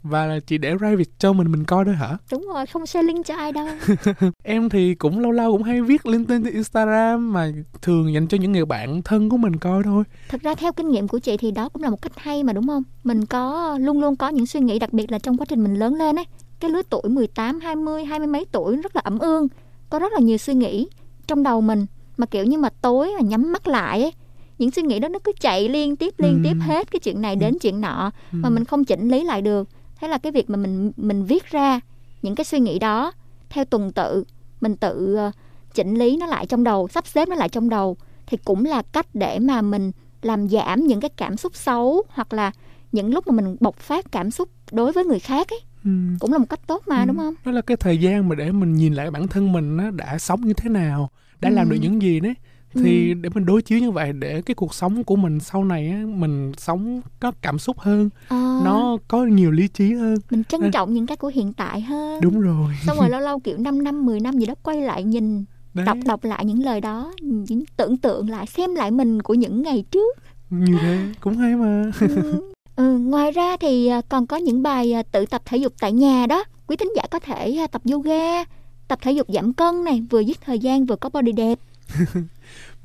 và là chị để private cho mình mình coi thôi hả? Đúng rồi, không share link cho ai đâu. em thì cũng lâu lâu cũng hay viết lên trên Instagram mà thường dành cho những người bạn thân của mình coi thôi. Thật ra theo kinh nghiệm của chị thì đó cũng là một cách hay mà đúng không? Mình có luôn luôn có những suy nghĩ đặc biệt là trong quá trình mình lớn lên ấy. Cái lứa tuổi 18, 20, hai mươi mấy tuổi rất là ẩm ương. Có rất là nhiều suy nghĩ trong đầu mình mà kiểu như mà tối mà nhắm mắt lại ấy. Những suy nghĩ đó nó cứ chạy liên tiếp liên Ừ. tiếp hết cái chuyện này đến chuyện nọ mà Ừ. mình không chỉnh lý lại được. Thế là cái việc mà mình mình viết ra những cái suy nghĩ đó theo tuần tự mình tự ờ, chỉnh lý nó lại trong đầu, sắp xếp nó lại trong đầu thì cũng là cách để mà mình làm giảm những cái cảm xúc xấu hoặc là những lúc mà mình bộc phát cảm xúc đối với người khác ấy Ừ. cũng là một cách tốt mà Ừ. đúng không? Đó là cái thời gian mà để mình nhìn lại bản thân mình nó đã sống như thế nào, đã làm Ừ. được những gì đấy. Thì Ừ. để mình đối chiếu như vậy để cái cuộc sống của mình sau này á, mình sống có cảm xúc hơn, Ờ, nó có nhiều lý trí hơn. mình trân trọng những cái của hiện tại hơn. Đúng rồi. Xong rồi lâu lâu kiểu 5 năm, 10 năm gì đó quay lại nhìn Đấy, đọc đọc lại những lời đó, những tưởng tượng lại xem lại mình của những ngày trước. như thế cũng hay mà. ừ. Ừ, ngoài ra thì à, còn có những bài à, tự tập thể dục tại nhà đó. Quý thính giả có thể à, tập yoga, tập thể dục giảm cân này, vừa giết thời gian vừa có body đẹp.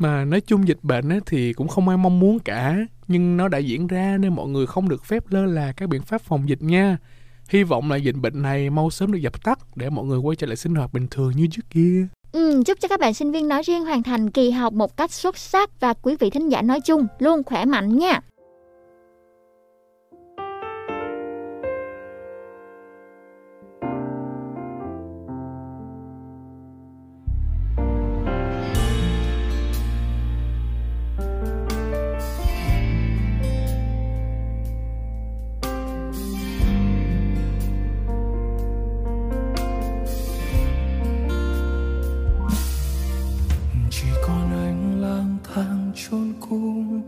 Mà nói chung dịch bệnh á, thì cũng không ai mong muốn cả Nhưng nó đã diễn ra nên mọi người không được phép lơ là các biện pháp phòng dịch nha Hy vọng là dịch bệnh này mau sớm được dập tắt Để mọi người quay trở lại sinh hoạt bình thường như trước kia Ừ, chúc cho các bạn sinh viên nói riêng hoàn thành kỳ học một cách xuất sắc và quý vị thính giả nói chung luôn khỏe mạnh nha. chôn cung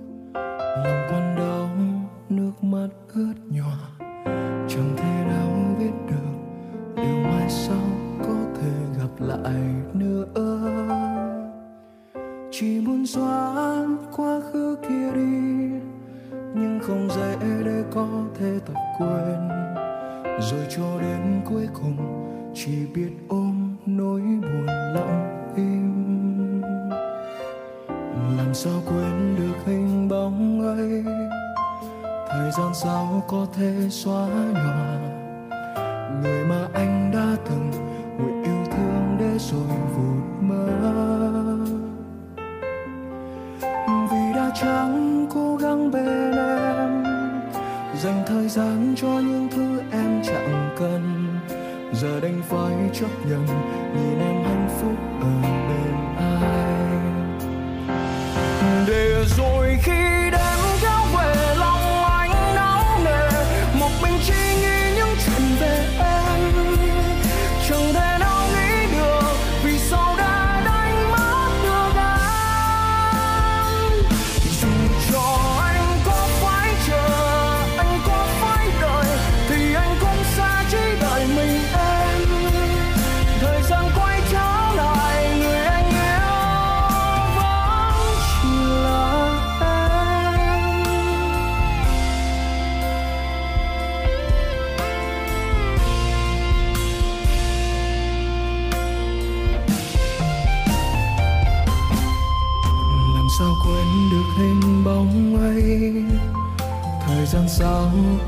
lòng con đau, nước mắt ướt nhòa. Chẳng thể đau biết được điều mai sau có thể gặp lại nữa. Chỉ muốn xóa quá khứ kia đi, nhưng không dễ để có thể tập quên. Rồi cho đến cuối cùng, chỉ biết ôm nỗi buồn lặng làm sao quên được hình bóng ấy? Thời gian sao có thể xóa nhòa? Người mà anh đã từng nguyện yêu thương để rồi vụt mơ. Vì đã chẳng cố gắng bên em, dành thời gian cho những thứ em chẳng cần. Giờ đành phải chấp nhận nhìn em hạnh phúc ở để rồi khi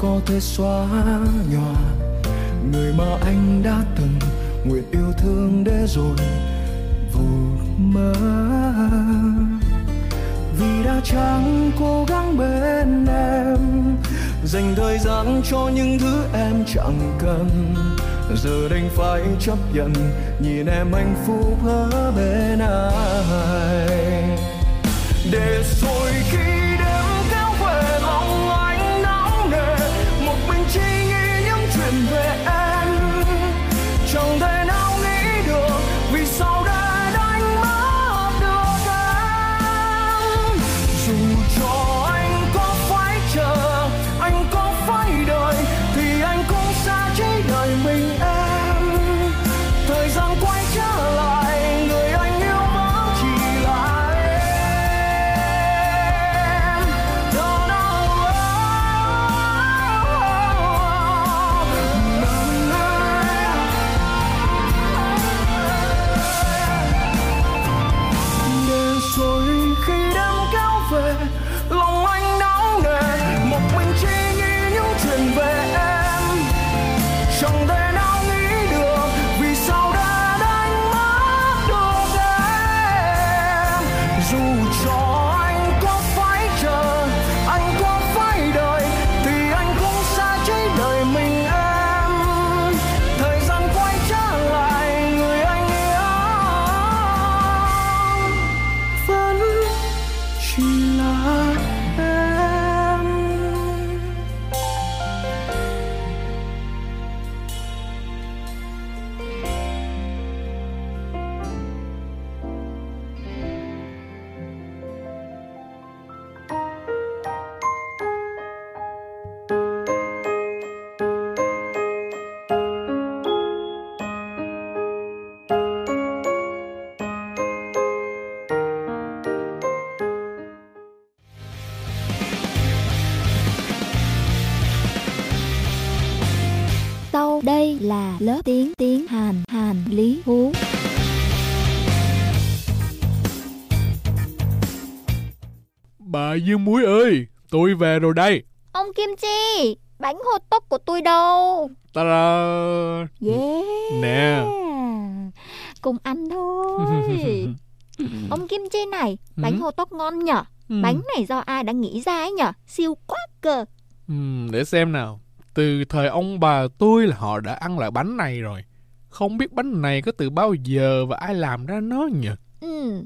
có thể xóa nhòa. Người mà anh đã từng nguyện yêu thương để rồi vụt mơ. Vì đã chẳng cố gắng bên em, dành thời gian cho những thứ em chẳng cần. Giờ đành phải chấp nhận, nhìn em hạnh phúc ở bên ai. Để Dương Muối ơi, tôi về rồi đây. Ông Kim Chi, bánh hot tốc của tôi đâu? Ta-da! Yeah. Nè. Cùng ăn thôi. Ông Kim Chi này, bánh Ừ. hot tốc ngon nhở? Ừ. Bánh này do ai đã nghĩ ra ấy nhở? Siêu quá cơ. Ừm, để xem nào. Từ thời ông bà tôi là họ đã ăn loại bánh này rồi. Không biết bánh này có từ bao giờ và ai làm ra nó nhỉ? Ừ.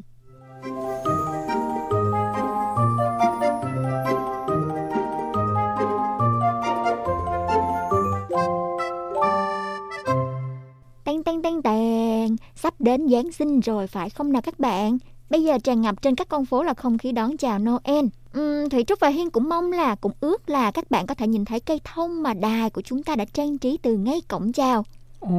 sắp đến Giáng sinh rồi phải không nào các bạn? Bây giờ tràn ngập trên các con phố là không khí đón chào Noel. Uhm, Thủy Trúc và Hiên cũng mong là, cũng ước là các bạn có thể nhìn thấy cây thông mà đài của chúng ta đã trang trí từ ngay cổng chào. Ồ.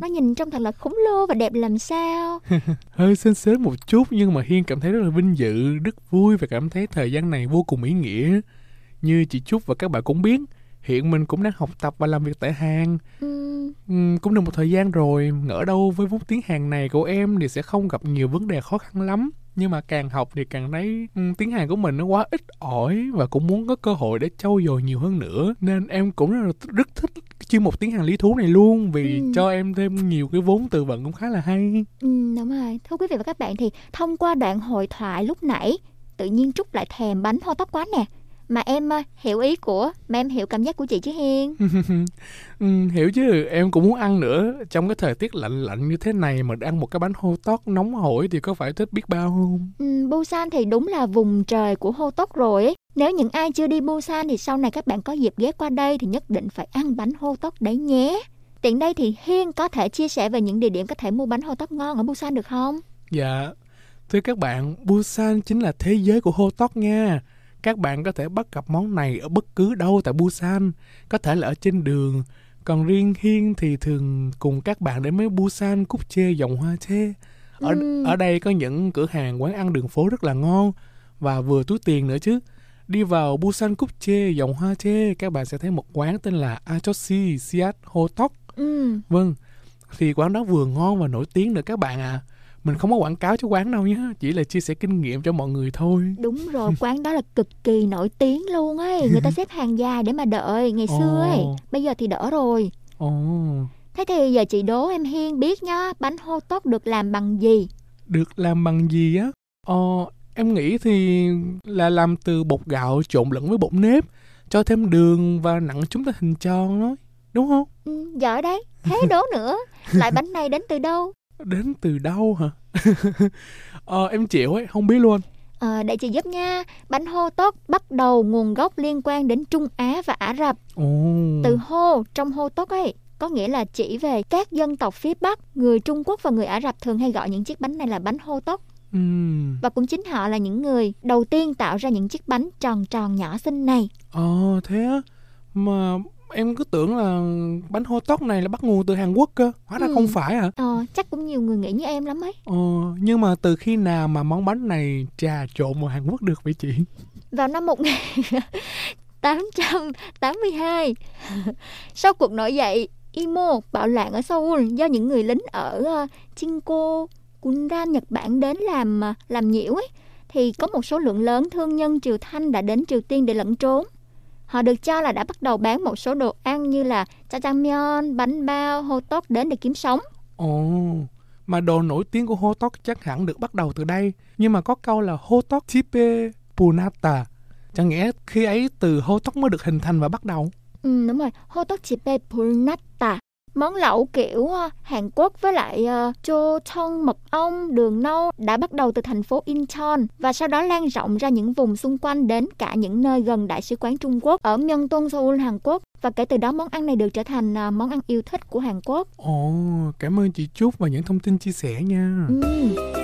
Nó nhìn trông thật là khủng lô và đẹp làm sao hơi sến sến một chút nhưng mà Hiên cảm thấy rất là vinh dự, rất vui và cảm thấy thời gian này vô cùng ý nghĩa. Như chị Trúc và các bạn cũng biết, hiện mình cũng đang học tập và làm việc tại Hàn. Ừm, Ừm, cũng được một thời gian rồi, ngỡ đâu với vốn tiếng Hàn này của em thì sẽ không gặp nhiều vấn đề khó khăn lắm. Nhưng mà càng học thì càng thấy tiếng Hàn của mình nó quá ít ỏi và cũng muốn có cơ hội để trau dồi nhiều hơn nữa. Nên em cũng rất, là, rất thích chuyên mục tiếng Hàn lý thú này luôn vì Ừ. cho em thêm nhiều cái vốn từ vựng cũng khá là hay. ừm, đúng rồi Thưa quý vị và các bạn thì thông qua đoạn hội thoại lúc nãy Tự nhiên Trúc lại thèm bánh hô tóc quá nè Mà em hiểu ý của Mà em hiểu cảm giác của chị chứ Hiên ừ, hiểu chứ em cũng muốn ăn nữa trong cái thời tiết lạnh lạnh như thế này mà ăn một cái bánh hô tót nóng hổi thì có phải thích biết bao không Ừm, Busan thì đúng là vùng trời của hô tốc rồi ấy. Nếu những ai chưa đi Busan thì sau này các bạn có dịp ghé qua đây thì nhất định phải ăn bánh hô tốc đấy nhé. Tiện đây thì Hiên có thể chia sẻ về những địa điểm có thể mua bánh hô tốc ngon ở Busan được không? dạ thưa các bạn Busan chính là thế giới của hô tót nha các bạn có thể bắt gặp món này ở bất cứ đâu tại Busan có thể là ở trên đường còn riêng Hiên thì thường cùng các bạn đến với Busan Cúc Chê dòng hoa chê ở, Ừm. ở đây có những cửa hàng quán ăn đường phố rất là ngon và vừa túi tiền nữa chứ Đi vào Busan Cúc Chê, dòng hoa chê, các bạn sẽ thấy một quán tên là Achosi Siat Ho Tok. Ừ. Vâng, thì quán đó vừa ngon và nổi tiếng nữa các bạn à. Mình không có quảng cáo cho quán đâu nhé, chỉ là chia sẻ kinh nghiệm cho mọi người thôi. Đúng rồi, quán đó là cực kỳ nổi tiếng luôn ấy. Người ta xếp hàng dài để mà đợi ngày xưa ấy. Bây giờ thì đỡ rồi. Ồ, Thế thì giờ chị đố em Hiên biết nhá, bánh hô tốc được làm bằng gì? được làm bằng gì á? Ờ, em nghĩ thì là làm từ bột gạo trộn lẫn với bột nếp, cho thêm đường và nặng chúng ta hình tròn đó, đúng không? Ừ, giỏi đấy. Thế đố nữa. Loại bánh này đến từ đâu? Đến từ đâu hả? ờ, em chịu ấy, không biết luôn. Ờ, để chị giúp nha. Bánh hô tốc bắt đầu nguồn gốc liên quan đến Trung Á và Ả Rập. Ồ. Từ hô trong hô tốc ấy có nghĩa là chỉ về các dân tộc phía Bắc, người Trung Quốc và người Ả Rập thường hay gọi những chiếc bánh này là bánh hô tốc. Ừm. Và cũng chính họ là những người đầu tiên tạo ra những chiếc bánh tròn tròn nhỏ xinh này. Ờ, thế á? Mà em cứ tưởng là bánh hô tóc này là bắt nguồn từ Hàn Quốc cơ. Hóa ra Ừ. không phải hả? Ờ, chắc cũng nhiều người nghĩ như em lắm ấy. Ờ, nhưng mà từ khi nào mà món bánh này trà trộn vào Hàn Quốc được vậy chị? Vào năm 1882, sau cuộc nổi dậy Imo bạo loạn ở Seoul do những người lính ở Chinko, Kunran, Nhật Bản đến làm ờ, làm nhiễu ấy, thì có một số lượng lớn thương nhân Triều Thanh đã đến Triều Tiên để lẫn trốn. Họ được cho là đã bắt đầu bán một số đồ ăn như là jajangmyeon, bánh bao, hô đến để kiếm sống. Ồ, mà đồ nổi tiếng của hô chắc hẳn được bắt đầu từ đây. Nhưng mà có câu là hô chipe punata. Chẳng nghĩa khi ấy từ hô mới được hình thành và bắt đầu. Ừ, đúng rồi, hô tốc chipe pulnata. Món lẩu kiểu ờ, Hàn Quốc với lại uh, chô thông mật ong, đường nâu đã bắt đầu từ thành phố Incheon và sau đó lan rộng ra những vùng xung quanh đến cả những nơi gần Đại sứ quán Trung Quốc ở Myeongdong, Seoul, Hàn Quốc. Và kể từ đó món ăn này được trở thành ờ, món ăn yêu thích của Hàn Quốc. Ồ, cảm ơn chị Trúc và những thông tin chia sẻ nha. Ừ.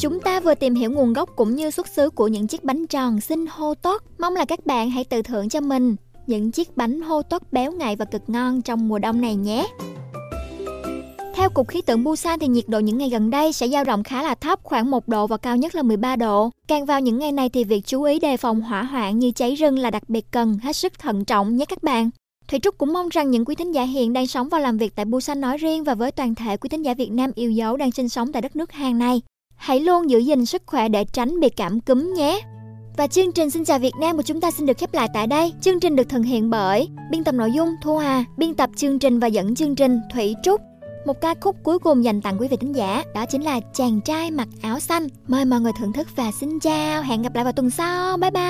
chúng ta vừa tìm hiểu nguồn gốc cũng như xuất xứ của những chiếc bánh tròn xinh hô tốt. Mong là các bạn hãy tự thưởng cho mình những chiếc bánh hô tốt béo ngậy và cực ngon trong mùa đông này nhé. Theo Cục Khí tượng Busan thì nhiệt độ những ngày gần đây sẽ dao động khá là thấp, khoảng 1 độ và cao nhất là 13 độ. Càng vào những ngày này thì việc chú ý đề phòng hỏa hoạn như cháy rừng là đặc biệt cần, hết sức thận trọng nhé các bạn. Thủy Trúc cũng mong rằng những quý thính giả hiện đang sống và làm việc tại Busan nói riêng và với toàn thể quý thính giả Việt Nam yêu dấu đang sinh sống tại đất nước Hàn này. Hãy luôn giữ gìn sức khỏe để tránh bị cảm cúm nhé. Và chương trình Xin chào Việt Nam của chúng ta xin được khép lại tại đây. Chương trình được thực hiện bởi biên tập nội dung Thu Hà, biên tập chương trình và dẫn chương trình Thủy Trúc. Một ca khúc cuối cùng dành tặng quý vị thính giả đó chính là Chàng trai mặc áo xanh. Mời mọi người thưởng thức và xin chào, hẹn gặp lại vào tuần sau. Bye bye.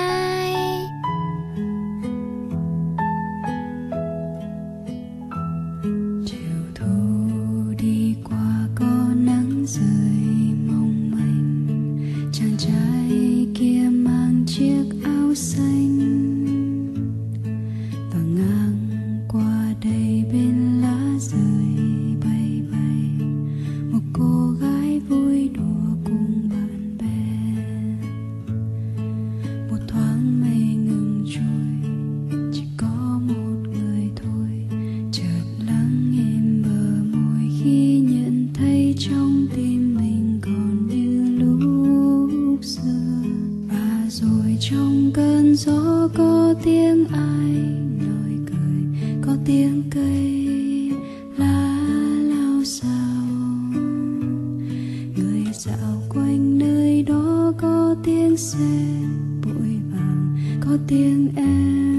chiều thu đi qua có nắng rơi chiếc áo xanh. có tiếng ai nói cười, có tiếng cây lá lao xào. Người dạo quanh nơi đó có tiếng xe bụi vàng, có tiếng em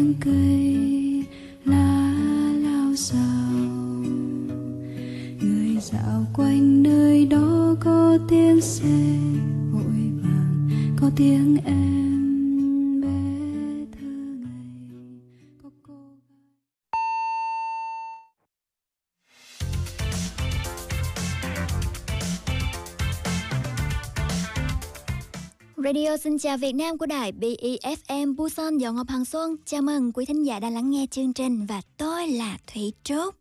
tiếng cây lá lao xao người dạo quanh nơi đó có tiếng xe vội vàng, có tiếng em Radio xin chào Việt Nam của đài BEFM Busan do Ngọc Hằng Xuân. Chào mừng quý thính giả đã lắng nghe chương trình và tôi là Thủy Trúc.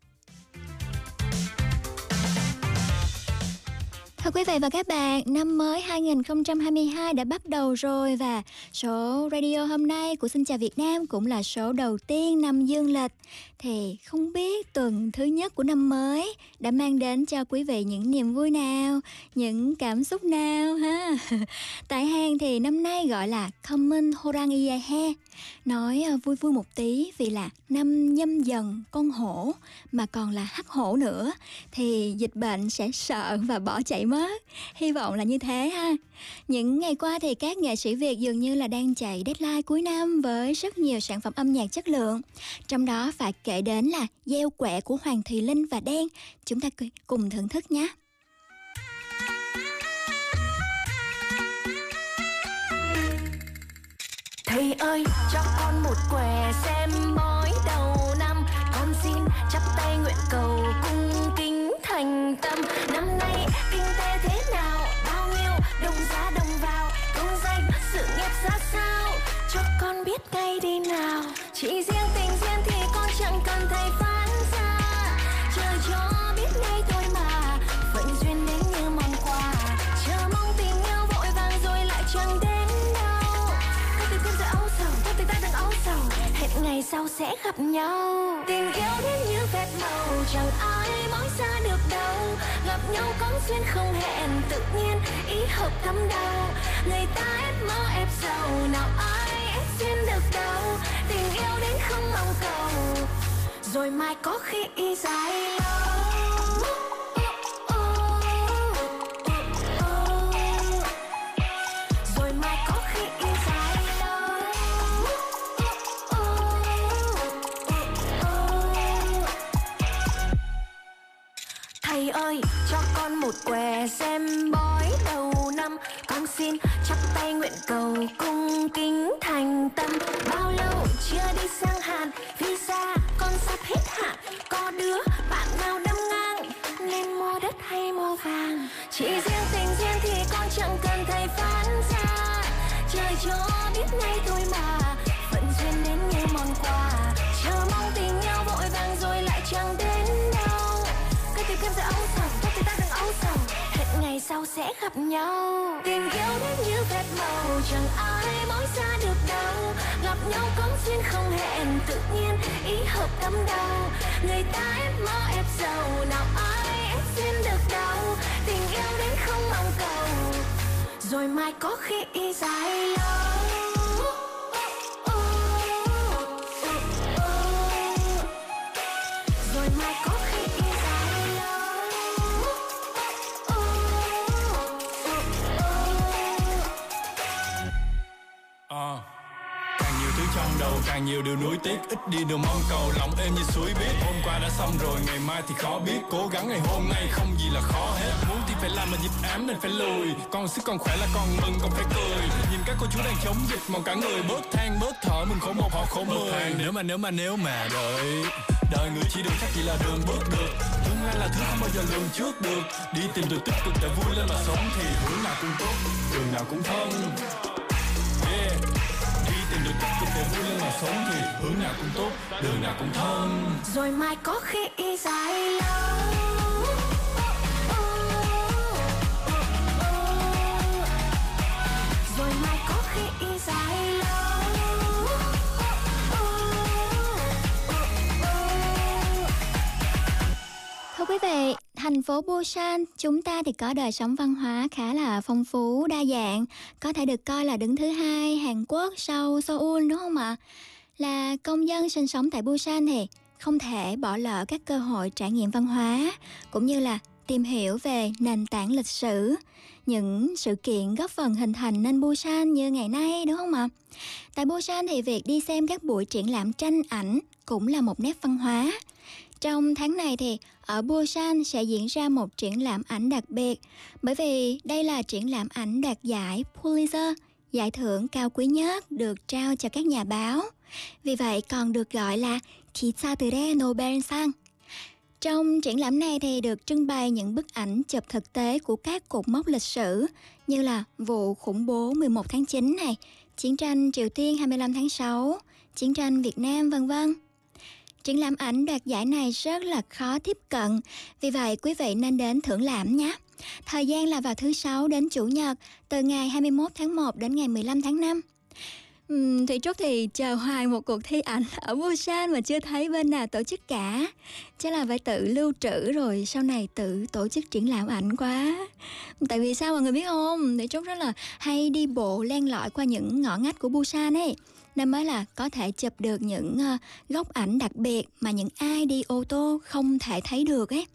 Thưa quý vị và các bạn, năm mới 2022 đã bắt đầu rồi và số radio hôm nay của Xin Chào Việt Nam cũng là số đầu tiên năm dương lịch. Thì không biết tuần thứ nhất của năm mới đã mang đến cho quý vị những niềm vui nào, những cảm xúc nào ha. Tại Hàn thì năm nay gọi là Common Horangiahe. Nói ờ, vui vui một tí vì là năm nhâm dần con hổ mà còn là hắc hổ nữa thì dịch bệnh sẽ sợ và bỏ chạy mất. Hy vọng là như thế ha. Những ngày qua thì các nghệ sĩ Việt dường như là đang chạy deadline cuối năm với rất nhiều sản phẩm âm nhạc chất lượng. Trong đó phải kể đến là Gieo quẹ của Hoàng Thùy Linh và Đen. Chúng ta cùng thưởng thức nhé. Thầy ơi, cho con một què xem bói đầu năm. Con xin chắp tay nguyện cầu cung kính thành tâm. Năm nay kinh tế thế nào? Bao nhiêu đồng giá đồng vào? Công danh, sự nghiệp ra sao? Cho con biết ngay đi nào. Chỉ riêng tình, riêng thì chẳng cần thầy phán ra. Trời cho biết ngay thôi mà Phận duyên đến như mong quà Chờ mong tình yêu vội vàng rồi lại chẳng đến đâu. Có từ tim rồi âu sầu, có từ ta đang âu sầu. Hẹn ngày sau sẽ gặp nhau. Tình yêu đến như vết màu Chẳng ai nói xa được đâu. Gặp nhau có duyên không hẹn Tự nhiên ý hợp thắm đau. Người ta ép mơ ép sầu Nào ai ép duyên được đâu Tình yêu đến không mong cầu. Rồi mai có khi y dài lâu. Thầy ơi, cho con một què xem bói năm, Con xin chắp tay nguyện cầu cung kính thành tâm. Bao lâu chưa đi sang Hàn, Visa con sắp hết hạn. Có đứa bạn nào đâm ngang, Nên mua đất hay mua vàng? Chỉ riêng tình duyên thì con chẳng cần thầy phán ra. Trời cho biết ngay thôi mà Phận duyên đến như món quà. Chờ mong tình nhau vội vàng rồi lại chẳng đến đâu. Cái tìm kiếm ra ấu sầu, Có thì ta đừng ấu sầu ngày sau sẽ gặp nhau. Tình yêu đến như phép màu, Chẳng ai nói xa được đâu. Gặp nhau cũng duyên không hẹn, Tự nhiên ý hợp tâm đầu Người ta ép mơ ép giàu, Nào ai ép duyên được đâu Tình yêu đến không mong cầu. Rồi mai có khi y dài lâu. Càng nhiều thứ trong đầu càng nhiều điều nuối tiếc. Ít đi điều mong cầu lòng êm như suối biết. Hôm qua đã xong rồi ngày mai thì khó biết. Cố gắng ngày hôm nay không gì là khó hết. Muốn thì phải làm mà nhịp ám nên phải lùi. Còn sức còn khỏe là còn mừng còn phải cười. Nhìn các cô chú đang chống dịch mong cả người bớt than bớt thở. Mình khổ một họ khổ mười. nếu mà nếu mà nếu mà đợi. Đời người chỉ đường chắc chỉ là đường bước được. Tương lai là thứ không bao giờ lường trước được. Đi tìm được tích cực để vui lên mà sống thì hướng nào cũng tốt đường nào cũng thân tìm được tích cực để vui lên mà sống thì hướng nào cũng tốt đường nào cũng thân. Rồi mai có khi dài lâu. Rồi mai có khi dài lâu. Thưa quý vị, thành phố Busan chúng ta thì có đời sống văn hóa khá là phong phú, đa dạng, có thể được coi là đứng thứ hai Hàn Quốc sau Seoul đúng không ạ? Là công dân sinh sống tại Busan thì không thể bỏ lỡ các cơ hội trải nghiệm văn hóa cũng như là tìm hiểu về nền tảng lịch sử, những sự kiện góp phần hình thành nên Busan như ngày nay đúng không ạ? Tại Busan thì việc đi xem các buổi triển lãm tranh ảnh cũng là một nét văn hóa. Trong tháng này thì ở Busan sẽ diễn ra một triển lãm ảnh đặc biệt bởi vì đây là triển lãm ảnh đoạt giải Pulitzer, giải thưởng cao quý nhất được trao cho các nhà báo. Vì vậy còn được gọi là Kisature Nobel Sang. Trong triển lãm này thì được trưng bày những bức ảnh chụp thực tế của các cột mốc lịch sử như là vụ khủng bố 11 tháng 9 này, chiến tranh Triều Tiên 25 tháng 6, chiến tranh Việt Nam vân vân. Triển lãm ảnh đoạt giải này rất là khó tiếp cận, vì vậy quý vị nên đến thưởng lãm nhé. Thời gian là vào thứ sáu đến chủ nhật, từ ngày 21 tháng 1 đến ngày 15 tháng 5. Uhm, Thủy Trúc thì chờ hoài một cuộc thi ảnh ở Busan mà chưa thấy bên nào tổ chức cả. Chắc là phải tự lưu trữ rồi sau này tự tổ chức triển lãm ảnh quá. Tại vì sao mọi người biết không? Thủy Trúc rất là hay đi bộ len lỏi qua những ngõ ngách của Busan ấy nên mới là có thể chụp được những ờ, góc ảnh đặc biệt mà những ai đi ô tô không thể thấy được ấy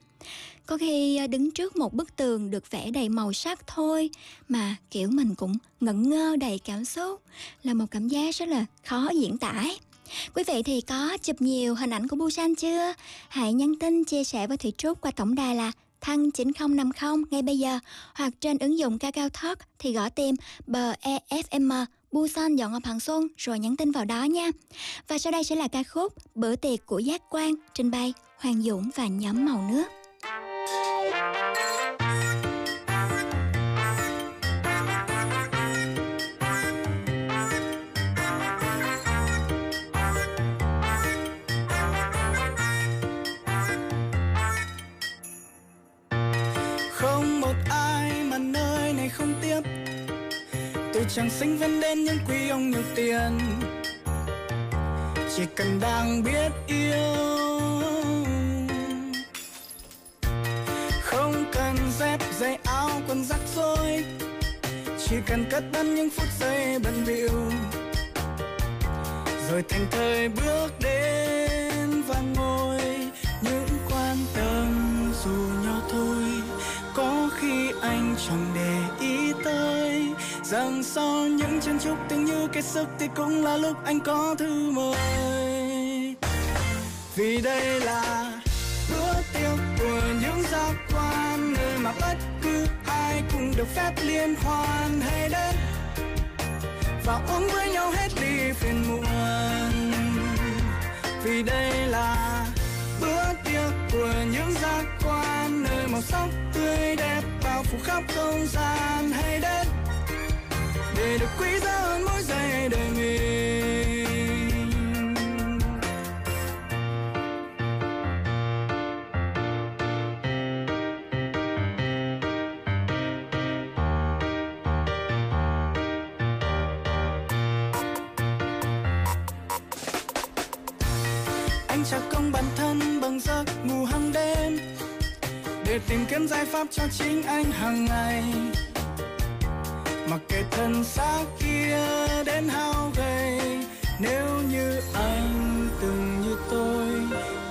có khi ờ, đứng trước một bức tường được vẽ đầy màu sắc thôi mà, kiểu, mình cũng ngẩn ngơ đầy cảm xúc, là một cảm giác rất là khó diễn tả Quý vị thì có chụp nhiều hình ảnh của Busan chưa? Hãy nhắn tin chia sẻ với Thủy Trúc qua tổng đài là thăng 9050 ngay bây giờ, hoặc trên ứng dụng Kakao Talk thì gõ tìm BEFM Busan dọn ngọc hàng xuân rồi nhắn tin vào đó nha. Và sau đây sẽ là ca khúc Bữa tiệc của giác quang, trình bày Hoàng Dũng và nhóm màu nước. Chẳng sinh viên đến những quý ông nhiều tiền. Chỉ cần đang biết yêu. Không cần dép giày áo, quần rắc rối chỉ cần cất bắn những phút giây bận bịu. Rồi thành thời bước đến và ngồi. Những quan tâm dù nhỏ thôi, có khi anh chẳng để ý rằng sau những chân chúc tưởng như kết sức thì cũng là lúc anh có thư mời vì đây là bữa tiệc của những giác quan, nơi mà bất cứ ai cũng được phép liên hoan. Hay đến và uống với nhau hết ly phiền muộn. Vì đây là bữa tiệc của những giác quan, nơi màu sắc tươi đẹp bao phủ khắp không gian. Hay đến để được quý giá hơn mỗi giây đời mình anh trả công bản thân bằng giấc ngủ hàng đêm, để tìm kiếm giải pháp cho chính anh hàng ngày mặc kệ thân xác kia đến hao gầy nếu như anh từng như tôi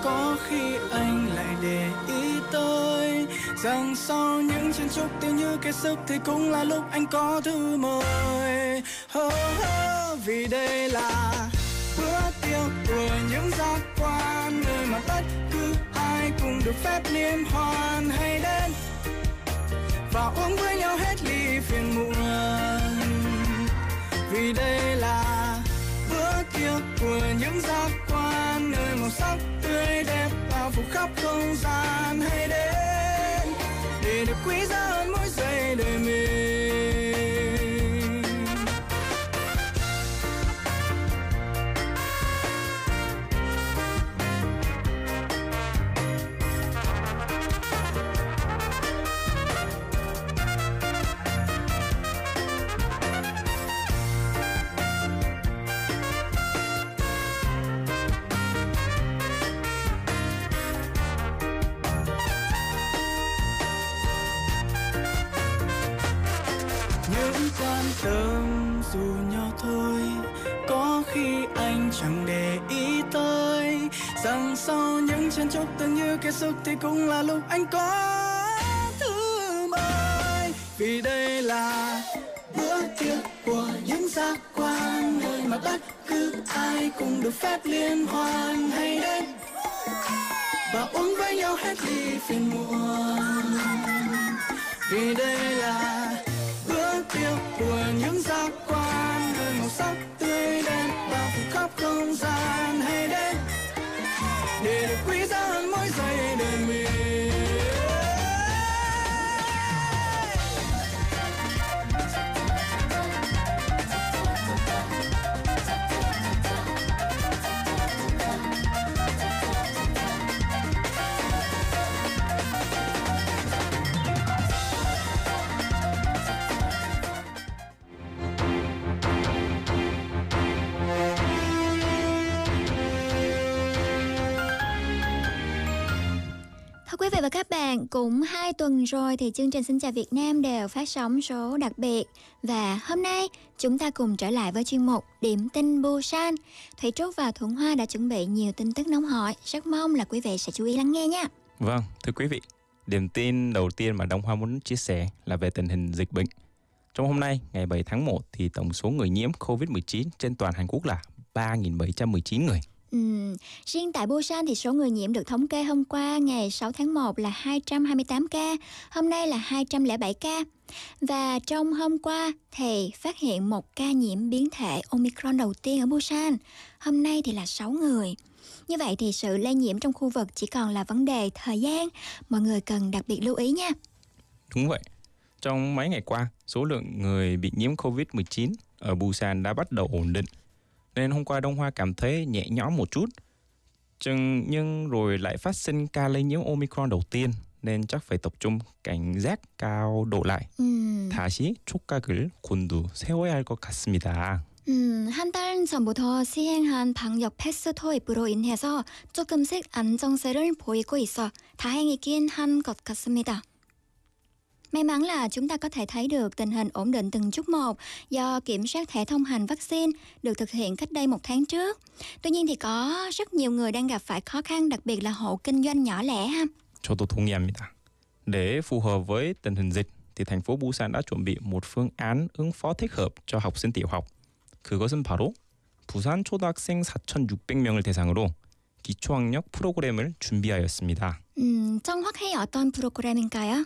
có khi anh lại để ý tôi. rằng sau những chân chúc tiêu như cái sức thì cũng là lúc anh có thư mời oh, oh, vì đây là bữa tiệc của những giác quan nơi mà tất cứ ai cũng được phép liên hoan hay đến và uống với nhau hết ly phiền muộn. Vì đây là bữa tiệc của những giác quan, nơi màu sắc tươi đẹp bao phủ khắp không gian. Hay đến để được quý giá hơn mỗi giây đời mình. Sau những chân chúc tưởng như kết thúc thì cũng là lúc anh có thứ mới. Vì đây là bữa tiệc của những giác quan, nơi mà bất cứ ai cũng được phép liên hoan. Hay đến và uống với nhau hết ly phiền muộn. Vì đây là bữa tiệc của những giác quan, nơi màu sắc tươi đẹp và phủ khắp không gian. Hay đến để được quý giá hơn và các bạn, cũng hai tuần rồi thì chương trình Xin chào Việt Nam đều phát sóng số đặc biệt và hôm nay chúng ta cùng trở lại với chuyên mục Điểm tin Busan. Thủy Trúc và Thuận Hoa đã chuẩn bị nhiều tin tức nóng hỏi, rất mong là quý vị sẽ chú ý lắng nghe nha. Vâng, thưa quý vị, điểm tin đầu tiên mà Đông Hoa muốn chia sẻ là về tình hình dịch bệnh. Trong hôm nay, ngày 7 tháng 1 thì tổng số người nhiễm COVID-19 trên toàn Hàn Quốc là 3.719 người. Ừ. Riêng tại Busan thì số người nhiễm được thống kê hôm qua ngày 6 tháng 1 là 228 ca, hôm nay là 207 ca. Và trong hôm qua thì phát hiện một ca nhiễm biến thể Omicron đầu tiên ở Busan, hôm nay thì là 6 người. Như vậy thì sự lây nhiễm trong khu vực chỉ còn là vấn đề thời gian, mọi người cần đặc biệt lưu ý nha. Đúng vậy. Trong mấy ngày qua, số lượng người bị nhiễm COVID-19 ở Busan đã bắt đầu ổn định. Nên hôm qua Đông Hoa cảm thấy nhẹ nhõm một chút. Chừng nhưng rồi lại phát sinh ca lây nhiễm Omicron đầu tiên nên chắc phải tập trung cảnh giác cao độ lại. 음, 다시 촉각을 곤두 세워야 할 것 같습니다. 음, 한 달 전부터 시행한 방역 패스 도입으로 인해서 조금씩 안정세를 보이고 있어 다행이긴 한 것 같습니다. May mắn là chúng ta có thể thấy được tình hình ổn định từng chút một do kiểm soát thẻ thông hành vaccine được thực hiện cách đây một tháng trước. Tuy nhiên thì có rất nhiều người đang gặp phải khó khăn, đặc biệt là hộ kinh doanh nhỏ lẻ ha. 저도 동의합니다. Để phù hợp với tình hình dịch thì thành phố Busan đã chuẩn bị một phương án ứng phó thích hợp cho học sinh tiểu học. 그것은 바로 부산 초등학생 4,600명을 대상으로 기초학력 프로그램을 준비하였습니다. 음, 정확히 어떤 프로그램인가요?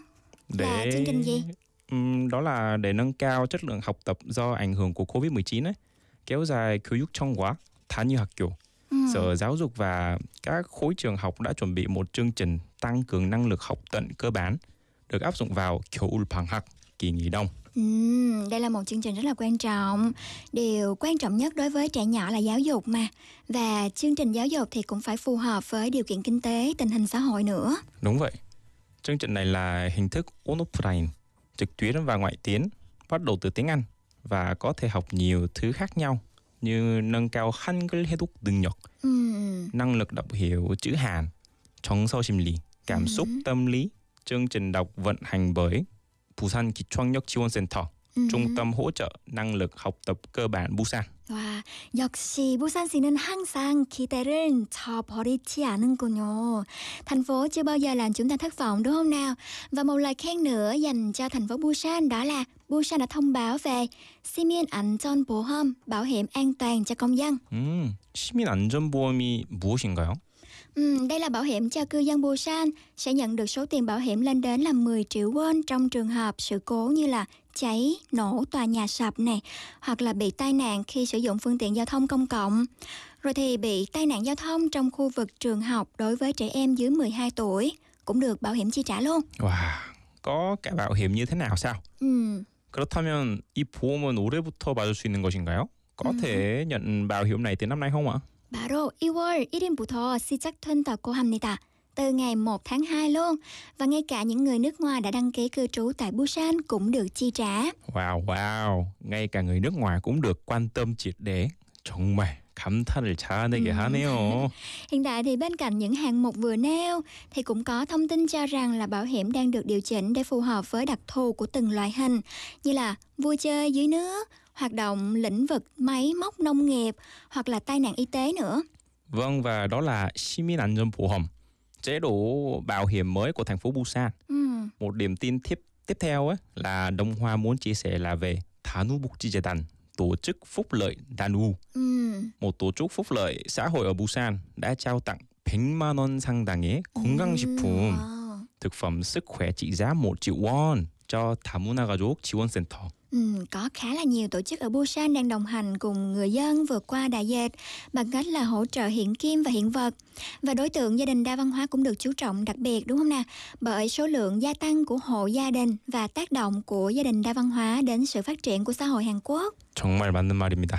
Là chương trình gì? 음, đó là để nâng cao chất lượng học tập do ảnh hưởng của Covid-19 ấy, kéo dài 교육청과 단위학교, 음. Sở Giáo dục và các khối trường học đã chuẩn bị một chương trình tăng cường năng lực học tận cơ bản được áp dụng vào 겨울 방학, kỳ nghỉ đông. Ừm, đây là một chương trình rất là quan trọng. Điều quan trọng nhất đối với trẻ nhỏ là giáo dục mà. Và chương trình giáo dục thì cũng phải phù hợp với điều kiện kinh tế, tình hình xã hội nữa. Đúng vậy. Chương trình này là hình thức on-offline, trực tuyến và ngoại tiến, bắt đầu từ tiếng Anh và có thể học nhiều thứ khác nhau như nâng cao Hangul 해독 능력, Ừm, năng lực đọc hiểu chữ Hàn, 정서 심리, cảm xúc tâm lý. Chương trình đọc vận hành bởi Busan 기초학력 지원센터, 음. trung tâm hỗ trợ năng lực học tập cơ bản Busan. 와, 역시 부산 씨는 항상 기대를 저버리지 않은군요. Thành phố chưa bao giờ làm chúng ta thất vọng đúng không nào? Và một lời khen nữa dành cho thành phố Busan đó là Busan đã thông báo về 시민 안전보험, bảo hiểm an toàn cho công dân. 음, 시민 안전보험이 무엇인가요? Ừ, đây là bảo hiểm cho cư dân Busan sẽ nhận được số tiền bảo hiểm lên đến là 10 triệu won trong trường hợp sự cố như là cháy, nổ, tòa nhà sập này hoặc là bị tai nạn khi sử dụng phương tiện giao thông công cộng. Rồi thì bị tai nạn giao thông trong khu vực trường học đối với trẻ em dưới 12 tuổi cũng được bảo hiểm chi trả luôn. 와, có cả bảo hiểm như thế nào sao? Ừ. 그렇다면 이 보험은 올해부터 받을 수 있는 것인가요? Có thể nhận bảo hiểm này từ năm nay không ạ? 바로 2월 1일부터 시작된다고 합니다. Từ ngày 1 tháng 2 luôn. Và ngay cả những người nước ngoài đã đăng ký cư trú tại Busan cũng được chi trả. Wow, wow. Ngay cả người nước ngoài cũng được quan tâm triệt để. 정말 감탄을 자아내게 하네요. Hiện tại thì bên cạnh những hạng mục vừa nêu thì cũng có thông tin cho rằng là bảo hiểm đang được điều chỉnh để phù hợp với đặc thù của từng loại hình như là vui chơi dưới nước, hoạt động lĩnh vực máy móc nông nghiệp hoặc là tai nạn y tế nữa. Vâng và đó là 시민 안전보험, chế độ bảo hiểm mới của thành phố Busan. Ừ. Một điểm tin tiếp tiếp theo ấy là Đông Hoa muốn chia sẻ là về 단우복지재단, tổ chức phúc lợi Danu. Ừ. một tổ chức phúc lợi xã hội ở Busan đã trao tặng 100만 원 상당의 건강식품 thực phẩm sức khỏe trị giá 1 triệu won cho 다문화 가족 지원센터. Ừ, có khá là nhiều tổ chức ở Busan đang đồng hành cùng người dân vượt qua đại dịch bằng cách là hỗ trợ hiện kim và hiện vật. Và đối tượng gia đình đa văn hóa cũng được chú trọng đặc biệt đúng không nào? Bởi số lượng gia tăng của hộ gia đình và tác động của gia đình đa văn hóa đến sự phát triển của xã hội Hàn Quốc. 정말 맞는 말입니다.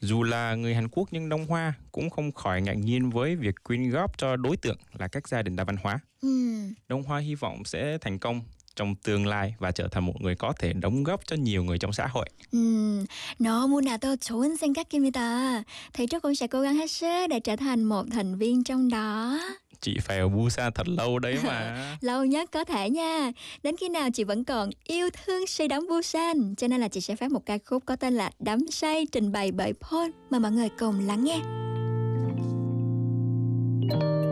Dù là người Hàn Quốc nhưng Đông Hoa cũng không khỏi ngạc nhiên với việc quyên góp cho đối tượng là các gia đình đa văn hóa. Ừ. Đông Hoa hy vọng sẽ thành công trong tương lai và trở thành một người có thể đóng góp cho nhiều người trong xã hội. 음, 너무나도 좋은 생각입니다. Thầy Trúc cũng sẽ cố gắng hết sức để trở thành một thành viên trong đó. Chị phải ở Busan thật lâu đấy mà. Lâu nhất có thể nha. Đến khi nào chị vẫn còn yêu thương say đắm Busan. Cho nên là chị sẽ phát một ca khúc có tên là Đắm say trình bày bởi Paul. Mời mọi người cùng lắng nghe. người làm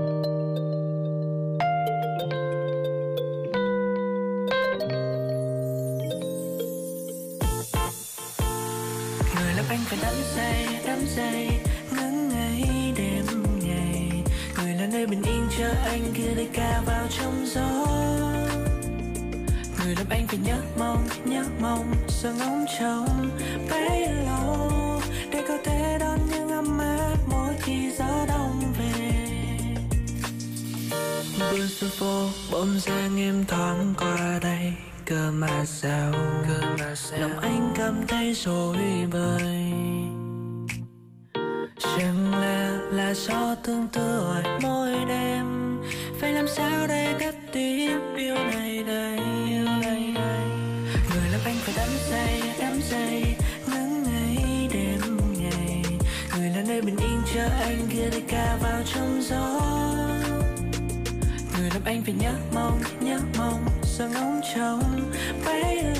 anh phải đắm say đắm say ngắn ngày đêm ngày. Người là nơi bình yên cho anh kia đây ca vào trong gió. Người làm anh phải nhớ mong nhớ mong sợ ngóng trông. Bấy lâu, để có thể đón những ấm áp mỗi khi gió đông về. Bữa xuân phố, bỗng dưng em thoáng qua đây cơ mà sao? Cơ mà sao lòng anh cảm thấy rối bời. Chẳng lẽ là do tương tư ở mỗi đêm? Phải làm sao để cất tiếp yêu này đây? Yêu này đây người làm anh phải đắm say đắm say, nắng ngày đêm ngày. Người là nơi bình yên cho anh, kia đây ca vào trong gió. Người làm anh phải nhớ mong nhớ ngóng trông bay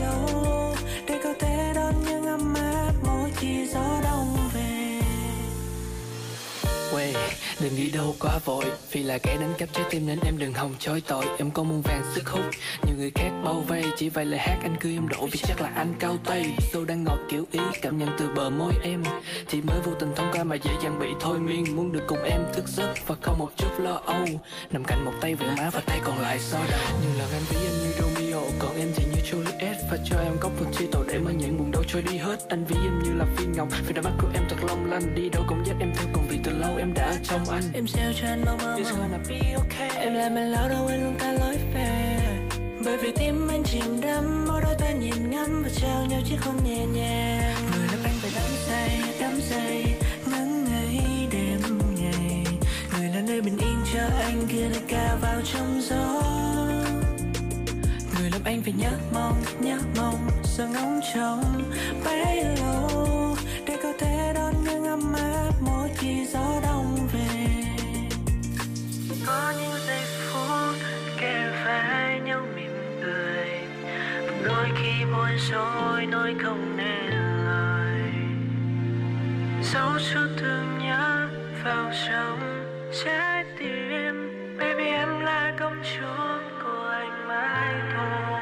đừng đi đâu, quá vội. Vì là kẻ đánh cắp trái tim nên em đừng hòng chối tội. Em có muôn vàng sức hút. Nhiều người khác bao vây. Chỉ vài lời hát anh cứ em đổ. Vì chắc là anh cao tay. Sâu đang ngọt kiểu ý. Cảm nhận từ bờ môi em. Thì mới vô tình thông qua mà dễ dàng bị thôi miên. Muốn được cùng em thức giấc Và không một chút lo âu. Nằm cạnh một tay về má và tay còn lại so đầu Nhiều lần anh ví em như Romeo. Còn em thì như Juliet. Và cho em góc một chi tổ để mà những buồn đau trôi đi hết. Anh ví em như là phi ngọc. Vì đôi mắt của em thật long lanh. Đi đâu cũng dắt em theo cùng từ lâu em đã ở trong anh. Em gieo cho anh mong mong It's gonna be okay. Em làm anh lão đâu anh luôn ta lối về. Bởi vì tim anh chìm đắm Mỗi đôi ta nhìn ngắm và trao nhau chiếc hôn nhẹ nhàng. Người làm anh phải đắm say, đắm say Ngấn ngây đêm ngày. Người là nơi bình yên cho anh kia đây ca vào trong gió. Người làm anh phải nhớ mong, nhớ mong Sợ ngóng trông bấy lâu ấm áp mỗi khi gió đông về. Có những giây phút kề vai nhau mỉm cười Đôi khi buồn rối nói không nên lời. Dấu chút thương nhớ vào trong trái tim Baby em là công chúa của anh mãi thôi.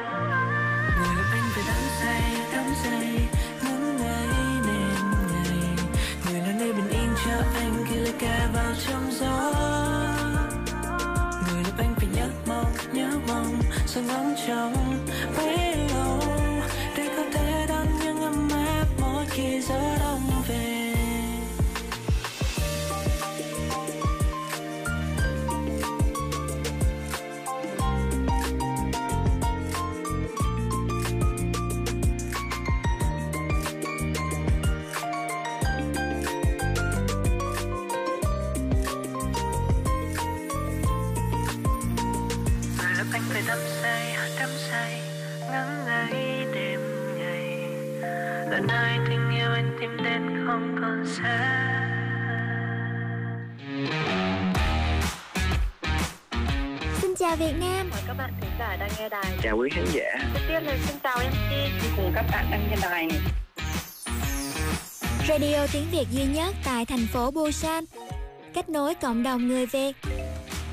Người anh phải đắm say, đắm say. Sự ngóng trông Chào Việt Nam Mời các bạn thính giả đang nghe đài. Chào quý khán giả. Trước tiên là xin chào MC cùng các bạn đang nghe đài. Radio tiếng Việt duy nhất tại thành phố Busan Kết nối cộng đồng người Việt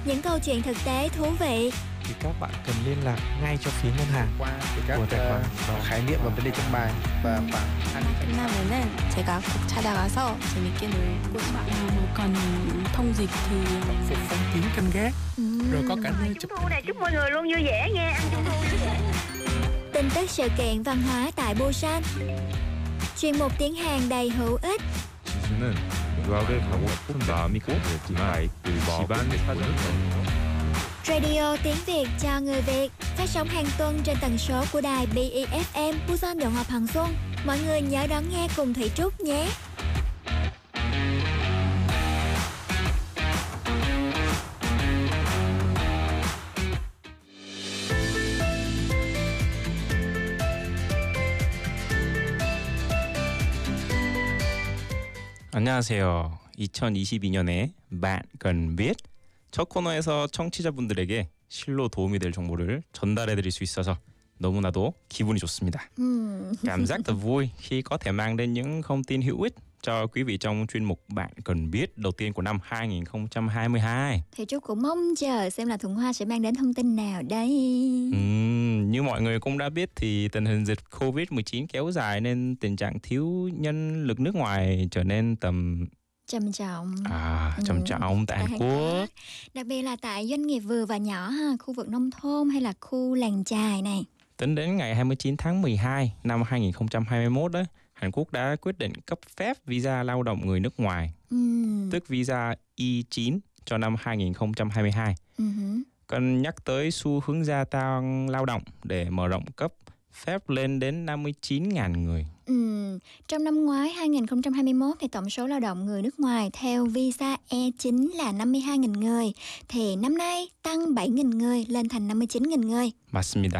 Những câu chuyện thực tế thú vị thì các bạn cần liên lạc ngay cho phía ngân hàng qua các của tài khoản 어, khái niệm và vấn đề trong bài và khoảng 끝나면은 제가 꼭 찾아가서 재밌게 놀고 싶어요. 뭐 còn thông dịch thì phục phong kiến canh gác rồi có cả nơi chụp Thu này chúc mọi người luôn vui vẻ nha, ăn trung thu vui vẻ. Tin tức sự kiện văn hóa tại Busan Chuyên mục tiếng Hàn đầy hữu ích 지수는 유학을 가고 싶은 마음이 급했지만 그 집안의 사정을 Radio tiếng Việt cho người Việt phát sóng hàng tuần trên tần số của đài BEFM Busan Đồng Hòa Hoàng Xuân. Mọi người nhớ đón nghe cùng Thủy Trúc nhé. 안녕하세요. 2022년에 bạn cần biết 첫 코너에서 청취자분들에게 실로 도움이 될 정보를 전달해 드릴 수 있어서 너무나도 기분이 좋습니다. Ừm. Cảm giác thật vui khi có thể mang đến những thông tin hữu ích cho quý vị trong chuyên mục bạn cần biết đầu tiên của năm 2022. Thủy Trúc cũng mong chờ xem là Thuận Hoa sẽ mang đến thông tin nào đây. Ừm, như mọi người cũng đã biết thì tình hình dịch Covid-19 kéo dài nên tình trạng thiếu nhân lực nước ngoài trở nên tầm Trầm trọng. à, trầm Ừ, trọng tại tại Hàn Quốc. Đặc biệt là tại doanh nghiệp vừa và nhỏ ha, khu vực nông thôn hay là khu làng chài này. Tính đến ngày 29 tháng 12 năm 2021 đó, Hàn Quốc đã quyết định cấp phép visa lao động người nước ngoài, Ừm. tức visa I9 cho năm 2022. Ừ. Cần nhắc tới xu hướng gia tăng lao động để mở rộng cấp phép lên đến 59.000 người. Ừm, Trong năm ngoái 2021 thì tổng số lao động người nước ngoài theo visa E9 là 52.000 người thì năm nay tăng 7.000 người lên thành 59.000 người. 맞습니다.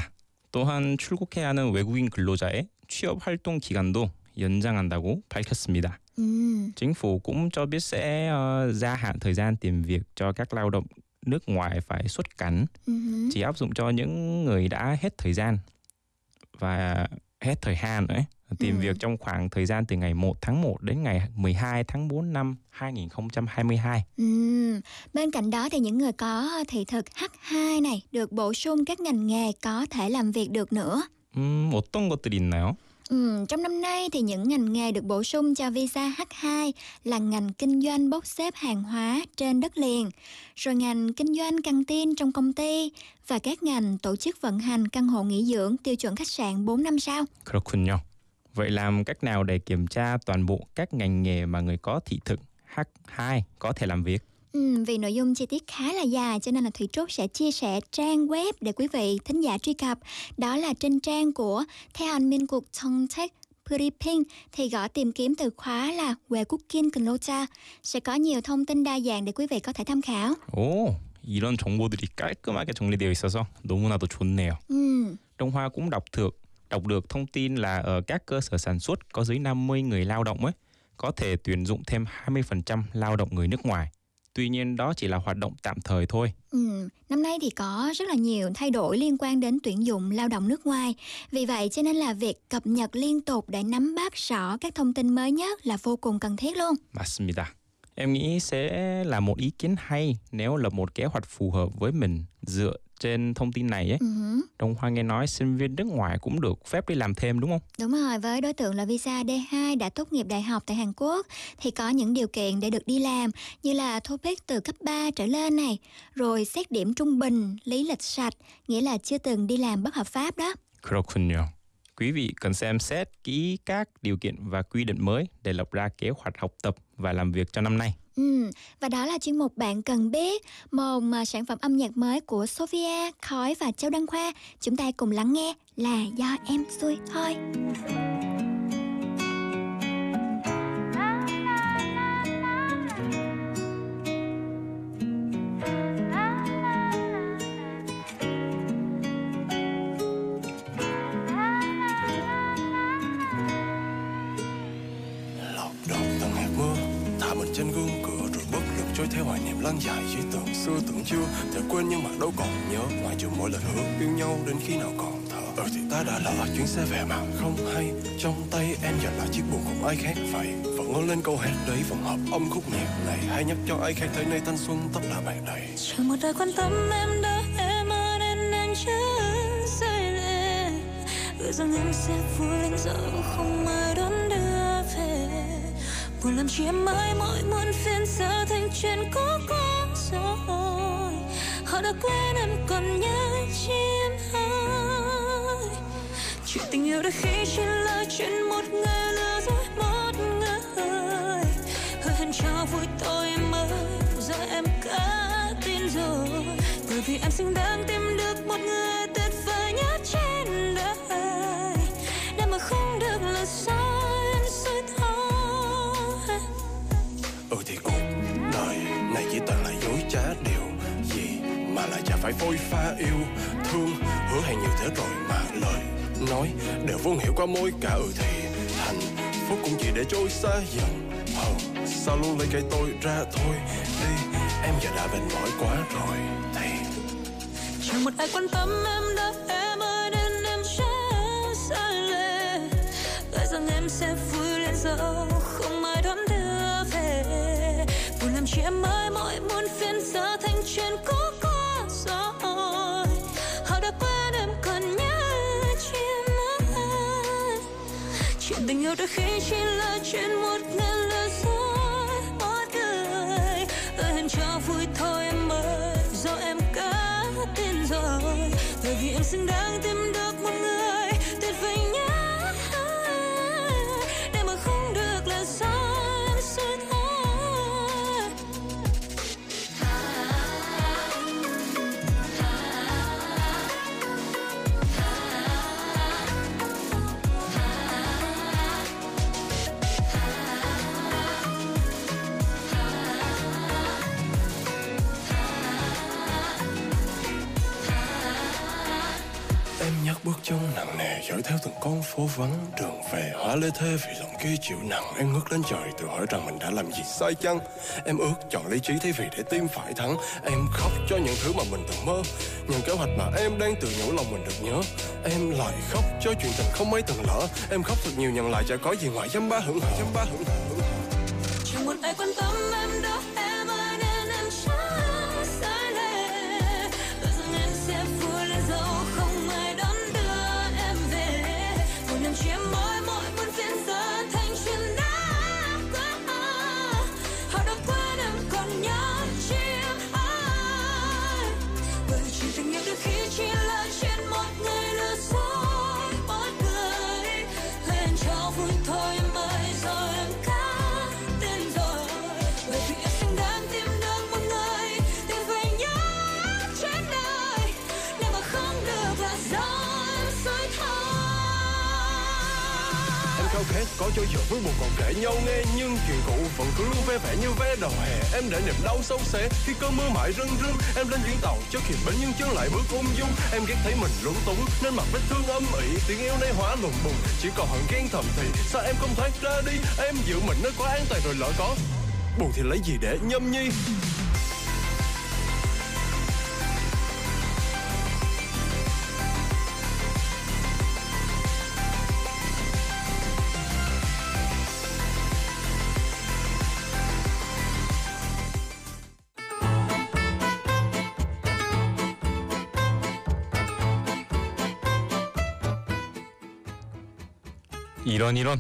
또한 출국해야 하는 외국인 근로자의 취업 활동 기간도 연장한다고 밝혔습니다. Ừm, Chính phủ cũng cho biết sẽ ờ, gia hạn thời gian tìm việc cho các lao động nước ngoài phải xuất cảnh, ừ hử. chỉ áp dụng cho những người đã hết thời gian và hết thời hạn nữa. ấy. Tìm Ừ. việc trong khoảng thời gian từ ngày 1 tháng 1 đến ngày 12 tháng 4 năm 2022. Ừm, Bên cạnh đó thì những người có thị thực H2 này được bổ sung các ngành nghề có thể làm việc được nữa. 음, 어떤 것들이 있나요? Ừm, trong năm nay thì những ngành nghề được bổ sung cho visa H2 là ngành kinh doanh bốc xếp hàng hóa trên đất liền, rồi ngành kinh doanh căng tin trong công ty và các ngành tổ chức vận hành căn hộ nghỉ dưỡng tiêu chuẩn khách sạn 4 năm sao. 그렇군요. Vậy làm cách nào để kiểm tra toàn bộ các ngành nghề mà người có thị thực H2 có thể làm việc? Ừm, vì nội dung chi tiết khá là dài cho nên là Thủy Trúc sẽ chia sẻ trang web để quý vị thính giả truy cập. Đó là trên trang của 대한민국 정책 Briefing thì gõ tìm kiếm từ khóa là 외국인 근로자 sẽ có nhiều thông tin đa dạng để quý vị có thể tham khảo. 오, 이런 정보들이 깔끔하게 정리되어 있어서 너무나도 좋네요. Ừm, Đông Hoa cũng đọc được đọc được thông tin là ở các cơ sở sản xuất có dưới 50 người lao động ấy có thể tuyển dụng thêm 20% lao động người nước ngoài. Tuy nhiên đó chỉ là hoạt động tạm thời thôi. ừm, năm nay thì có rất là nhiều thay đổi liên quan đến tuyển dụng lao động nước ngoài. Vì vậy cho nên là việc cập nhật liên tục để nắm bắt rõ các thông tin mới nhất là vô cùng cần thiết luôn. 맞습니다. Em nghĩ sẽ là một ý kiến hay nếu lập một kế hoạch phù hợp với mình dựa trên thông tin này ấy, Ừ hử. Đông Hoa nghe nói sinh viên nước ngoài cũng được phép đi làm thêm đúng không? Đúng rồi, với đối tượng là visa D2 đã tốt nghiệp đại học tại Hàn Quốc thì có những điều kiện để được đi làm như là TOEIC từ cấp 3 trở lên này, rồi xét điểm trung bình, lý lịch sạch, nghĩa là chưa từng đi làm bất hợp pháp đó. 그렇군요. Quý vị cần xem xét kỹ các điều kiện và quy định mới để lập ra kế hoạch học tập và làm việc cho năm nay. Ừ, và đó là chuyên mục bạn cần biết một mà sản phẩm âm nhạc mới của Sophia, Khói và Châu Đăng Khoa. Chúng ta cùng lắng nghe là do em xui thôi. lọt lực hoài niệm lăn dài dưới tưởng xưa tưởng chưa. Thể quên nhưng mà đâu còn nhớ ngoài trừ mỗi lần hứa yêu nhau đến khi nào còn thở. Ừ thì ta đã lỡ chuyến xe về mà, không hay. Trong tay em giờ là chiếc buồn cùng ai khác vậy vẫn ngó lên câu hát đấy, vẫn hợp âm khúc nhạc này. Hay nhắc cho ai khác thấy nơi thanh xuân tất là bạn đầy Chẳng một ai quan tâm em đã, em ở nên anh chưa rơi lệ Ước rằng em sẽ vui lên giờ không ai đón Buồn làm chi em mãi mỗi muôn phiền giờ thành chuyện cũ cũ rồi. Họ đã quên em còn nhớ chim em Chuyện tình yêu đôi khi chỉ là chuyện một người lừa dối một người. Hứa hẹn cho vui tôi em ơi giờ em cả tin rồi. Bởi vì em xứng đáng tìm được một người phải phôi pha yêu thương. Hứa hẹn nhiều thế rồi mà lời nói đều vô hiểu qua môi cả. Ừ thì hạnh phúc cũng chỉ để trôi xa dần. Ờ sao luôn lấy cái tôi ra thôi? Đi, em giờ đã mệt mỏi quá rồi. Thì chẳng một ai quan tâm em đâu em ơi nên em sẽ xa lệ. Gợi rằng em sẽ vui lên dẫu không ai đón đưa về. Buồn làm chi em ơi mỗi muôn phiên giờ thành chuyện cũ tình yêu đôi khi chỉ là chuyện một ngàn lời dối, một người tôi hẹn cho vui thôi em ơi. Do em cả tin rồi bởi vì em xứng đáng tìm trong nặng nề dõi theo từng con phố vắng, Đường về hóa lê thê vì lòng kia chịu nặng, Em ngước lên trời tự hỏi rằng mình đã làm gì sai chăng? Em ước chọn lý trí thay vì để tim phải thắng. Em khóc cho những thứ mà mình từng mơ, Những kế hoạch mà em đang tự nhủ lòng mình được nhớ. Em lại khóc cho chuyện tình không mấy từng lỡ. Em khóc thật nhiều nhận lại chả có gì ngoài dăm ba hưởng hưởng dăm ba hưởng hưởng chẳng một ai quan tâm em đâu em với buồn còn kể nhau nghe, Nhưng chuyện cũ. Vẫn cứ luôn ve vẻ như vé đầu hè. Em để niềm đau sâu xé. Khi cơn mưa mãi rưng rưng, Em lên chuyến tàu. Cho kịp bến nhưng chân lại bước ung dung. Em ghét thấy mình lúng túng, nên mặt vết thương âm ỉ. Tiếng yêu nay hóa lùng bùng. Chỉ còn hận ghen thầm thì Sao em không thoát ra đi? Em giữ mình nơi quá an toàn rồi lỡ có. Buồn thì lấy gì để nhâm nhi? 이런 이런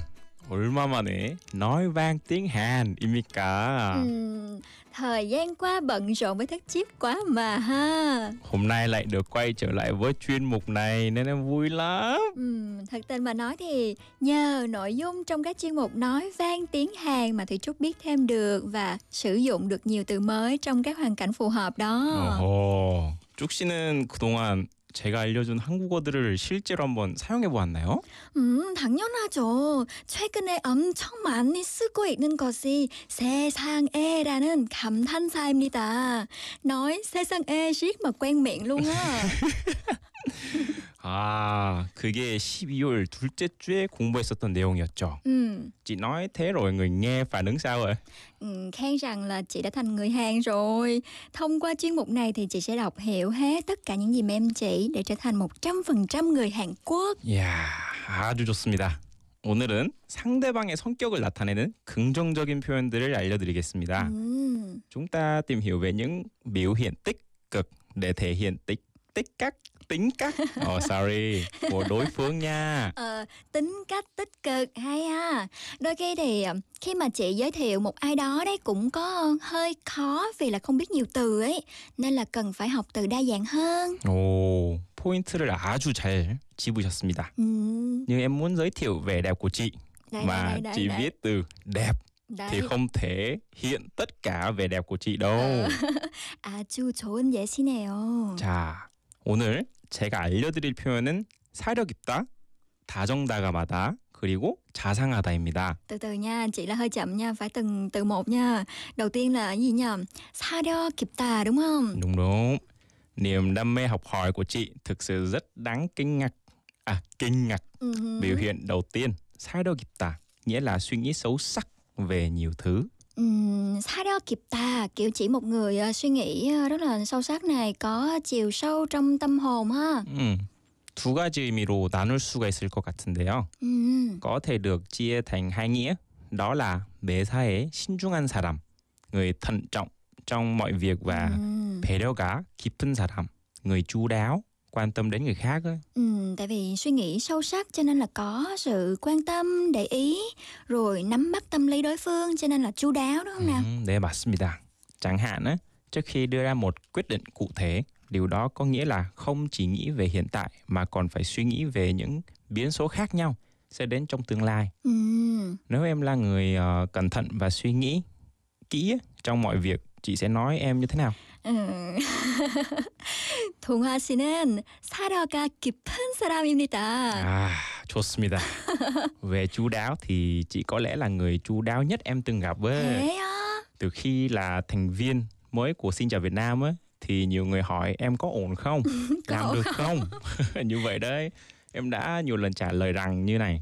얼마 만에 nói vang tiếng Hàn,입니까? Ừm, thời gian qua bận rộn với thất chiếp quá mà ha. Hôm nay lại được quay trở lại với chuyên mục này nên em vui lắm. Ừm, thật tình mà nói thì nhờ nội dung trong các chuyên mục nói vang tiếng Hàn mà Thủy Trúc biết thêm được và sử dụng được nhiều từ mới trong các hoàn cảnh phù hợp đó. 어허. 쭉 씨는 그동안 제가 알려준 한국어들을 실제로 한번 사용해 보았나요? 음, 당연하죠. 최근에 엄청 많이 쓰고 있는 것이 세상에라는 감탄사입니다. Nói 세상에 riết mà quen miệng luôn á. 아, 그게 12월 둘째 주에 공부했었던 내용이었죠. 음, Chị nói thế rồi người nghe phản ứng sao rồi? ừm, khen rằng là chị đã thành người Hàn rồi. Thông qua chuyên mục này thì chị sẽ đọc hiểu hết tất cả những gì mà em chỉ để trở thành 100% người Hàn Quốc. 이야, 아주 좋습니다. 오늘은 상대방의 성격을 나타내는 긍정적인 표현들을 알려드리겠습니다. 음, Chúng ta tìm hiểu về những biểu hiện tích cực để thể hiện tích tích cách tính cách. Oh, sorry, của đối phương nha. ờ, tính cách tích cực hay ha. Đôi khi thì ờ, khi mà chị giới thiệu một ai đó đấy cũng có hơi khó vì là không biết nhiều từ ấy. Nên là cần phải học từ đa dạng hơn. Ồ, 포인트를 아주 잘 집으셨습니다. 음, Nhưng em muốn giới thiệu vẻ đẹp của chị đây, mà đây, đây, chị đây. viết từ đẹp Đấy. thì không thể hiện tất cả vẻ đẹp của chị đâu. 아주 좋은 예시네요. 자, 오늘 제가 알려드릴 표현은 사력 있다, 다정다감하다, 그리고 자상하다입니다. Từ từ nha, chị là hơi chậm nha, phải từng từ một nha. Đầu tiên là cái gì nhỉ? 사려 깊다 đúng không? Đúng đúng. Niềm đam mê học hỏi của chị thực sự rất đáng kinh ngạc. À, kinh ngạc. Ừ. Biểu hiện đầu tiên, 사력 있다, nghĩa là suy nghĩ xấu sắc về nhiều thứ. Ừm, 사려 깊다 kiểu chỉ một người ờ, suy nghĩ ờ, rất là sâu sắc này có chiều sâu trong tâm hồn ha. 음, 두 가지 의미로 나눌 수가 있을 것 같은데요. Ừm, có thể được chia thành hai nghĩa, đó là 매사에 신중한 사람, người thận trọng trong mọi việc và ừm, 배려가 깊은 사람, người chu đáo, quan tâm đến người khác ấy. ừm, tại vì suy nghĩ sâu sắc cho nên là có sự quan tâm, để ý, rồi nắm bắt tâm lý đối phương cho nên là chu đáo đúng không nào? 음, 네, 맞습니다. Chẳng hạn á, trước khi đưa ra một quyết định cụ thể, điều đó có nghĩa là không chỉ nghĩ về hiện tại mà còn phải suy nghĩ về những biến số khác nhau sẽ đến trong tương lai. Ừm, Nếu em là người ờ, cẩn thận và suy nghĩ kỹ á, trong mọi việc, chị sẽ nói em như thế nào? 음. 동화 씨는 사려가 깊은 사람입니다. À, 좋습니다. Về chu đáo thì chị có lẽ là người chu đáo nhất em từng gặp với. Thế á? Từ khi là thành viên mới của Xin chào Việt Nam á thì nhiều người hỏi em có ổn không? Làm ổn được không? như vậy đấy. Em đã nhiều lần trả lời rằng như này.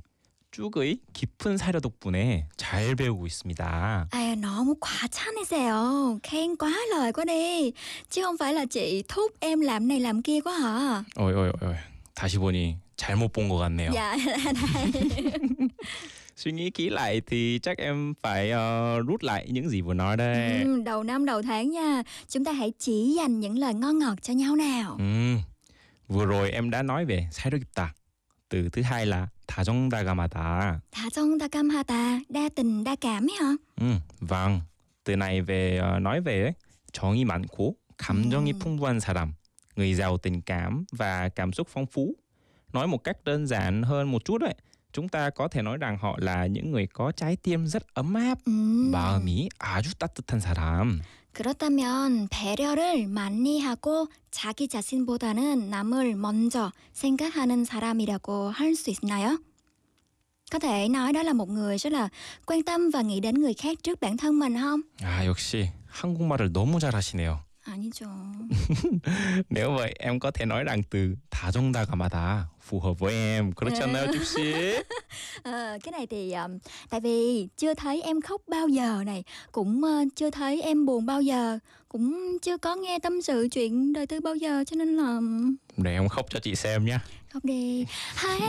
쭉의 깊은 사려 덕분에 잘 배우고 있습니다. À, 너무 과찬이세요. khen quá lời quá đi. Chứ không phải là chị thúc em làm này làm kia quá hả? 어이 어이 어이. 다시 보니 잘못 본 것 같네요. Dạ, đây. Suy nghĩ kỹ lại thì chắc em phải ờ, rút lại những gì vừa nói đây. Ừ, đầu năm đầu tháng nha. Chúng ta hãy chỉ dành những lời ngon ngọt cho nhau nào. Ừm, vừa rồi em đã nói về 사려 깊다. Từ thứ hai là 다정다감하다. 다정다감하다, đa tình đa cảm ấy hả? 음, vâng. Từ này về ờ, nói về ấy, 정이 많고 감정이 풍부한 사람, người giàu tình cảm và cảm xúc phong phú. Nói một cách đơn giản hơn một chút đấy, chúng ta có thể nói rằng họ là những người có trái tim rất ấm áp, 음. 마음이 아주 따뜻한 사람. 그렇다면 배려를 많이 하고 자기 자신보다는 남을 먼저 생각하는 사람이라고 할 수 있나요? Có thể nói đó là một người rất là quan tâm và nghĩ đến người khác trước bản thân mình không? 아, 역시 한국말을 너무 잘하시네요. 아니죠. Nếu vậy em có thể nói rằng từ 다정다감하다 phù hợp với em. 그렇지 않나요, 쭉 씨? Ờ, cái này thì um, tại vì chưa thấy em khóc bao giờ này, cũng ờ, chưa thấy em buồn bao giờ, cũng chưa có nghe tâm sự chuyện đời tư bao giờ cho nên là Để em khóc cho chị xem nhé. khóc đi. Hay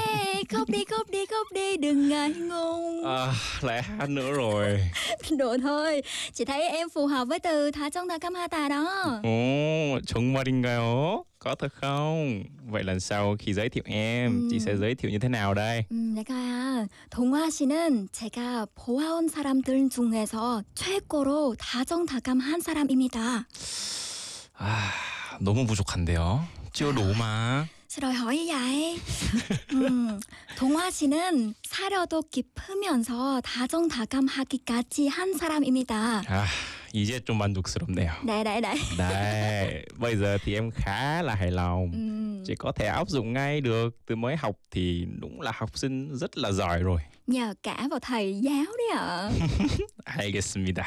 khóc đi khóc đi khóc đi đừng ngại ngùng. À, lại hát nữa rồi. Đùa thôi. Chị thấy em phù hợp với từ thả trong thả cam ha tà đó. 오, 정말인가요? Có thật không? Vậy lần sau khi giới thiệu em, Ừ. chị sẽ giới thiệu như thế nào đây? 음, 내가 동화 씨는 제가 보아온 사람들 중에서 최고로 다정다감한 사람입니다. 아, 너무 부족한데요. hỏi như vậy? 음, 동화 씨는 사려도 깊으면서 다정다감하기까지 한 사람입니다. À, 이제 좀 만족스럽네요. 네, 네, 네. Đấy, bây giờ thì em khá là hài lòng. 음, Chị có thể áp dụng ngay được. Từ mới học thì đúng là học sinh rất là giỏi rồi. nhờ cả vào thầy giáo đấy ạ. 알겠습니다.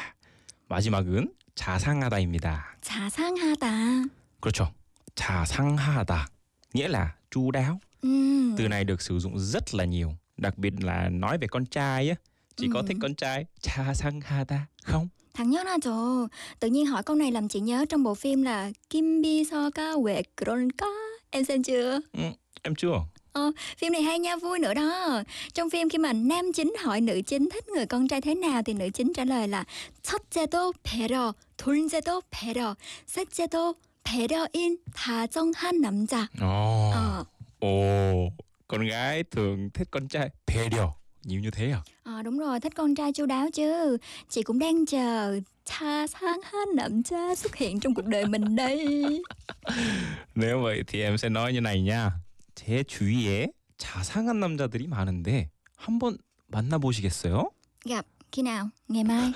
마지막은 자상하다입니다. 자상하다. 그렇죠. 자상하다 nghĩa là chu đáo. 음, Từ này được sử dụng rất là nhiều, đặc biệt là nói về con trai á. Chị có Ừ. thích con trai 자상하다 không? 당연하죠. tự nhiên hỏi câu này làm chị nhớ trong bộ phim là Kim Bi So Ka 왜 그럴까? Em xem chưa? Ừ, em chưa. Ờ, phim này hay nha, vui nữa đó. Trong phim khi mà nam chính hỏi nữ chính thích người con trai thế nào thì nữ chính trả lời là 첫째도 배려, 둘째도 배려, 셋째도 배려인 다정한 남자. Ồ, Ờ, ồ, con gái thường thích con trai 배려 nhiều như thế à? ờ, đúng rồi, thích con trai chu đáo chứ. Chị cũng đang chờ 자상한 남자 xuất hiện trong cuộc đời mình đây. Nếu vậy thì em sẽ nói như này nha. 제 주위에 자상한 남자들이 많은데 한번 만나보시겠어요? Gặp khi nào? Ngày mai?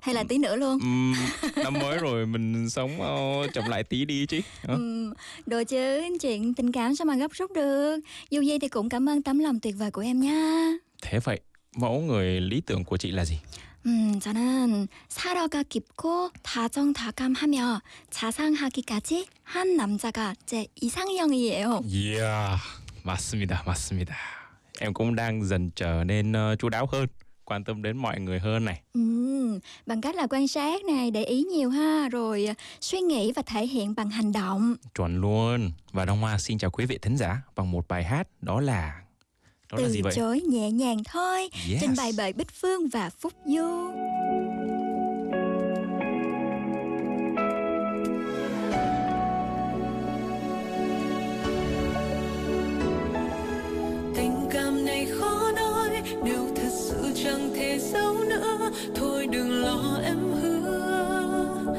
Hay là tí nữa luôn? Ừm, năm mới rồi mình sống ờ, chậm lại tí đi chứ. Hả? Ừm, được chứ, chuyện tình cảm sao mà gấp rút được. Dù gì thì cũng cảm ơn tấm lòng tuyệt vời của em nha. Thế vậy, mẫu người lý tưởng của chị là gì? 음, 저는 사려가 깊고 다정다감하며 자상하기까지 한 남자가 제 이상형이에요. Yeah, 맞습니다, 맞습니다. Em cũng đang dần trở nên ờ, chu đáo hơn, quan tâm đến mọi người hơn này. Ừm, bằng cách là quan sát này, để ý nhiều ha, rồi à, suy nghĩ và thể hiện bằng hành động. Chuẩn luôn. Và Đông Hoa xin chào quý vị thính giả bằng một bài hát đó là đó là Từ gì vậy? chối nhẹ nhàng thôi, Yes. trình bày bởi Bích Phương và Phúc Du. tình cảm này khó nói nếu thật sự chẳng thể giấu nữa thôi đừng lo em hứa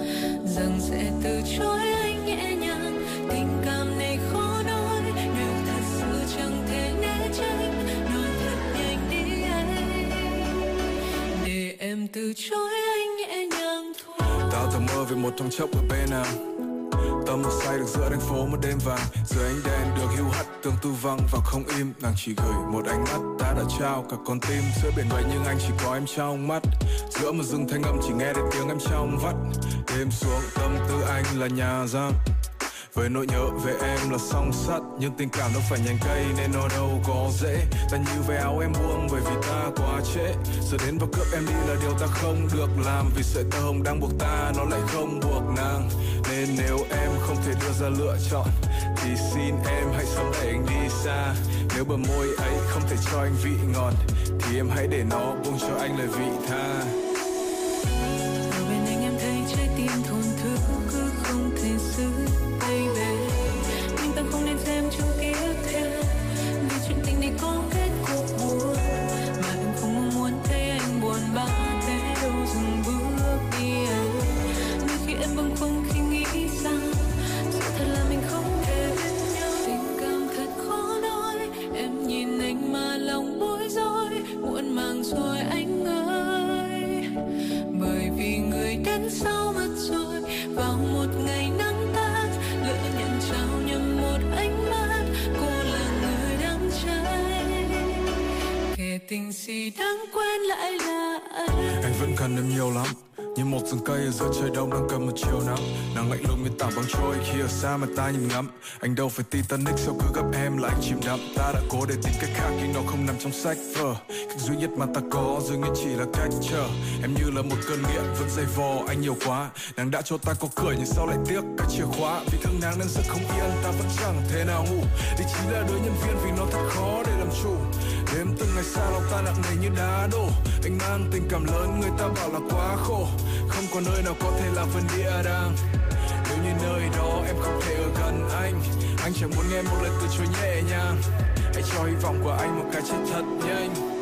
rằng sẽ từ chối anh nhẹ nhàng tình cảm này em từ chối anh nhẹ nhàng thôi. Tao thầm mơ về một thoáng chốc ở bên nào Tâm một say được giữa thành phố một đêm vàng. Dưới ánh đèn được hưu hắt tương tư văng và không im. Nàng chỉ gửi một ánh mắt ta đã trao cả con tim. Giữa biển vậy nhưng anh chỉ có em trong mắt. Giữa một rừng thanh âm chỉ nghe được tiếng em trong vắt. Đêm xuống, tâm tư anh là nhà giam với nỗi nhớ về em là song sắt, Nhưng tình cảm đâu phải nhành cây, nên nó đâu có dễ. Ta như về áo em buông bởi vì ta quá trễ. Giờ đến và cướp em đi là điều ta không được làm, Vì sợi tơ hồng đang buộc ta, nó lại không buộc nàng. Nên nếu em không thể đưa ra lựa chọn, Thì xin em hãy sớm đẩy anh đi xa. Nếu bờ môi ấy không thể cho anh vị ngọt, Thì em hãy để nó buông cho anh lời vị tha. Tình gì đáng quên lại là anh Anh vẫn cần em nhiều lắm, Như một rừng cây ở giữa trời đông đang cầm một chiều nắng. Nắng lạnh lùng như tảng băng trôi khi ở xa mà ta nhìn ngắm. Anh đâu phải Titanic sao cứ gặp em là anh chìm đắm. Ta đã cố để tìm cách khác nhưng nó không nằm trong sách vở Cách duy nhất mà ta có dường như chỉ là cách chờ. Em như là một cơn nghiện vẫn dây vò, anh nhiều quá. Nàng đã cho ta có cười nhưng sao lại tiếc cái chìa khóa? Vì thương nàng nên giấc không yên, ta vẫn chẳng thể nào ngủ. Đi chính là đứa nhân viên vì nó thật khó để làm chủ. Đêm từng ngày xa lòng ta nặng nề như đá đổ. Anh mang tình cảm lớn, người ta bảo là quá khổ. Không có nơi nào có thể là phần địa đàng. Nếu như nơi đó em không thể ở gần anh anh chẳng muốn nghe một lời từ chối nhẹ nhàng. Hãy cho hy vọng của anh một cái chết thật nhanh.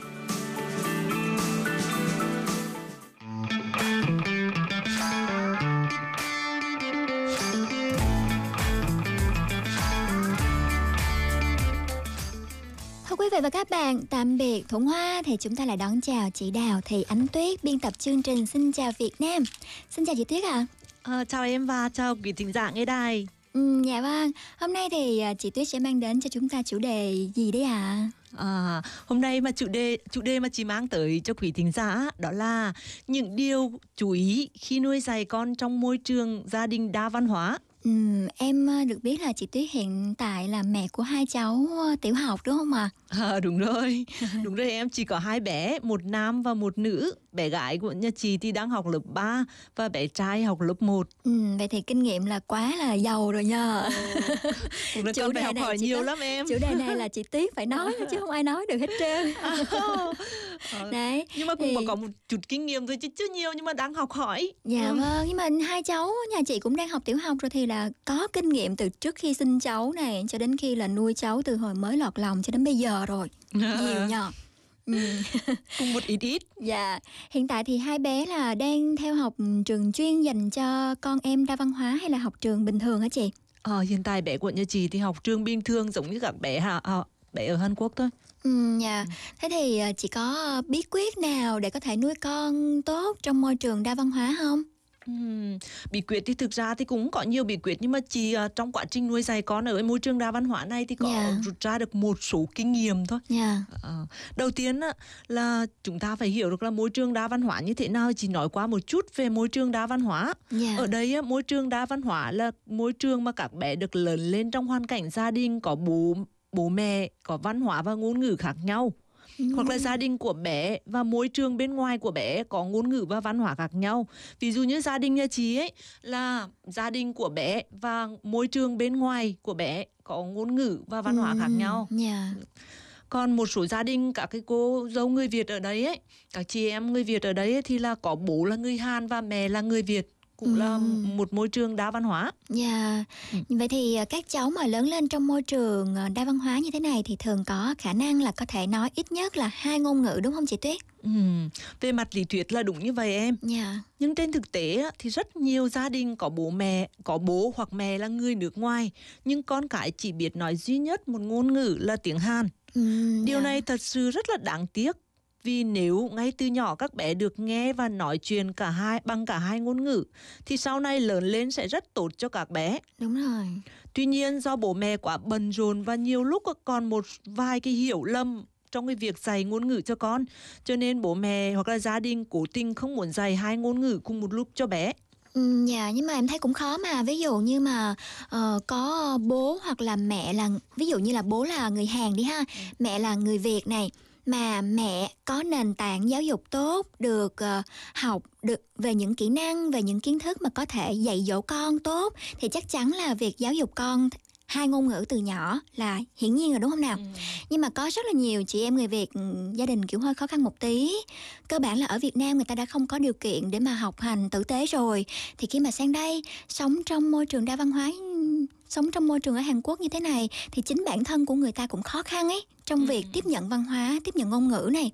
vị và các bạn, tạm biệt Thuận Hoa thì chúng ta lại đón chào chị Đào Thị Ánh Tuyết, biên tập chương trình Xin chào Việt Nam. Xin chào chị Tuyết ạ. Ờ, chào em và chào quý thính giả nghe đài. Ừ, dạ vâng, hôm nay thì à, chị Tuyết sẽ mang đến cho chúng ta chủ đề gì đấy ạ? À, hôm nay mà chủ đề chủ đề mà chị mang tới cho quý thính giả đó là những điều chú ý khi nuôi dạy con trong môi trường gia đình đa văn hóa. Ừ, em à, được biết là chị Tuyết hiện tại là mẹ của hai cháu à, tiểu học đúng không ạ? À, đúng rồi, đúng rồi em chỉ có hai bé, một nam và một nữ. Bé gái của nhà chị thì đang học lớp 3 và bé trai học lớp 1. Ừ, vậy thì kinh nghiệm là quá là giàu rồi nha. Cũng là con phải học hỏi nhiều có- lắm em. Chủ đề này là chị Tuyết phải nói chứ không ai nói được hết trơn. Đấy. Nhưng mà cũng thì- có, có một chút kinh nghiệm thôi chứ chưa nhiều nhưng mà đang học hỏi. Dạ Ừ. vâng, nhưng mà hai cháu nhà chị cũng đang học tiểu học rồi thì là có kinh nghiệm từ trước khi sinh cháu này cho đến khi là nuôi cháu từ hồi mới lọt lòng cho đến bây giờ rồi. Nhiều nhờ. Ừ. Cùng một ít ít. Dạ, hiện tại thì hai bé là đang theo học trường chuyên dành cho con em đa văn hóa hay là học trường bình thường hả chị? Ờ, hiện tại bé của nhà chị thì học trường bình thường giống như các bé hà, à, bé ở Hàn Quốc thôi. Ừ, dạ. Thế thì à, chị có bí quyết nào để có thể nuôi con tốt trong môi trường đa văn hóa không? Ừm, bí quyết thì thực ra thì cũng có nhiều bí quyết nhưng mà chỉ à, trong quá trình nuôi dạy con ở môi trường đa văn hóa này thì có Dạ. rút ra được một số kinh nghiệm thôi. Dạ. Ờ, đầu tiên á, là chúng ta phải hiểu được là môi trường đa văn hóa như thế nào chỉ nói qua một chút về môi trường đa văn hóa. Dạ. Ở đây á, môi trường đa văn hóa là môi trường mà các bé được lớn lên trong hoàn cảnh gia đình có bố bố mẹ có văn hóa và ngôn ngữ khác nhau. Hoặc là gia đình của bé và môi trường bên ngoài của bé có ngôn ngữ và văn hóa khác nhau. Ví dụ như gia đình nhà chị ấy là gia đình của bé và môi trường bên ngoài của bé có ngôn ngữ và văn hóa khác nhau. Dạ. còn một số gia đình các cái cô dâu người Việt ở đấy ấy các chị em người Việt ở đấy ấy, thì là có bố là người Hàn và mẹ là người Việt cũng là Ừm. một môi trường đa văn hóa Dạ. Ừ. Vậy thì à, các cháu mà lớn lên trong môi trường à, đa văn hóa như thế này thì thường có khả năng là có thể nói ít nhất là hai ngôn ngữ đúng không chị Tuyết? Ừm, về mặt lý thuyết là đúng như vậy em Dạ. nhưng trên thực tế thì rất nhiều gia đình có bố mẹ có bố hoặc mẹ là người nước ngoài nhưng con cái chỉ biết nói duy nhất một ngôn ngữ là tiếng Hàn Ừm, điều dạ. này thật sự rất là đáng tiếc vì nếu ngay từ nhỏ các bé được nghe và nói chuyện cả hai bằng cả hai ngôn ngữ thì sau này lớn lên sẽ rất tốt cho các bé. Đúng rồi. Tuy nhiên do bố mẹ quá bận rộn và nhiều lúc còn một vài cái hiểu lầm trong cái việc dạy ngôn ngữ cho con cho nên bố mẹ hoặc là gia đình cố tình không muốn dạy hai ngôn ngữ cùng một lúc cho bé. Ừ, dạ nhưng mà em thấy cũng khó mà. Ví dụ như mà ờ, có bố hoặc là mẹ là ví dụ như là bố là người Hàn đi ha mẹ là người Việt này mà mẹ có nền tảng giáo dục tốt được ờ, học được về những kỹ năng về những kiến thức mà có thể dạy dỗ con tốt thì chắc chắn là việc giáo dục con hai ngôn ngữ từ nhỏ là hiển nhiên rồi đúng không nào? Nhưng mà có rất là nhiều chị em người Việt ừ, gia đình kiểu hơi khó khăn một tí. Cơ bản là ở Việt Nam người ta đã không có điều kiện để mà học hành tử tế rồi. Thì khi mà sang đây sống trong môi trường đa văn hóa ừ, sống trong môi trường ở Hàn Quốc như thế này thì chính bản thân của người ta cũng khó khăn ấy trong việc tiếp nhận văn hóa tiếp nhận ngôn ngữ này.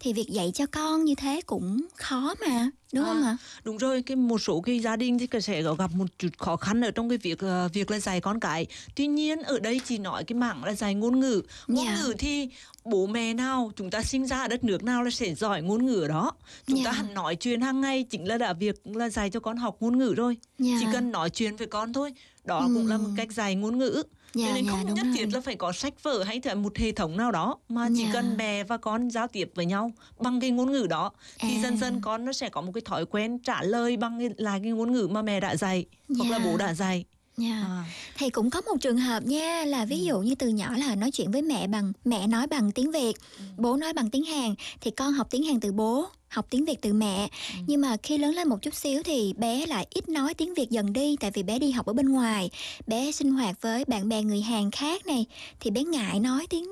Thì việc dạy cho con như thế cũng khó mà đúng không ạ? Đúng rồi cái một số cái gia đình thì có sẽ gặp một chút khó khăn ở trong cái việc ờ, việc là dạy con cái. Tuy nhiên ở đây chỉ nói cái mảng là dạy ngôn ngữ. Ngôn Dạ. ngữ thì bố mẹ nào chúng ta sinh ra ở đất nước nào là sẽ giỏi ngôn ngữ ở đó. Chúng ta Dạ. hẳn nói chuyện hàng ngày chính là đã việc là dạy cho con học ngôn ngữ rồi. Dạ. chỉ cần nói chuyện với con thôi đó cũng là một cách dạy ngôn ngữ Dạ, cho nên dạ, không nhất rồi. thiết là phải có sách vở hay là một hệ thống nào đó mà chỉ Dạ. cần mẹ và con giao tiếp với nhau bằng cái ngôn ngữ đó thì À. dần dần con nó sẽ có một cái thói quen trả lời bằng cái, là cái ngôn ngữ mà mẹ đã dạy hoặc là Dạ. bố đã dạy Dạ. Thì cũng có một trường hợp nha là ví dụ như từ nhỏ là nói chuyện với mẹ bằng mẹ nói bằng tiếng Việt, bố nói bằng tiếng Hàn thì con học tiếng Hàn từ bố, học tiếng Việt từ mẹ. Nhưng mà khi lớn lên một chút xíu thì bé lại ít nói tiếng Việt dần đi tại vì bé đi học ở bên ngoài, bé sinh hoạt với bạn bè người Hàn khác này thì bé ngại nói tiếng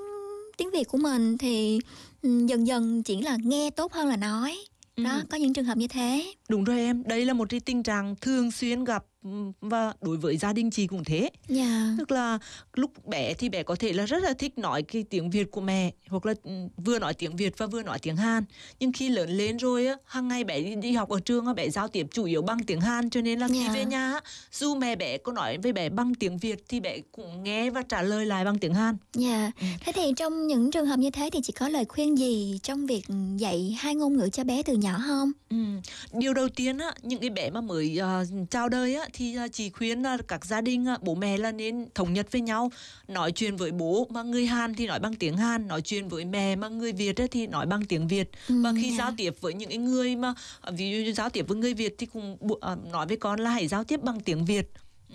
tiếng Việt của mình thì ừ, dần dần chỉ là nghe tốt hơn là nói. Đó, có những trường hợp như thế. đúng rồi em đây là một cái tình trạng thường xuyên gặp và đối với gia đình chị cũng thế Dạ. tức là lúc bé thì bé có thể là rất là thích nói cái tiếng Việt của mẹ hoặc là ừ, vừa nói tiếng Việt và vừa nói tiếng Hàn nhưng khi lớn lên rồi á hàng ngày bé đi, đi học ở trường á bé giao tiếp chủ yếu bằng tiếng Hàn cho nên là khi Dạ. về nhà dù mẹ bé có nói với bé bằng tiếng Việt thì bé cũng nghe và trả lời lại bằng tiếng Hàn Dạ, thế thì trong những trường hợp như thế thì chị có lời khuyên gì trong việc dạy hai ngôn ngữ cho bé từ nhỏ không? Ừ. Điều đầu tiên á, những cái bé mà mới ờ, chào đời á, thì ờ, chị khuyên là các gia đình á, bố mẹ là nên thống nhất với nhau. Nói chuyện với bố mà người Hàn thì nói bằng tiếng Hàn nói chuyện với mẹ mà người Việt thì nói bằng tiếng Việt. Ừ, và khi dạ. giao tiếp với những người mà ví dụ giao tiếp với người Việt thì cũng nói với con là hãy giao tiếp bằng tiếng Việt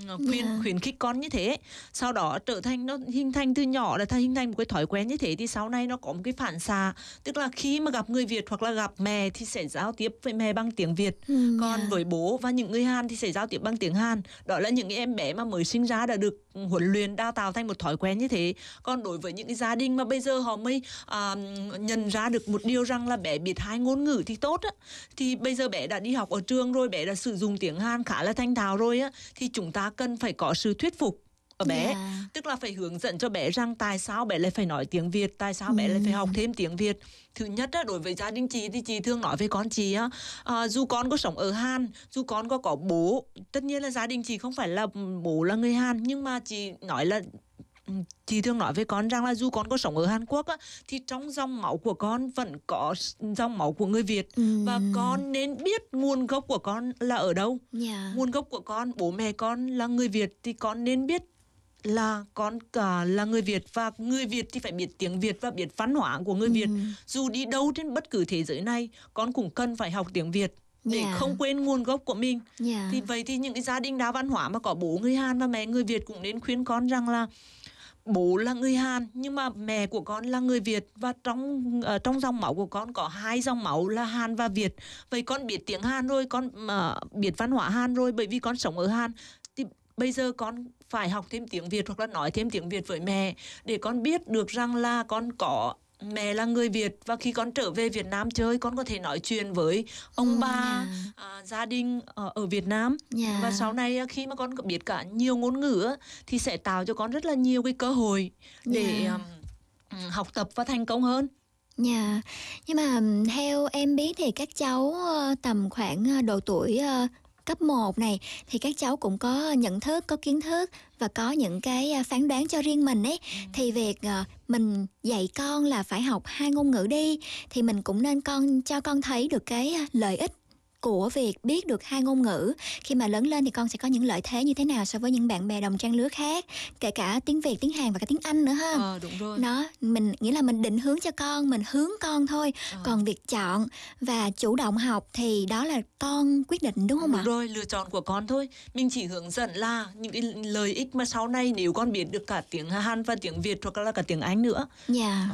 Ờ, khuyên Dạ. khuyến khích con như thế. Sau đó trở thành nó hình thành từ nhỏ là thành hình thành một cái thói quen như thế thì sau này nó có một cái phản xạ. Tức là khi mà gặp người Việt hoặc là gặp mẹ thì sẽ giao tiếp với mẹ bằng tiếng Việt. Ừ, còn dạ. với bố và những người Hàn thì sẽ giao tiếp bằng tiếng Hàn. Đó là những em bé mà mới sinh ra đã được huấn luyện đào tạo thành một thói quen như thế. Còn đối với những cái gia đình mà bây giờ họ mới à, nhận ra được một điều rằng là bé biết hai ngôn ngữ thì tốt á. Thì bây giờ bé đã đi học ở trường rồi bé đã sử dụng tiếng Hàn khá là thanh thạo rồi á. Thì chúng ta cần phải có sự thuyết phục ở bé. Dạ. tức là phải hướng dẫn cho bé rằng tại sao bé lại phải nói tiếng Việt tại sao bé lại phải học thêm tiếng Việt. Thứ nhất á, đối với gia đình chị thì chị thường nói với con chị á à, dù con có sống ở Hàn dù con có có bố tất nhiên là gia đình chị không phải là bố là người Hàn nhưng mà chị nói là ừ, chị thường nói với con rằng là dù con có sống ở Hàn Quốc á, thì trong dòng máu của con vẫn có dòng máu của người Việt. Và con nên biết nguồn gốc của con là ở đâu. Dạ. nguồn gốc của con bố mẹ con là người Việt thì con nên biết là con cả là người Việt. Và người Việt thì phải biết tiếng Việt và biết văn hóa của người Việt. Dù đi đâu trên bất cứ thế giới này con cũng cần phải học tiếng Việt để Dạ. không quên nguồn gốc của mình. Dạ. thì vậy thì những cái gia đình đa văn hóa mà có bố người Hàn và mẹ người Việt cũng nên khuyên con rằng là bố là người Hàn nhưng mà mẹ của con là người Việt. Và trong uh, trong dòng máu của con có hai dòng máu là Hàn và Việt. Vậy con biết tiếng Hàn rồi con mà biết văn hóa Hàn rồi bởi vì con sống ở Hàn. Thì bây giờ con phải học thêm tiếng Việt hoặc là nói thêm tiếng Việt với mẹ để con biết được rằng là con có mẹ là người Việt và khi con trở về Việt Nam chơi con có thể nói chuyện với ông bà à, gia đình ở, ở Việt Nam Dạ. và sau này á, khi mà con biết cả nhiều ngôn ngữ thì sẽ tạo cho con rất là nhiều cái cơ hội để Dạ. um, học tập và thành công hơn Dạ, nhưng mà theo em biết thì các cháu ờ, tầm khoảng ờ, độ tuổi ờ, cấp 1 này thì các cháu cũng có nhận thức, có kiến thức và có những cái ờ, phán đoán cho riêng mình ấy. Thì việc ờ, mình dạy con là phải học hai ngôn ngữ đi thì mình cũng nên con cho con thấy được cái ờ, lợi ích của việc biết được hai ngôn ngữ. Khi mà lớn lên thì con sẽ có những lợi thế như thế nào so với những bạn bè đồng trang lứa khác kể cả tiếng việt tiếng hàn và cả tiếng anh nữa ha? Ờ, đúng rồi. nó mình nghĩa là mình định hướng cho con mình hướng con thôi. Còn việc chọn và chủ động học thì đó là con quyết định đúng không ạ? Đúng rồi, lựa chọn của con thôi. Mình chỉ hướng dẫn là những cái lợi ích mà sau này nếu con biết được cả tiếng Hàn và tiếng Việt hoặc là cả tiếng Anh nữa. dạ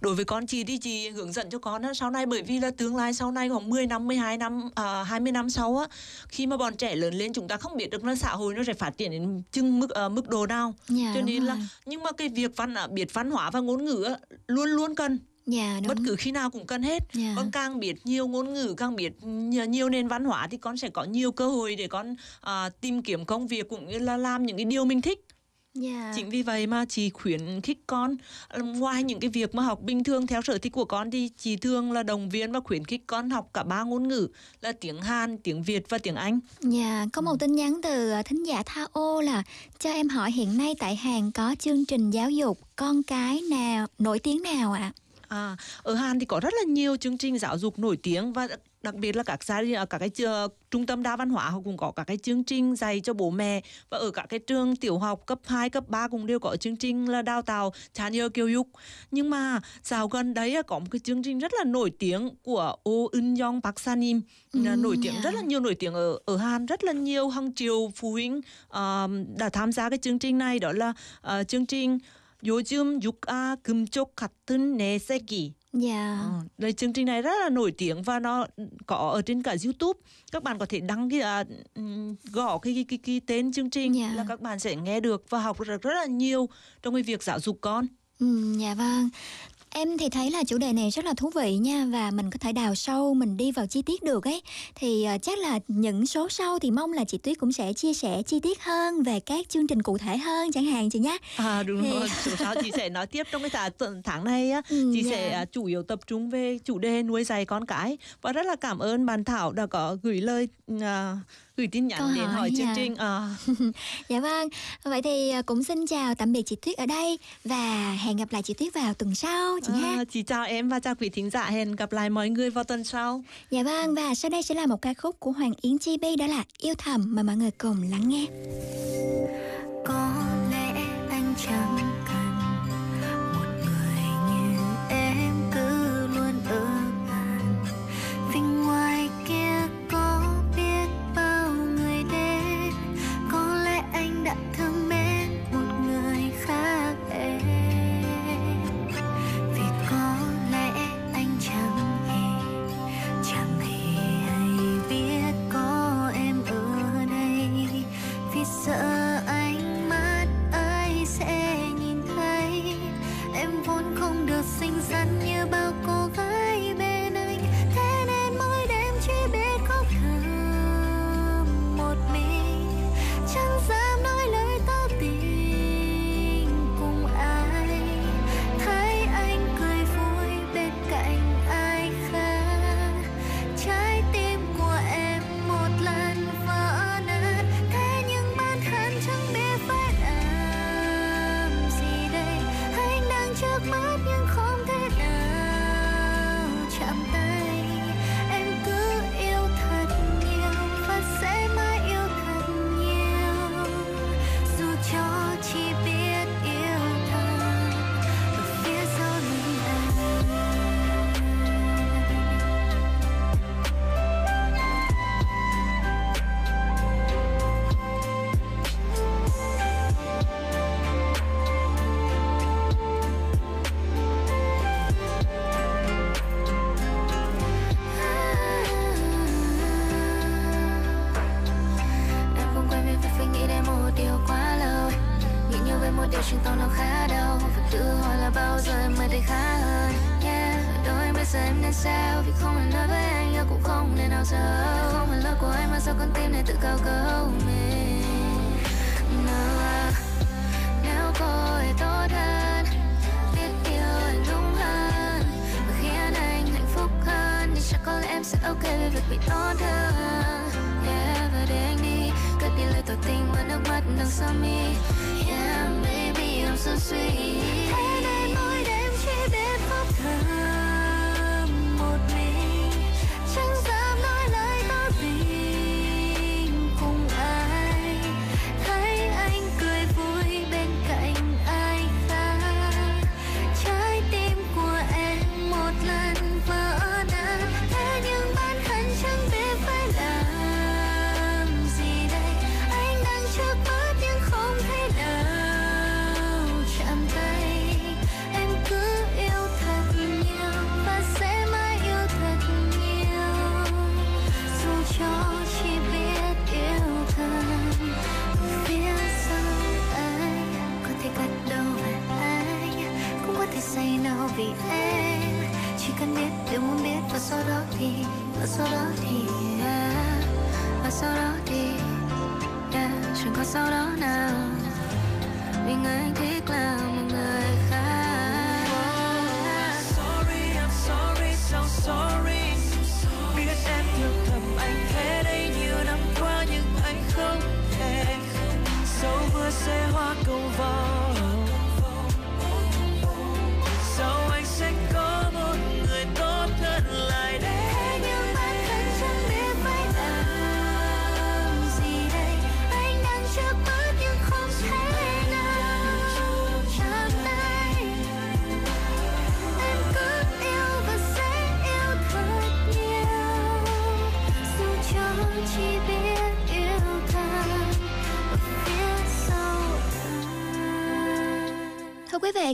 Đối với con chị thì chị hướng dẫn cho con á, sau này bởi vì là tương lai sau này khoảng 10 năm, 12 năm, à, 20 năm sau á, khi mà bọn trẻ lớn lên chúng ta không biết được là xã hội nó sẽ phát triển đến chừng mức à, mức độ nào. Dạ, Cho nên là rồi. nhưng mà cái việc văn à, biết văn hóa và ngôn ngữ á, luôn luôn cần. dạ bất cứ khi nào cũng cần hết Dạ. con càng biết nhiều ngôn ngữ càng biết nhiều, nền văn hóa thì con sẽ có nhiều cơ hội để con à, tìm kiếm công việc cũng như là làm những cái điều mình thích dạ. Chính vì vậy mà chị khuyến khích con à, ngoài những cái việc mà học bình thường theo sở thích của con thì chị thường là động viên và khuyến khích con học cả ba ngôn ngữ là tiếng Hàn tiếng Việt và tiếng Anh. Dạ, có một tin nhắn từ ờ, thính giả Tha Ô là cho em hỏi hiện nay tại Hàn có chương trình giáo dục con cái nào nổi tiếng nào ạ? À, ở Hàn thì có rất là nhiều chương trình giáo dục nổi tiếng và đặc biệt là các gia đình các cái chợ- trung tâm đa văn hóa họ cũng có các cái chương trình dạy cho bố mẹ và ở các cái trường tiểu học cấp 2, cấp 3 cũng đều có chương trình là đào tạo cha nhờ kiều dục nhưng mà dạo gần đấy á, có một cái chương trình rất là nổi tiếng của Oh Eun Young Park Sanim là Ừ, nổi tiếng dạ. rất là nhiều nổi tiếng ở ở Hàn rất là nhiều hàng triệu phụ huynh ờ, đã tham gia cái chương trình này đó là ờ, chương trình 요즘 6A 금쪽 같은 내 새끼 Dạ. Ờ, đây chương trình này rất là nổi tiếng và nó có ở trên cả YouTube. Các bạn có thể đăng cái à, gõ cái, cái cái cái tên chương trình là các bạn sẽ nghe được và học được rất là nhiều trong cái việc giáo dục con. Ừ, dạ vâng. Em thì thấy là chủ đề này rất là thú vị nha và mình có thể đào sâu, mình đi vào chi tiết được ấy. Thì ờ, chắc là những số sau thì mong là chị Tuyết cũng sẽ chia sẻ chi tiết hơn về các chương trình cụ thể hơn chẳng hạn chị nhé. À đúng Thì- rồi, số sau chị sẽ nói tiếp trong cái tháng, tháng này á, Ừ, chị dạ. sẽ à, chủ yếu tập trung về chủ đề nuôi dạy con cái và rất là cảm ơn bạn Thảo đã có gửi lời à, gửi tin nhắn Câu đến hỏi hỏi chương trình. À, Dạ vâng, vậy thì ờ, cũng xin chào tạm biệt chị Tuyết ở đây và hẹn gặp lại chị Tuyết vào tuần sau chị ha. à, chị chào em và chào quý thính giả hẹn gặp lại mọi người vào tuần sau. Dạ vâng, và sau đây sẽ là một ca khúc của Hoàng Yến Chi Bi đó là Yêu Thầm mà mọi người cùng lắng nghe. có lẽ anh chẳng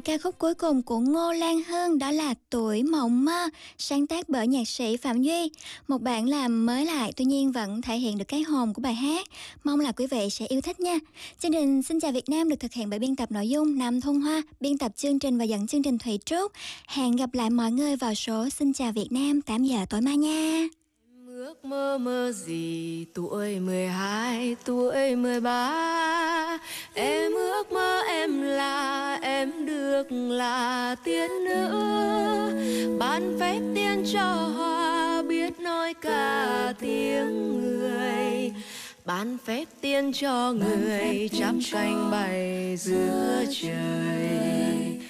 ca khúc cuối cùng của Ngô Lan Hương đó là Tuổi Mộng Mơ, sáng tác bởi nhạc sĩ Phạm Duy. Một bản làm mới lại tuy nhiên vẫn thể hiện được cái hồn của bài hát. Mong là quý vị sẽ yêu thích nha. Chương trình Xin chào Việt Nam được thực hiện bởi biên tập nội dung Nam Thông Hoa, biên tập chương trình và dẫn chương trình Thủy Trúc. Hẹn gặp lại mọi người vào số Xin chào Việt Nam 8 giờ tối mai nha. Ước mơ mơ gì? Tuổi 12, tuổi 13 Em ước mơ em là, em được là tiên nữ. Ban phép tiên cho hoa biết nói cả tiếng người. Ban phép tiên cho người chắp cánh bay giữa trời.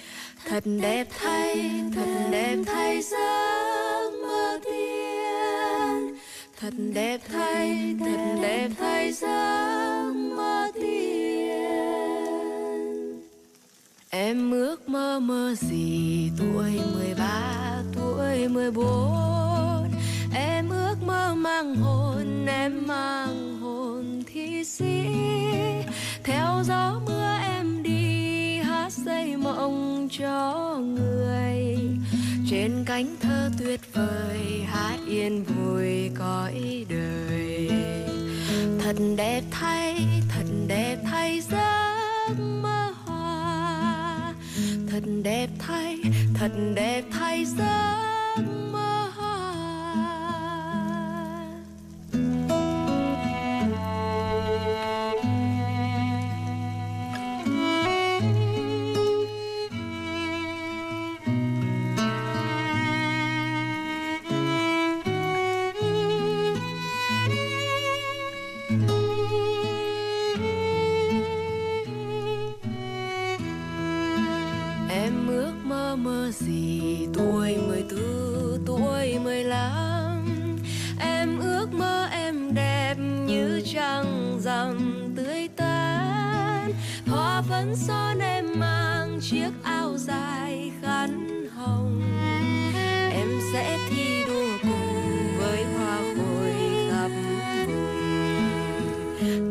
Thật đẹp thay, thật đẹp thay giấc mơ tiên. Thật đẹp thay, thật đẹp thay giấc mơ tiên. Em ước mơ mơ gì tuổi 13, tuổi 14 Em ước mơ mang hồn, em mang hồn thi sĩ. Theo gió mưa em đi hát xây mộng cho người. Trên cánh thơ tuyệt vời hát yên vui cõi đời. Thật đẹp thay, thật đẹp thay giấc mơ hoa. Thật đẹp thay, thật đẹp thay giấc chiếc áo dài khăn hồng. Em sẽ thi đua cùng với hoa khôi khắp vùng.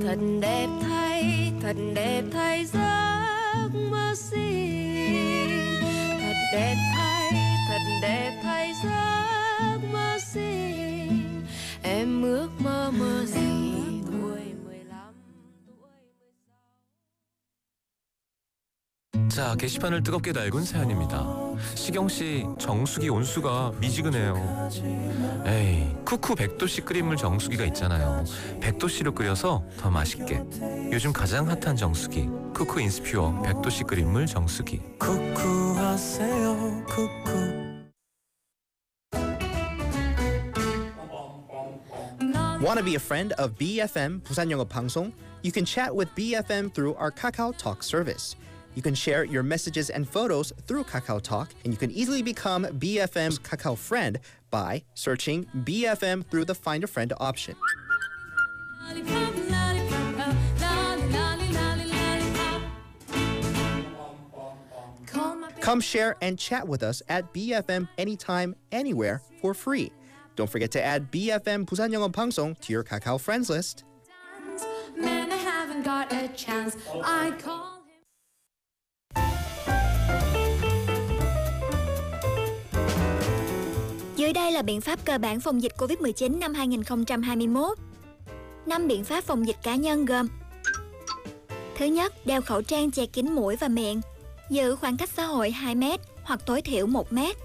Thật đẹp thay, thật đẹp thay giấc mơ xinh Thật đẹp thay, thật đẹp 자, 게시판을 뜨겁게 달군 사연입니다. 시경 씨, 정수기 온수가 미지근해요. 에이, 쿠쿠 100도씨 끓인 물 정수기가 있잖아요. 100도씨로 끓여서 더 맛있게. 요즘 가장 핫한 정수기. 쿠쿠 인스퓨어 100도씨 끓인 물 정수기. 쿠쿠 하세요 쿠쿠 Want to be a friend of BFM Yongo Pangsong? You can chat with BFM through our Kakao Talk service. You can share your messages and photos through Kakao Talk, and you can easily become BFM's Kakao friend by searching BFM through the Find a Friend option. Come share and chat with us at BFM anytime, anywhere for free. Don't forget to add BFM Busan Yongo Pangsong to your Kakao friends list. Man, Dưới đây là biện pháp cơ bản phòng dịch Covid-19 năm 2021. 5 biện pháp phòng dịch cá nhân gồm Thứ nhất, đeo khẩu trang che kín mũi và miệng, giữ khoảng cách xã hội 2 mét hoặc tối thiểu 1 mét.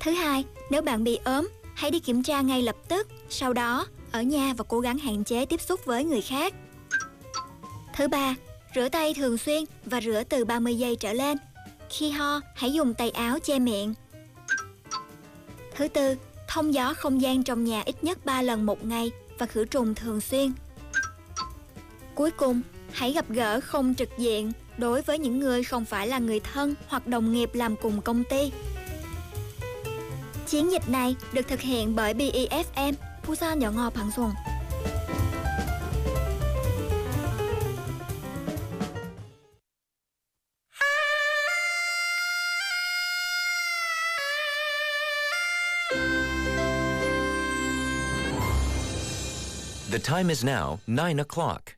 Thứ hai, nếu bạn bị ốm, hãy đi kiểm tra ngay lập tức, sau đó ở nhà và cố gắng hạn chế tiếp xúc với người khác. Thứ ba, rửa tay thường xuyên và rửa từ 30 giây trở lên. Khi ho, hãy dùng tay áo che miệng. Thứ tư, thông gió không gian trong nhà ít nhất 3 lần một ngày và khử trùng thường xuyên. Cuối cùng, hãy gặp gỡ không trực diện đối với những người không phải là người thân hoặc đồng nghiệp làm cùng công ty. Chiến dịch này được thực hiện bởi BEFM Busan Nhỏ Ngọt Bằng Xuân. The time is now 9 o'clock.